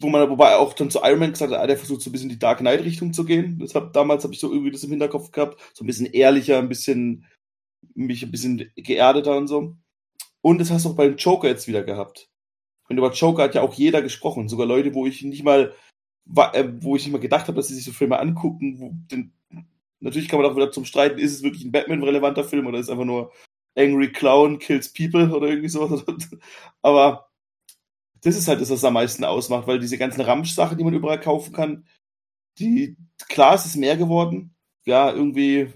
wo man wobei auch dann zu Iron Man gesagt hat, ah, der versucht so ein bisschen die Dark Knight Richtung zu gehen. Deshalb damals habe ich so irgendwie das im Hinterkopf gehabt, so ein bisschen ehrlicher, ein bisschen mich ein bisschen geerdeter und so. Und das hast du auch beim Joker jetzt wieder gehabt. Und über Joker hat ja auch jeder gesprochen, sogar Leute, wo ich nicht mal, äh, wo ich nicht mal gedacht habe, dass sie sich so Filme angucken. Wo, denn, natürlich kann man auch wieder zum Streiten, ist es wirklich ein Batman-relevanter Film oder ist es einfach nur Angry Clown kills People oder irgendwie sowas. *laughs* Aber das ist halt das, was am meisten ausmacht, weil diese ganzen Ramsch-Sachen, die man überall kaufen kann, die, klar, es ist mehr geworden. Ja, irgendwie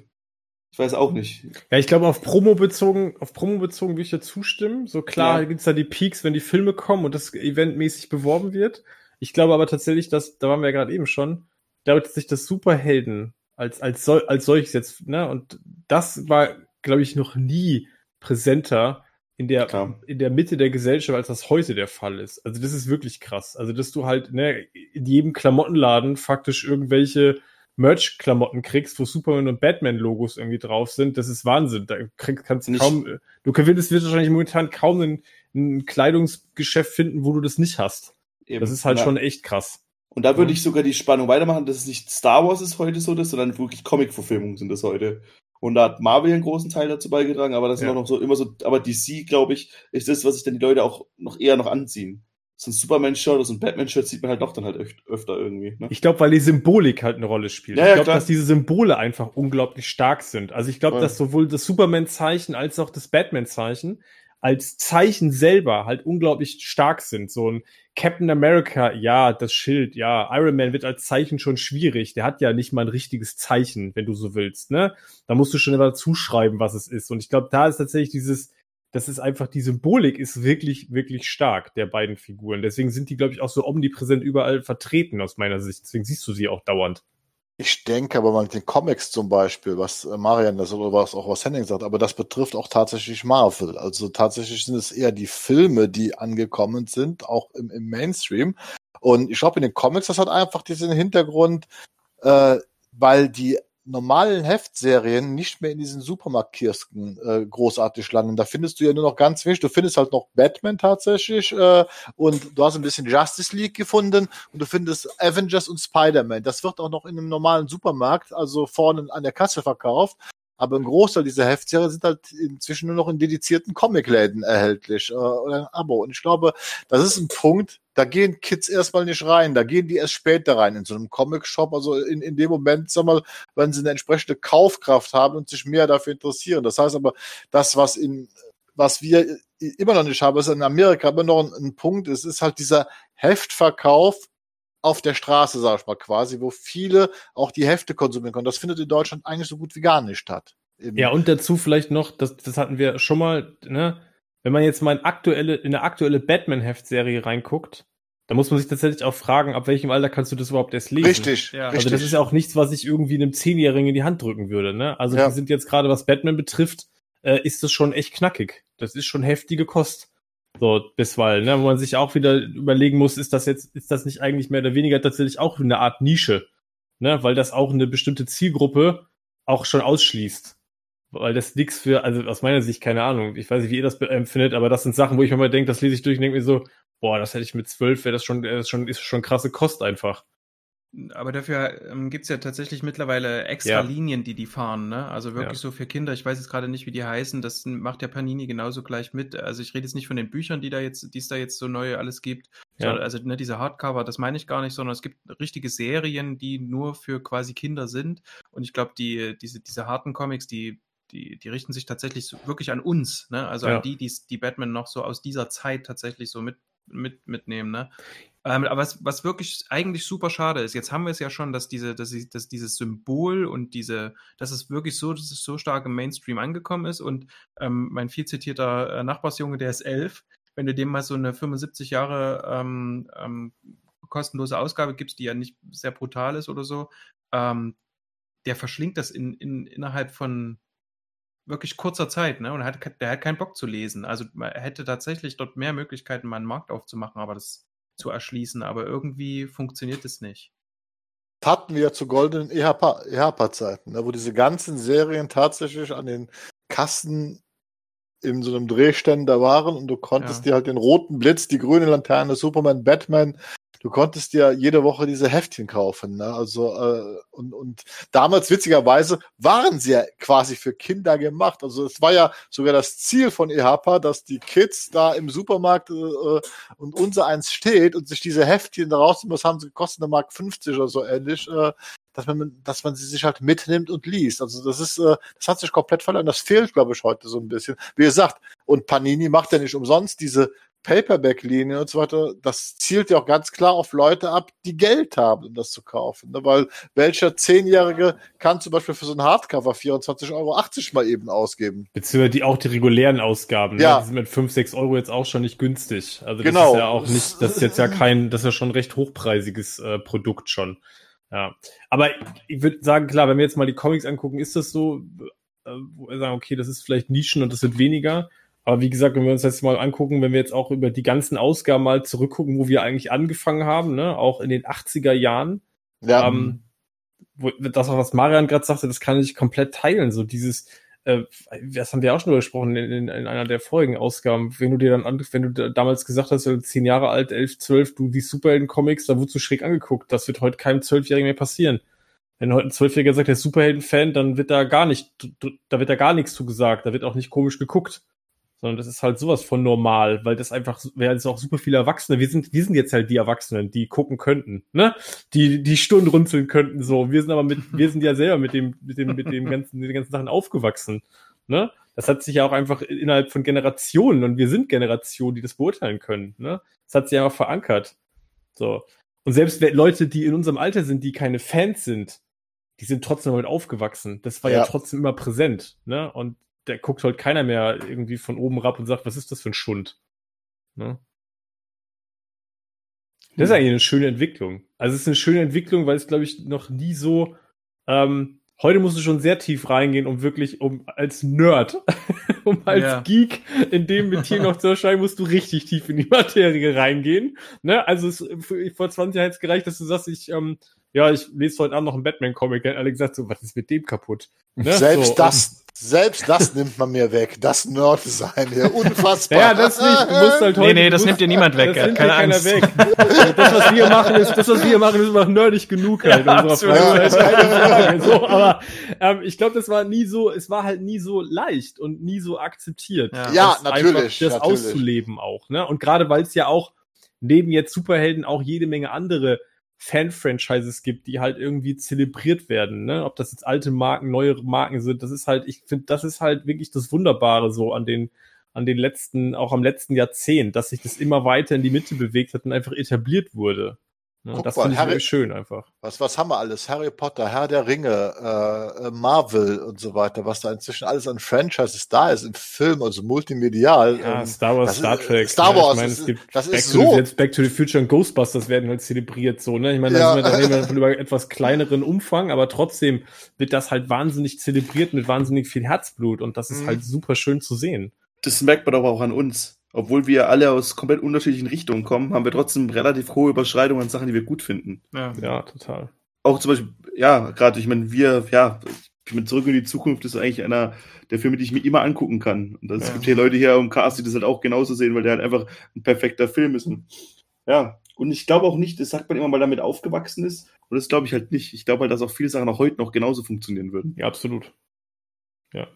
ich weiß auch nicht. Ja, ich glaube, auf Promo bezogen, auf Promo bezogen würde ich ja zustimmen. So klar ja. gibt's da die Peaks, wenn die Filme kommen und das eventmäßig beworben wird. Ich glaube aber tatsächlich, dass, da waren wir ja gerade eben schon, da sich das Superhelden als, als, sol, als solches jetzt, ne, und das war, glaube ich, noch nie präsenter in der, Klar. in der Mitte der Gesellschaft, als das heute der Fall ist. Also das ist wirklich krass. Also, dass du halt, ne, in jedem Klamottenladen faktisch irgendwelche Merch-Klamotten kriegst, wo Superman und Batman-Logos irgendwie drauf sind, das ist Wahnsinn. Da krieg, kannst du kaum, du findest wahrscheinlich momentan kaum ein, ein, Kleidungsgeschäft finden, wo du das nicht hast. Eben, das ist halt ja. schon echt krass. Und da würde ich sogar die Spannung weitermachen, dass es nicht Star Wars ist heute so das, sondern wirklich Comic-Verfilmungen sind das heute. Und da hat Marvel einen großen Teil dazu beigetragen, aber das ja. ist auch noch so immer so, aber DC, glaube ich, ist das, was sich dann die Leute auch noch eher noch anziehen so ein Superman-Shirt oder so ein Batman-Shirt sieht man halt doch dann halt öf öfter irgendwie. Ne? Ich glaube, weil die Symbolik halt eine Rolle spielt. Ja, ich glaube, dass diese Symbole einfach unglaublich stark sind. Also ich glaube, dass sowohl das Superman-Zeichen als auch das Batman-Zeichen als Zeichen selber halt unglaublich stark sind. So ein Captain America, ja, das Schild, ja, Iron Man wird als Zeichen schon schwierig. Der hat ja nicht mal ein richtiges Zeichen, wenn du so willst, ne? Da musst du schon immer zuschreiben, was es ist. Und ich glaube, da ist tatsächlich dieses, das ist einfach, die Symbolik ist wirklich, wirklich stark der beiden Figuren. Deswegen sind die, glaube ich, auch so omnipräsent überall vertreten aus meiner Sicht. Deswegen siehst du sie auch dauernd. Ich denke aber mal mit den Comics zum Beispiel, was äh, Marian das oder was auch was Henning sagt, aber das betrifft auch tatsächlich Marvel. Also tatsächlich sind es eher die Filme, die angekommen sind, auch im, im Mainstream. Und ich glaube, in den Comics, das hat einfach diesen Hintergrund, äh, weil die normalen Heftserien nicht mehr in diesen Supermarktkiosken äh, großartig landen. Da findest du ja nur noch ganz wenig. Du findest halt noch Batman tatsächlich äh, und du hast ein bisschen Justice League gefunden und du findest Avengers und Spider-Man. Das wird auch noch in einem normalen Supermarkt, also vorne an der Kasse verkauft. Aber ein Großteil dieser Heftserien sind halt inzwischen nur noch in dedizierten Comicläden erhältlich äh, oder ein Abo. Und ich glaube, das ist ein Punkt, da gehen Kids erstmal nicht rein, da gehen die erst später rein in so einem Comic-Shop, also in, in dem Moment, sag mal, wenn sie eine entsprechende Kaufkraft haben und sich mehr dafür interessieren. Das heißt aber, das, was in was wir immer noch nicht haben, ist in Amerika immer noch ein, ein Punkt, es ist halt dieser Heftverkauf auf der Straße, sag ich mal, quasi, wo viele auch die Hefte konsumieren können. Das findet in Deutschland eigentlich so gut wie gar nicht statt. Ja, und dazu vielleicht noch, das, das hatten wir schon mal, ne, wenn man jetzt mal in, aktuelle, in eine aktuelle Batman-Heftserie reinguckt, da muss man sich tatsächlich auch fragen, ab welchem Alter kannst du das überhaupt erst lesen? Richtig, ja. richtig. Also das ist ja auch nichts, was ich irgendwie einem Zehnjährigen in die Hand drücken würde. Ne? Also ja. die sind jetzt gerade, was Batman betrifft, äh, ist das schon echt knackig. Das ist schon heftige Kost. So, bisweilen, ne? wo man sich auch wieder überlegen muss, ist das jetzt, ist das nicht eigentlich mehr oder weniger tatsächlich auch eine Art Nische? Ne? Weil das auch eine bestimmte Zielgruppe auch schon ausschließt. Weil das nix für, also aus meiner Sicht, keine Ahnung, ich weiß nicht, wie ihr das empfindet, aber das sind Sachen, wo ich mir mal denke, das lese ich durch und denke mir so, boah, das hätte ich mit zwölf, wäre das schon, das schon, ist schon krasse Kost einfach. Aber dafür ähm, gibt ja tatsächlich mittlerweile extra ja. Linien, die die fahren, ne? Also wirklich ja. so für Kinder. Ich weiß jetzt gerade nicht, wie die heißen. Das macht der Panini genauso gleich mit. Also ich rede jetzt nicht von den Büchern, die da jetzt, die es da jetzt so neu alles gibt. Ja. Also ne, diese Hardcover, das meine ich gar nicht, sondern es gibt richtige Serien, die nur für quasi Kinder sind. Und ich glaube, die, diese, diese harten Comics, die die, die richten sich tatsächlich so wirklich an uns, ne? Also ja. an die, die, die Batman noch so aus dieser Zeit tatsächlich so mit, mit, mitnehmen, ne? Ähm, aber was, was wirklich eigentlich super schade ist, jetzt haben wir es ja schon, dass diese, dass, dass dieses Symbol und diese, dass es wirklich so, dass es so stark im Mainstream angekommen ist und ähm, mein viel zitierter äh, Nachbarsjunge, der ist elf, wenn du dem mal so eine 75 Jahre ähm, ähm, kostenlose Ausgabe gibst, die ja nicht sehr brutal ist oder so, ähm, der verschlingt das in, in, innerhalb von wirklich kurzer Zeit, ne? Und hat, der hat keinen Bock zu lesen. Also er hätte tatsächlich dort mehr Möglichkeiten, mal einen Markt aufzumachen, aber das zu erschließen, aber irgendwie funktioniert es nicht. Hatten wir zu goldenen EHPA-Zeiten, ne, wo diese ganzen Serien tatsächlich an den Kassen in so einem Drehständer waren und du konntest ja. dir halt den roten Blitz, die grüne Laterne, Superman, Batman du konntest dir jede Woche diese Heftchen kaufen. Ne? Also äh, und, und damals witzigerweise waren sie ja quasi für Kinder gemacht. Also es war ja sogar das Ziel von EHPA, dass die Kids da im Supermarkt äh, äh und unser eins steht und sich diese Heftchen da rausnehmen, das haben sie gekostet, eine Mark 50 oder so ähnlich, äh, dass man, dass man sie sich halt mitnimmt und liest. Also das ist, äh, das hat sich komplett verloren. Das fehlt, glaube ich, heute so ein bisschen. Wie gesagt, und Panini macht ja nicht umsonst diese Paperback-Linie und so weiter, das zielt ja auch ganz klar auf Leute ab, die Geld haben, um das zu kaufen. Ne? Weil welcher Zehnjährige kann zum Beispiel für so ein Hardcover 24,80 Euro mal eben ausgeben? Beziehungsweise die auch die regulären Ausgaben, ne? ja. Ne? die sind mit 5, 6 Euro jetzt auch schon nicht günstig. Also das genau. ist ja auch nicht, *laughs* das ist jetzt ja kein, das ist ja schon ein recht hochpreisiges äh, Produkt schon. Ja. Aber ich würde sagen, klar, wenn wir jetzt mal die Comics angucken, ist das so, äh, wo wir sagen, okay, das ist vielleicht Nischen und das wird weniger. Aber wie gesagt, wenn wir uns jetzt mal angucken, wenn wir jetzt auch über die ganzen Ausgaben mal zurückgucken, wo wir eigentlich angefangen haben, ne, auch in den 80er Jahren, ja. ähm, wo, das auch, was Marian gerade sagte, das kann ich komplett teilen. So dieses, äh, das haben wir auch schon gesprochen in, in, in, einer der vorigen Ausgaben. Wenn du dir dann, an, wenn du damals gesagt hast, zehn Jahre alt, elf, zwölf, du die Superhelden-Comics, da wurdest du schräg angeguckt. Das wird heute keinem Zwölfjährigen mehr passieren. Wenn heute ein Zwölfjähriger sagt, der ist Superhelden-Fan, dann wird da gar nicht, da wird da gar nichts zu gesagt. Da wird auch nicht komisch geguckt sondern das ist halt sowas von normal, weil das einfach, wir sind auch super viele Erwachsene, wir sind, wir sind jetzt halt die Erwachsenen, die gucken könnten, ne? Die, die Stunden runzeln könnten, so. Wir sind aber mit, *laughs* wir sind ja selber mit dem, mit dem, mit dem ganzen, den ganzen Sachen aufgewachsen, ne? Das hat sich ja auch einfach innerhalb von Generationen und wir sind Generationen, die das beurteilen können, ne? Das hat sich einfach verankert. So. Und selbst Leute, die in unserem Alter sind, die keine Fans sind, die sind trotzdem damit aufgewachsen. Das war ja, ja trotzdem immer präsent, ne? Und da guckt halt keiner mehr irgendwie von oben rab und sagt, was ist das für ein Schund? Ne? Das ist hm. eigentlich eine schöne Entwicklung. Also es ist eine schöne Entwicklung, weil es, glaube ich, noch nie so. Ähm, heute musst du schon sehr tief reingehen, um wirklich, um als Nerd, *laughs* um als ja. Geek in dem Metier noch zu erscheinen, musst du richtig tief in die Materie reingehen. Ne? Also es, vor 20 Jahren hat es gereicht, dass du sagst, ich ähm, ja, ich lese heute Abend noch einen Batman-Comic. Dann alle gesagt, so, was ist mit dem kaputt? Ne? Selbst so, das, selbst das nimmt man mir weg. Das Nerd sein hier. Unfassbar. ja, das nicht. Du musst halt heute, nee, nee, das nimmt dir niemand weg. Das nimmt dir keiner weg. das, was wir machen, ist, das, was wir machen, ist immer nerdig genug halt. Ja, ja. *laughs* so, aber ähm, ich glaube, das war nie so, es war halt nie so leicht und nie so akzeptiert. Ja, ja natürlich. Das natürlich. auszuleben auch. Ne? Und gerade weil es ja auch neben jetzt Superhelden auch jede Menge andere Fan-Franchises gibt, die halt irgendwie zelebriert werden, ne? Ob das jetzt alte Marken, neue Marken sind, das ist halt, ich finde, das ist halt wirklich das Wunderbare so an den, an den letzten, auch am letzten Jahrzehnt, dass sich das immer weiter in die Mitte bewegt hat und einfach etabliert wurde. Ja, das finde ich Harry, schön einfach. Was, was haben wir alles? Harry Potter, Herr der Ringe, äh, äh, Marvel und so weiter, was da inzwischen alles an Franchises da ist, im Film, also multimedial. Ja, ähm, Star Wars, Star Trek. Star Wars, ja, ich meine, es gibt das Back ist so. The, Back to the Future und Ghostbusters werden halt zelebriert, so, ne? Ich meine, da ja. sind wir dann über etwas kleineren Umfang, aber trotzdem wird das halt wahnsinnig zelebriert mit wahnsinnig viel Herzblut und das ist mhm. halt super schön zu sehen. Das merkt man aber auch an uns obwohl wir alle aus komplett unterschiedlichen Richtungen kommen, haben wir trotzdem relativ hohe Überschreitungen an Sachen, die wir gut finden. Ja, ja total. Auch zum Beispiel, ja, gerade, ich meine, wir, ja, ich meine, Zurück in die Zukunft ist eigentlich einer der Filme, die ich mir immer angucken kann. Und es ja. gibt hier Leute hier im Cast, die das halt auch genauso sehen, weil der halt einfach ein perfekter Film ist. Und, ja, und ich glaube auch nicht, das sagt man immer, weil damit aufgewachsen ist. Und das glaube ich halt nicht. Ich glaube halt, dass auch viele Sachen auch heute noch genauso funktionieren würden. Ja, absolut. Ja.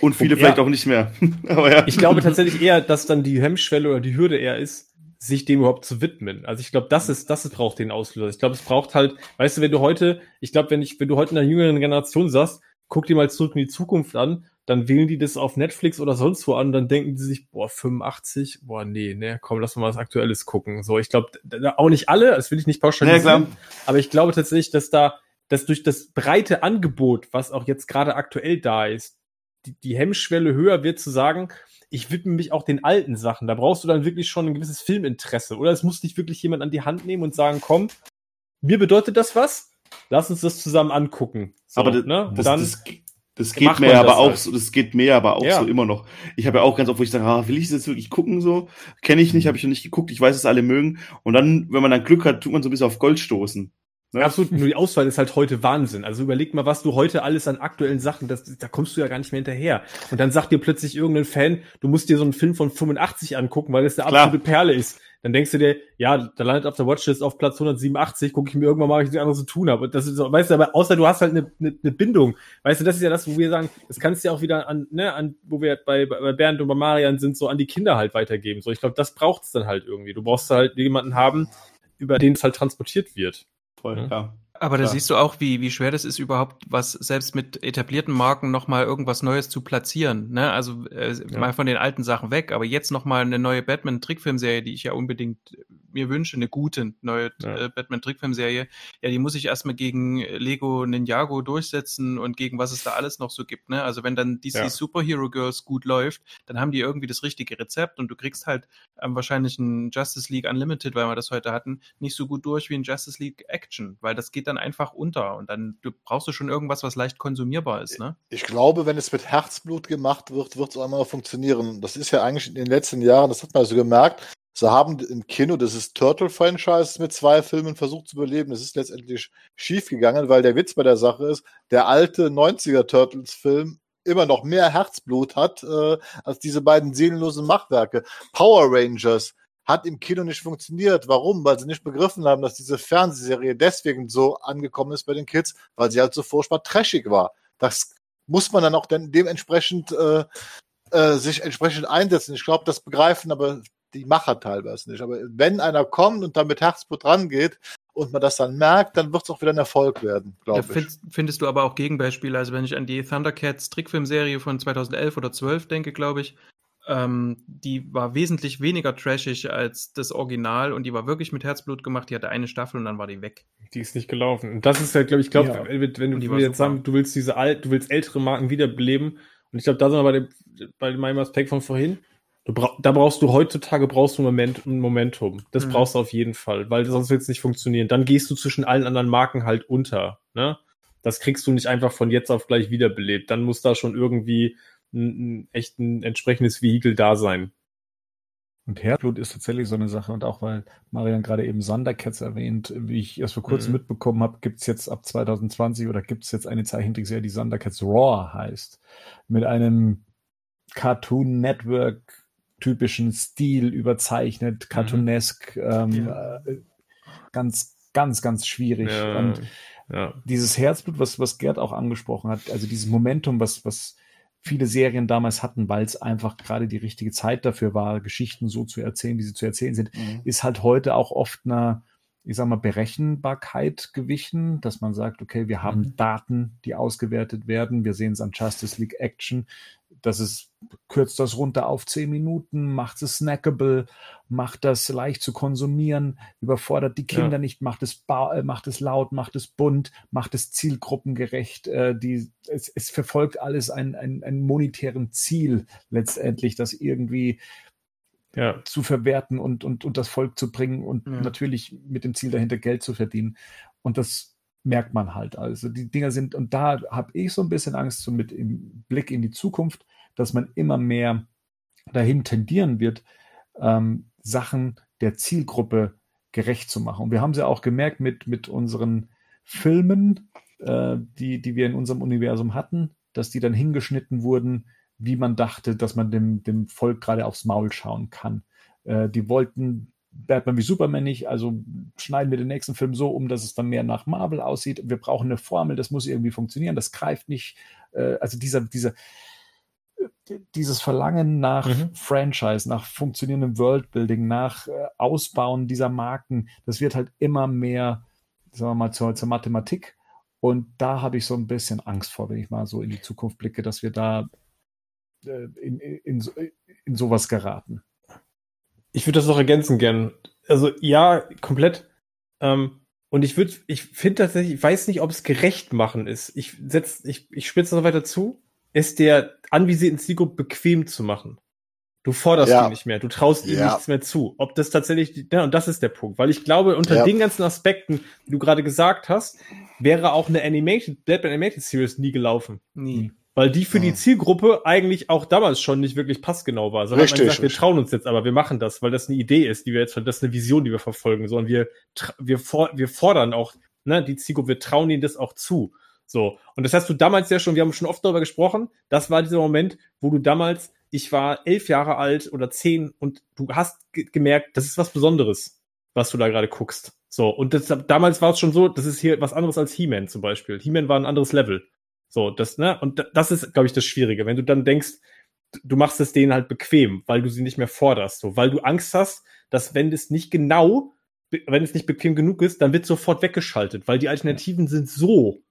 Und viele und, vielleicht ja. auch nicht mehr. *laughs* Aber ja. Ich glaube tatsächlich eher, dass dann die Hemmschwelle oder die Hürde eher ist, sich dem überhaupt zu widmen. Also ich glaube, das ist, das braucht den Auslöser. Ich glaube, es braucht halt, weißt du, wenn du heute, ich glaube, wenn ich, wenn du heute in einer jüngeren Generation sagst, guck dir mal zurück in die Zukunft an, dann wählen die das auf Netflix oder sonst wo an, dann denken die sich, boah, 85, boah, nee, ne, komm, lass mal was Aktuelles gucken. So, ich glaube, auch nicht alle, das will ich nicht pauschalisieren, ja, aber ich glaube tatsächlich, dass da, dass durch das breite Angebot, was auch jetzt gerade aktuell da ist, die, die Hemmschwelle höher wird zu sagen, ich widme mich auch den alten Sachen. Da brauchst du dann wirklich schon ein gewisses Filminteresse. Oder es muss dich wirklich jemand an die Hand nehmen und sagen, komm, mir bedeutet das was, lass uns das zusammen angucken. So, aber das, ne? das, dann das, das geht mir aber auch halt. so, das geht mir aber auch ja. so immer noch. Ich habe ja auch ganz oft, wo ich sage, ah, will ich das jetzt wirklich gucken so? Kenne ich nicht, habe ich noch nicht geguckt, ich weiß, dass alle mögen. Und dann, wenn man dann Glück hat, tut man so ein bisschen auf Gold stoßen. Ne? Absolut, nur die Auswahl ist halt heute Wahnsinn. Also überleg mal, was du heute alles an aktuellen Sachen, das, da kommst du ja gar nicht mehr hinterher. Und dann sagt dir plötzlich irgendein Fan, du musst dir so einen Film von 85 angucken, weil das der Klar. absolute Perle ist. Dann denkst du dir, ja, da landet auf der Watchlist auf Platz 187, gucke ich mir irgendwann mal, was ich anderes zu tun habe. Das ist, weißt du, aber außer du hast halt eine, eine, eine Bindung. Weißt du, das ist ja das, wo wir sagen, das kannst du ja auch wieder an, ne, an, wo wir bei, bei Bernd und bei Marian sind, so an die Kinder halt weitergeben. So, ich glaube, das braucht es dann halt irgendwie. Du brauchst halt jemanden haben, über den es halt transportiert wird. Voll, ja. ja. Aber da siehst du auch, wie, wie schwer das ist, überhaupt was selbst mit etablierten Marken nochmal irgendwas Neues zu platzieren. Ne? Also äh, ja. mal von den alten Sachen weg, aber jetzt nochmal eine neue Batman-Trickfilmserie, die ich ja unbedingt mir wünsche, eine gute neue ja. äh, Batman-Trickfilmserie. Ja, die muss ich erstmal gegen Lego Ninjago durchsetzen und gegen was es da alles noch so gibt. Ne? Also wenn dann DC ja. Superhero Girls gut läuft, dann haben die irgendwie das richtige Rezept und du kriegst halt ähm, wahrscheinlich ein Justice League Unlimited, weil wir das heute hatten, nicht so gut durch wie ein Justice League Action, weil das geht dann einfach unter und dann du, brauchst du schon irgendwas, was leicht konsumierbar ist, ne? Ich glaube, wenn es mit Herzblut gemacht wird, wird es auch einmal funktionieren. Das ist ja eigentlich in den letzten Jahren, das hat man so gemerkt, sie haben im Kino das Turtle-Franchise mit zwei Filmen versucht zu überleben. Das ist letztendlich schiefgegangen, weil der Witz bei der Sache ist, der alte 90er Turtles-Film immer noch mehr Herzblut hat äh, als diese beiden seelenlosen Machwerke. Power Rangers hat im Kino nicht funktioniert. Warum? Weil sie nicht begriffen haben, dass diese Fernsehserie deswegen so angekommen ist bei den Kids, weil sie halt so furchtbar trashig war. Das muss man dann auch dann dementsprechend äh, äh, sich entsprechend einsetzen. Ich glaube, das begreifen aber die Macher teilweise nicht. Aber wenn einer kommt und dann mit Herzblut rangeht und man das dann merkt, dann wird es auch wieder ein Erfolg werden, glaube ich. Findest du aber auch Gegenbeispiele? Also wenn ich an die Thundercats Trickfilmserie von 2011 oder 12 denke, glaube ich, ähm, die war wesentlich weniger trashig als das Original und die war wirklich mit Herzblut gemacht. Die hatte eine Staffel und dann war die weg. Die ist nicht gelaufen. Und das ist halt, glaube ich, glaube, ja. wenn, wenn du jetzt sagen, du willst diese alt, du willst ältere Marken wiederbeleben. Und ich glaube, da sind wir bei dem, bei meinem Aspekt von vorhin. Du brauch, da brauchst du heutzutage brauchst du Moment, ein Momentum. Das mhm. brauchst du auf jeden Fall, weil sonst wird es nicht funktionieren. Dann gehst du zwischen allen anderen Marken halt unter. Ne? Das kriegst du nicht einfach von jetzt auf gleich wiederbelebt. Dann muss da schon irgendwie ein, echt ein entsprechendes Vehikel da sein. Und Herzblut ist tatsächlich so eine Sache und auch weil Marian gerade eben Thundercats erwähnt, wie ich erst vor kurzem mhm. mitbekommen habe, gibt es jetzt ab 2020 oder gibt es jetzt eine Zeichentrickserie, die Thundercats Raw heißt, mit einem Cartoon Network typischen Stil überzeichnet, mhm. cartoonesk, ähm, ja. äh, ganz, ganz, ganz schwierig. Ja, und ja. dieses Herzblut, was, was Gerd auch angesprochen hat, also dieses Momentum, was, was viele Serien damals hatten, weil es einfach gerade die richtige Zeit dafür war, Geschichten so zu erzählen, wie sie zu erzählen sind, mhm. ist halt heute auch oft einer, ich sag mal, Berechenbarkeit gewichen, dass man sagt, okay, wir haben mhm. Daten, die ausgewertet werden. Wir sehen es an Justice League Action das ist, kürzt das runter auf zehn Minuten, macht es snackable, macht das leicht zu konsumieren, überfordert die Kinder ja. nicht, macht es, äh, macht es laut, macht es bunt, macht es zielgruppengerecht. Äh, die, es, es verfolgt alles ein, ein, ein monetären Ziel letztendlich, das irgendwie ja. zu verwerten und, und, und das Volk zu bringen und ja. natürlich mit dem Ziel dahinter Geld zu verdienen. Und das merkt man halt. Also die Dinger sind, und da habe ich so ein bisschen Angst, so mit im Blick in die Zukunft, dass man immer mehr dahin tendieren wird, ähm, Sachen der Zielgruppe gerecht zu machen. Und wir haben sie auch gemerkt mit, mit unseren Filmen, äh, die, die wir in unserem Universum hatten, dass die dann hingeschnitten wurden, wie man dachte, dass man dem, dem Volk gerade aufs Maul schauen kann. Äh, die wollten Batman wie Superman nicht, also schneiden wir den nächsten Film so um, dass es dann mehr nach Marvel aussieht. Wir brauchen eine Formel, das muss irgendwie funktionieren, das greift nicht. Äh, also dieser, dieser, dieses Verlangen nach mhm. Franchise, nach funktionierendem Worldbuilding, nach äh, Ausbauen dieser Marken, das wird halt immer mehr, sagen wir mal, zur, zur Mathematik. Und da habe ich so ein bisschen Angst vor, wenn ich mal so in die Zukunft blicke, dass wir da in, in, in, in sowas geraten. Ich würde das noch ergänzen gern. Also ja, komplett. Ähm, und ich würde, ich finde tatsächlich, ich weiß nicht, ob es gerecht machen ist. Ich setz, ich, ich spitze noch weiter zu, es der anvisierten Zielgruppe bequem zu machen. Du forderst ja. ihn nicht mehr, du traust ihm ja. nichts mehr zu. Ob das tatsächlich, ja, und das ist der Punkt, weil ich glaube, unter ja. den ganzen Aspekten, die du gerade gesagt hast, wäre auch eine Animated, Batman Animated Series nie gelaufen. Nie weil die für die Zielgruppe eigentlich auch damals schon nicht wirklich passgenau war. Sondern richtig, man gesagt, wir trauen uns jetzt aber, wir machen das, weil das eine Idee ist, die wir jetzt, das ist eine Vision, die wir verfolgen, sondern wir, wir, for, wir fordern auch, ne, die Zielgruppe, wir trauen ihnen das auch zu. So. Und das hast du damals ja schon, wir haben schon oft darüber gesprochen, das war dieser Moment, wo du damals, ich war elf Jahre alt oder zehn und du hast gemerkt, das ist was Besonderes, was du da gerade guckst. So. Und das, damals war es schon so, das ist hier was anderes als He-Man zum Beispiel. He-Man war ein anderes Level. So, das, ne? Und das ist, glaube ich, das Schwierige. Wenn du dann denkst, du machst es denen halt bequem, weil du sie nicht mehr forderst, so, weil du Angst hast, dass wenn es nicht genau, wenn es nicht bequem genug ist, dann wird sofort weggeschaltet, weil die Alternativen sind so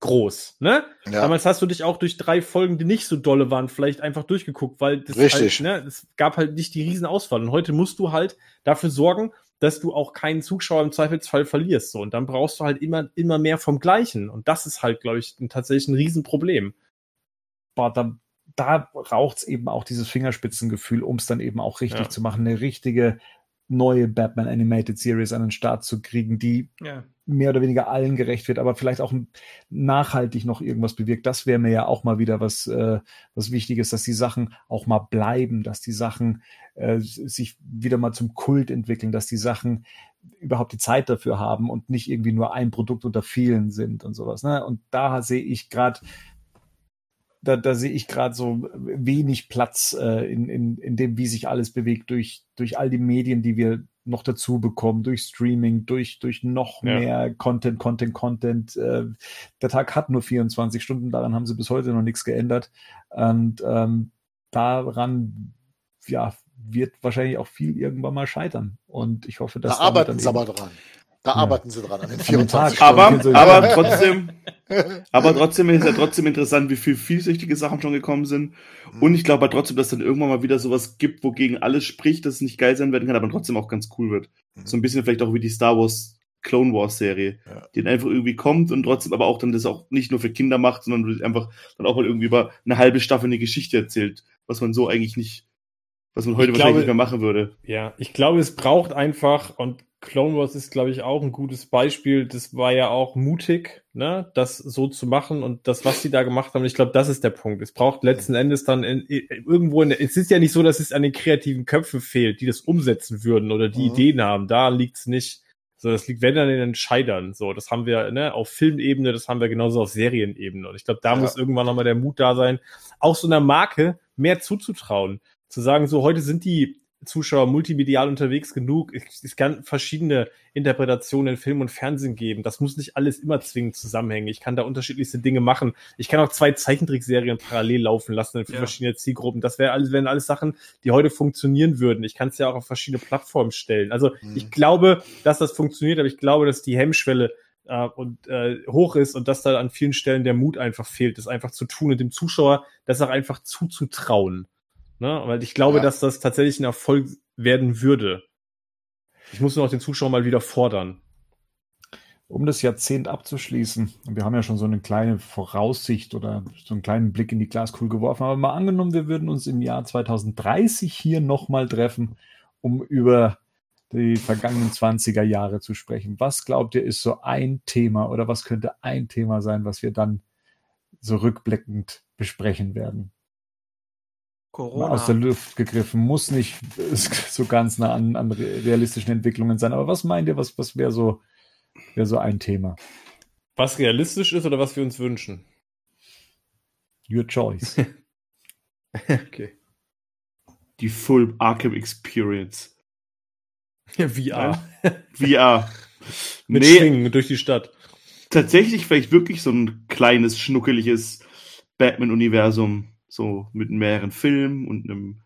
groß, ne? Ja. Damals hast du dich auch durch drei Folgen, die nicht so dolle waren, vielleicht einfach durchgeguckt, weil das Richtig. Halt, ne, es gab halt nicht die Riesenauswahl. Und heute musst du halt dafür sorgen, dass du auch keinen Zuschauer im Zweifelsfall verlierst. So. Und dann brauchst du halt immer, immer mehr vom Gleichen. Und das ist halt, glaube ich, ein, tatsächlich ein Riesenproblem. Boah, da, da braucht es eben auch dieses Fingerspitzengefühl, um es dann eben auch richtig ja. zu machen. Eine richtige neue Batman Animated Series an den Start zu kriegen, die ja. Mehr oder weniger allen gerecht wird, aber vielleicht auch nachhaltig noch irgendwas bewirkt. Das wäre mir ja auch mal wieder was, äh, was Wichtiges, dass die Sachen auch mal bleiben, dass die Sachen äh, sich wieder mal zum Kult entwickeln, dass die Sachen überhaupt die Zeit dafür haben und nicht irgendwie nur ein Produkt unter vielen sind und sowas. Ne? Und da sehe ich gerade da, da sehe ich gerade so wenig Platz äh, in, in, in dem, wie sich alles bewegt, durch, durch all die Medien, die wir noch dazu bekommen, durch Streaming, durch, durch noch ja. mehr Content, Content, Content. Äh, der Tag hat nur 24 Stunden, daran haben sie bis heute noch nichts geändert. Und ähm, daran, ja, wird wahrscheinlich auch viel irgendwann mal scheitern. Und ich hoffe, dass da arbeiten sie aber dran. Da ja. arbeiten sie dran an den 24 Stunden. Aber, aber trotzdem, *laughs* aber trotzdem ist ja trotzdem interessant, wie viel vielsüchtige Sachen schon gekommen sind. Und ich glaube trotzdem, dass dann irgendwann mal wieder sowas gibt, wogegen alles spricht, dass es nicht geil sein werden kann, aber trotzdem auch ganz cool wird. Mhm. So ein bisschen vielleicht auch wie die Star Wars Clone Wars Serie, ja. die dann einfach irgendwie kommt und trotzdem aber auch dann das auch nicht nur für Kinder macht, sondern einfach dann auch mal irgendwie über eine halbe Staffel eine Geschichte erzählt, was man so eigentlich nicht was man heute Ich wahrscheinlich glaube- nicht mehr machen würde. Ja, ich glaube, es braucht einfach, und Clone Wars ist, glaube ich, auch ein gutes Beispiel. Das war ja auch mutig, ne, das so zu machen und das, was sie da gemacht haben. Ich glaube, das ist der Punkt. Es braucht letzten Endes dann in, in, irgendwo, in, es ist ja nicht so, dass es an den kreativen Köpfen fehlt, die das umsetzen würden oder die Mhm. Ideen haben. Da liegt's nicht. So, das liegt, wenn dann in den Entscheidern. So, das haben wir, ne, auf Filmebene, das haben wir genauso auf Serienebene. Und ich glaube, da Ja. muss irgendwann nochmal der Mut da sein, auch so einer Marke mehr zuzutrauen zu sagen, so heute sind die Zuschauer multimedial unterwegs genug. Es, kann verschiedene Interpretationen in Film und Fernsehen geben. Das muss nicht alles immer zwingend zusammenhängen. Ich kann da unterschiedlichste Dinge machen. Ich kann auch zwei Zeichentrickserien parallel laufen lassen für Ja. verschiedene Zielgruppen. Das wäre alles, wären alles Sachen, die heute funktionieren würden. Ich kann es ja auch auf verschiedene Plattformen stellen. Also Mhm. ich glaube, dass das funktioniert, aber ich glaube, dass die Hemmschwelle äh, und äh, hoch ist und dass da an vielen Stellen der Mut einfach fehlt, das einfach zu tun und dem Zuschauer das auch einfach zuzutrauen. Ne? Weil ich glaube, Ja. dass das tatsächlich ein Erfolg werden würde. Ich muss nur auch den Zuschauer mal wieder fordern. Um das Jahrzehnt abzuschließen, wir haben ja schon so eine kleine Voraussicht oder so einen kleinen Blick in die Glaskugel geworfen, aber mal angenommen, wir würden uns im Jahr 2030 hier nochmal treffen, um über die vergangenen 20er Jahre zu sprechen. Was glaubt ihr, ist so ein Thema oder was könnte ein Thema sein, was wir dann so rückblickend besprechen werden? Corona. aus der Luft gegriffen, muss nicht *laughs* so ganz nah an, an realistischen Entwicklungen sein. Aber was meint ihr, was, was wäre so, wäre so ein Thema? Was realistisch ist oder was wir uns wünschen? Your choice. *laughs* Okay. Die Full Arkham Experience. VR. VR. *laughs* Mit nee, Schwingen durch die Stadt. tatsächlich vielleicht wirklich so ein kleines, schnuckeliges Batman-Universum. So mit mehreren Filmen und einem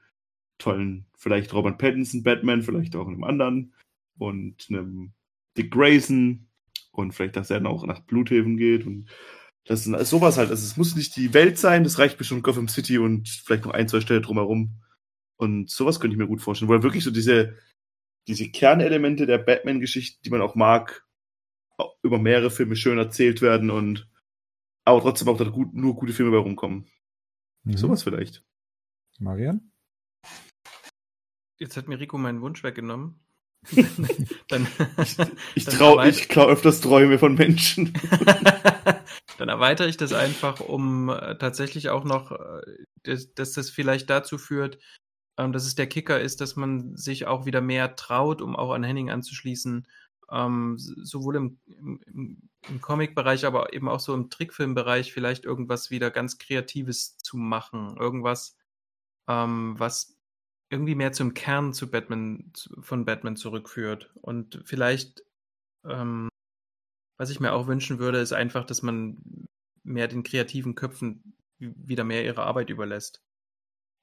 tollen, vielleicht Robert Pattinson Batman, vielleicht auch einem anderen. Und einem Dick Grayson. Und vielleicht, dass er dann auch nach Bluthaven geht. Und das ist sowas halt. Also es muss nicht die Welt sein, das reicht bestimmt Gotham City und vielleicht noch ein, zwei Städte drumherum. Und sowas könnte ich mir gut vorstellen, wo er wirklich so diese, diese Kernelemente der Batman-Geschichte, die man auch mag, über mehrere Filme schön erzählt werden und aber trotzdem auch da gut, nur gute Filme bei rumkommen. Mhm. Sowas vielleicht. Marian? Jetzt hat mir Rico meinen Wunsch weggenommen. *laughs* dann, Ich erweit- ich klau öfters Träume von Menschen. *laughs* dann erweitere ich das einfach, um äh, tatsächlich auch noch, äh, dass, dass das vielleicht dazu führt, ähm, dass es der Kicker ist, dass man sich auch wieder mehr traut, um auch an Henning anzuschließen, ähm, sowohl im, im, im, Comic-Bereich, aber eben auch so im Trickfilm-Bereich vielleicht irgendwas wieder ganz Kreatives zu machen. Irgendwas, ähm, was irgendwie mehr zum Kern zu Batman, von Batman zurückführt. Und vielleicht, ähm, was ich mir auch wünschen würde, ist einfach, dass man mehr den kreativen Köpfen wieder mehr ihre Arbeit überlässt.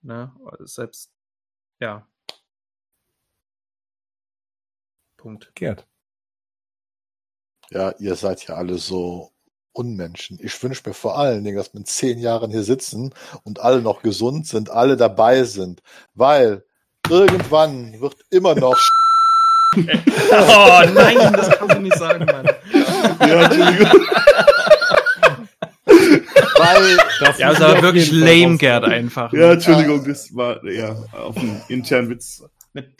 Ne? Selbst, ja. Punkt. Gerd. Ja, ihr seid ja alle so Unmenschen. Ich wünsche mir vor allen Dingen, dass wir in zehn Jahren hier sitzen und alle noch gesund sind, alle dabei sind, weil irgendwann wird immer noch *laughs* Oh nein, das kannst du nicht sagen, Mann. ja, Entschuldigung. weil Das Ja, aber auf wirklich lame, Gerd, einfach. ja, Entschuldigung, das war ja auf einen internen Witz.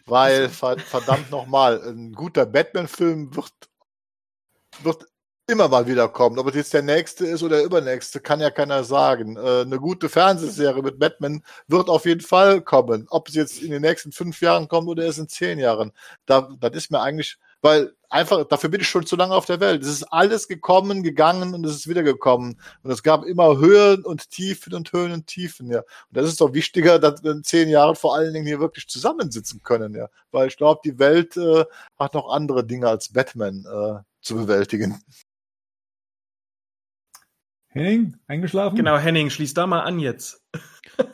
Weil, ver- verdammt nochmal, ein guter Batman-Film wird, wird immer mal wieder kommen. Ob es jetzt der nächste ist oder der übernächste, kann ja keiner sagen. Äh, eine gute Fernsehserie mit Batman wird auf jeden Fall kommen. Ob es jetzt in den nächsten fünf Jahren kommt oder erst in zehn Jahren. Da, das ist mir eigentlich, weil einfach, dafür bin ich schon zu lange auf der Welt. Es ist alles gekommen, gegangen und es ist wieder gekommen. Und es gab immer Höhen und Tiefen und Höhen und Tiefen, ja. Und das ist doch wichtiger, dass wir in zehn Jahren vor allen Dingen hier wirklich zusammensitzen können, ja. Weil ich glaube, die Welt äh, hat noch andere Dinge als Batman äh, zu bewältigen. Henning, eingeschlafen? Genau, Henning, schließ da mal an jetzt. *laughs*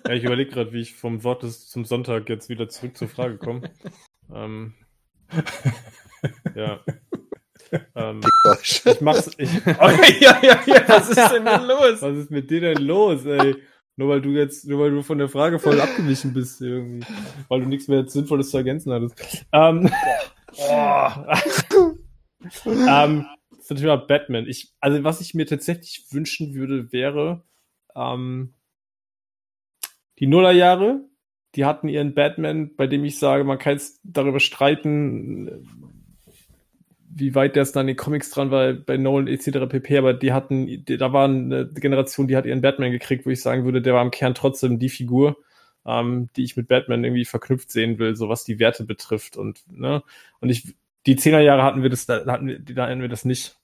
Ja, ich überlege gerade, wie ich vom Wort des, zum Sonntag jetzt wieder zurück zur Frage komme. *laughs* ähm, ja. Ähm, ich mach's. Ich, *laughs* Oh, ja, ja, ja, was ist denn denn los? was ist mit dir denn los, ey? Nur weil du jetzt, nur weil du von der Frage voll abgewichen bist irgendwie. Weil du nichts mehr Sinnvolles zu ergänzen hattest. Ähm, *laughs* ähm, zum Thema Batman. Ich, also was ich mir tatsächlich wünschen würde, wäre ähm, die Nullerjahre die hatten ihren Batman, bei dem ich sage, man kann jetzt darüber streiten, wie weit der es dann in den Comics dran war, bei Nolan etc. pp. Aber die hatten, die, da war eine Generation, die hat ihren Batman gekriegt, wo ich sagen würde, der war im Kern trotzdem die Figur, ähm, die ich mit Batman irgendwie verknüpft sehen will, so was die Werte betrifft. Und, ne, und ich, die Zehnerjahre hatten wir das, da hatten wir, da hatten wir das nicht.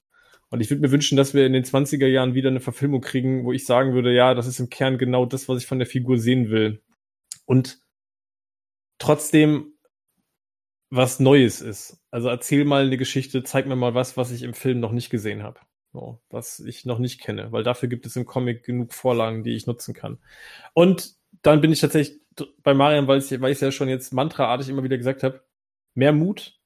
Und ich würde mir wünschen, dass wir in den 20er Jahren wieder eine Verfilmung kriegen, wo ich sagen würde, ja, das ist im Kern genau das, was ich von der Figur sehen will. Und trotzdem was Neues ist. Also erzähl mal eine Geschichte, zeig mir mal was, was ich im Film noch nicht gesehen habe. So, was ich noch nicht kenne, weil dafür gibt es im Comic genug Vorlagen, die ich nutzen kann. Und dann bin ich tatsächlich bei Marian, weil ich, weil ich ja schon jetzt mantraartig immer wieder gesagt habe, mehr Mut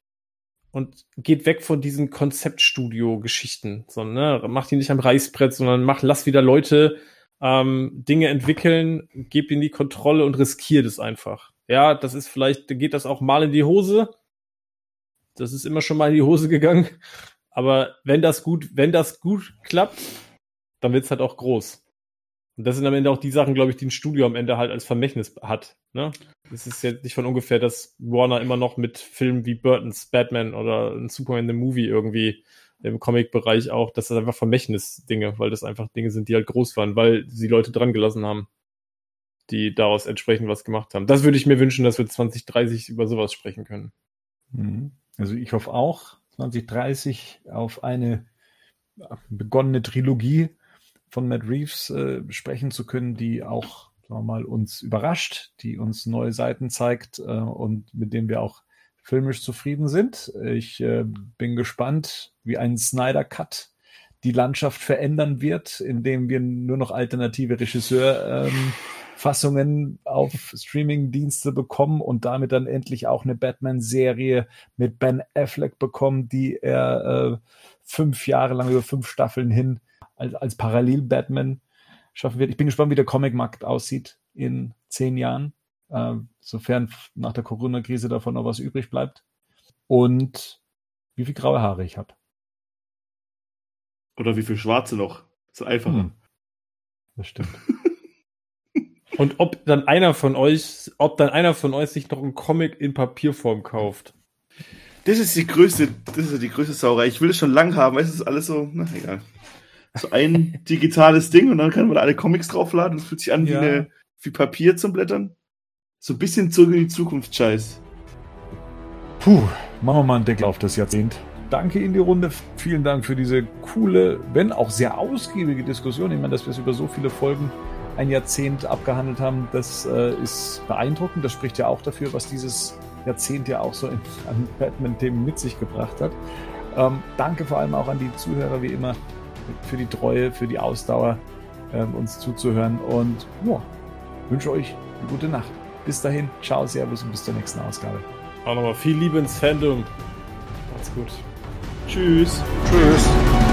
und geht weg von diesen Konzeptstudio-Geschichten, sondern ne, mach die nicht am Reißbrett, sondern mach, lass wieder Leute ähm, Dinge entwickeln, gib ihnen die Kontrolle und riskier das einfach. Ja, das ist vielleicht, geht das auch mal in die Hose. Das ist immer schon mal in die Hose gegangen. Aber wenn das gut, wenn das gut klappt, dann wird's halt auch groß. Und das sind am Ende auch die Sachen, glaube ich, die ein Studio am Ende halt als Vermächtnis hat. Ne? Es ist jetzt nicht von ungefähr, dass Warner immer noch mit Filmen wie Burton's Batman oder ein Superman the Movie irgendwie im Comic-Bereich auch, dass das einfach Vermächtnis-Dinge, weil das einfach Dinge sind, die halt groß waren, weil sie Leute dran gelassen haben die daraus entsprechend was gemacht haben. Das würde ich mir wünschen, dass wir 2030 über sowas sprechen können. Mhm. Also ich hoffe auch 2030 auf eine begonnene Trilogie von Matt Reeves äh, sprechen zu können, die auch sagen wir mal uns überrascht, die uns neue Seiten zeigt äh, und mit denen wir auch filmisch zufrieden sind. Ich äh, bin gespannt, wie ein Snyder Cut die Landschaft verändern wird, indem wir nur noch alternative Regisseur ähm, *laughs* auf Streaming-Dienste bekommen und damit dann endlich auch eine Batman-Serie mit Ben Affleck bekommen, die er äh, fünf Jahre lang über fünf Staffeln hin als, als Parallel-Batman schaffen wird. Ich bin gespannt, wie der Comic-Markt aussieht in zehn Jahren, äh, sofern nach der Corona-Krise davon noch was übrig bleibt. Und wie viel graue Haare ich habe. Oder wie viel schwarze noch. Das ist einfacher. Hm. Das stimmt. *laughs* Und ob dann einer von euch, ob dann einer von euch sich noch einen Comic in Papierform kauft. Das ist die größte, das ist die größte Sauerei. Ich will es schon lang haben. Es ist alles so, na egal. So ein digitales Ding und dann kann man da alle Comics draufladen. Das fühlt sich an ja. wie, eine, wie Papier zum Blättern. So ein bisschen zurück in die Zukunft, Scheiß. Puh, machen wir mal einen Deckel auf das Jahrzehnt. Danke in die Runde. Vielen Dank für diese coole, wenn auch sehr ausgiebige Diskussion. Ich meine, dass wir es über so viele Folgen ein Jahrzehnt abgehandelt haben, das äh, ist beeindruckend. Das spricht ja auch dafür, was dieses Jahrzehnt ja auch so in, an Batman-Themen mit sich gebracht hat. Ähm, danke vor allem auch an die Zuhörer, wie immer, für die Treue, für die Ausdauer, ähm, uns zuzuhören. Und ja, wünsche euch eine gute Nacht. Bis dahin, ciao, servus und bis zur nächsten Ausgabe. Auch nochmal viel Liebe ins Fandom. Macht's gut. Tschüss. Tschüss.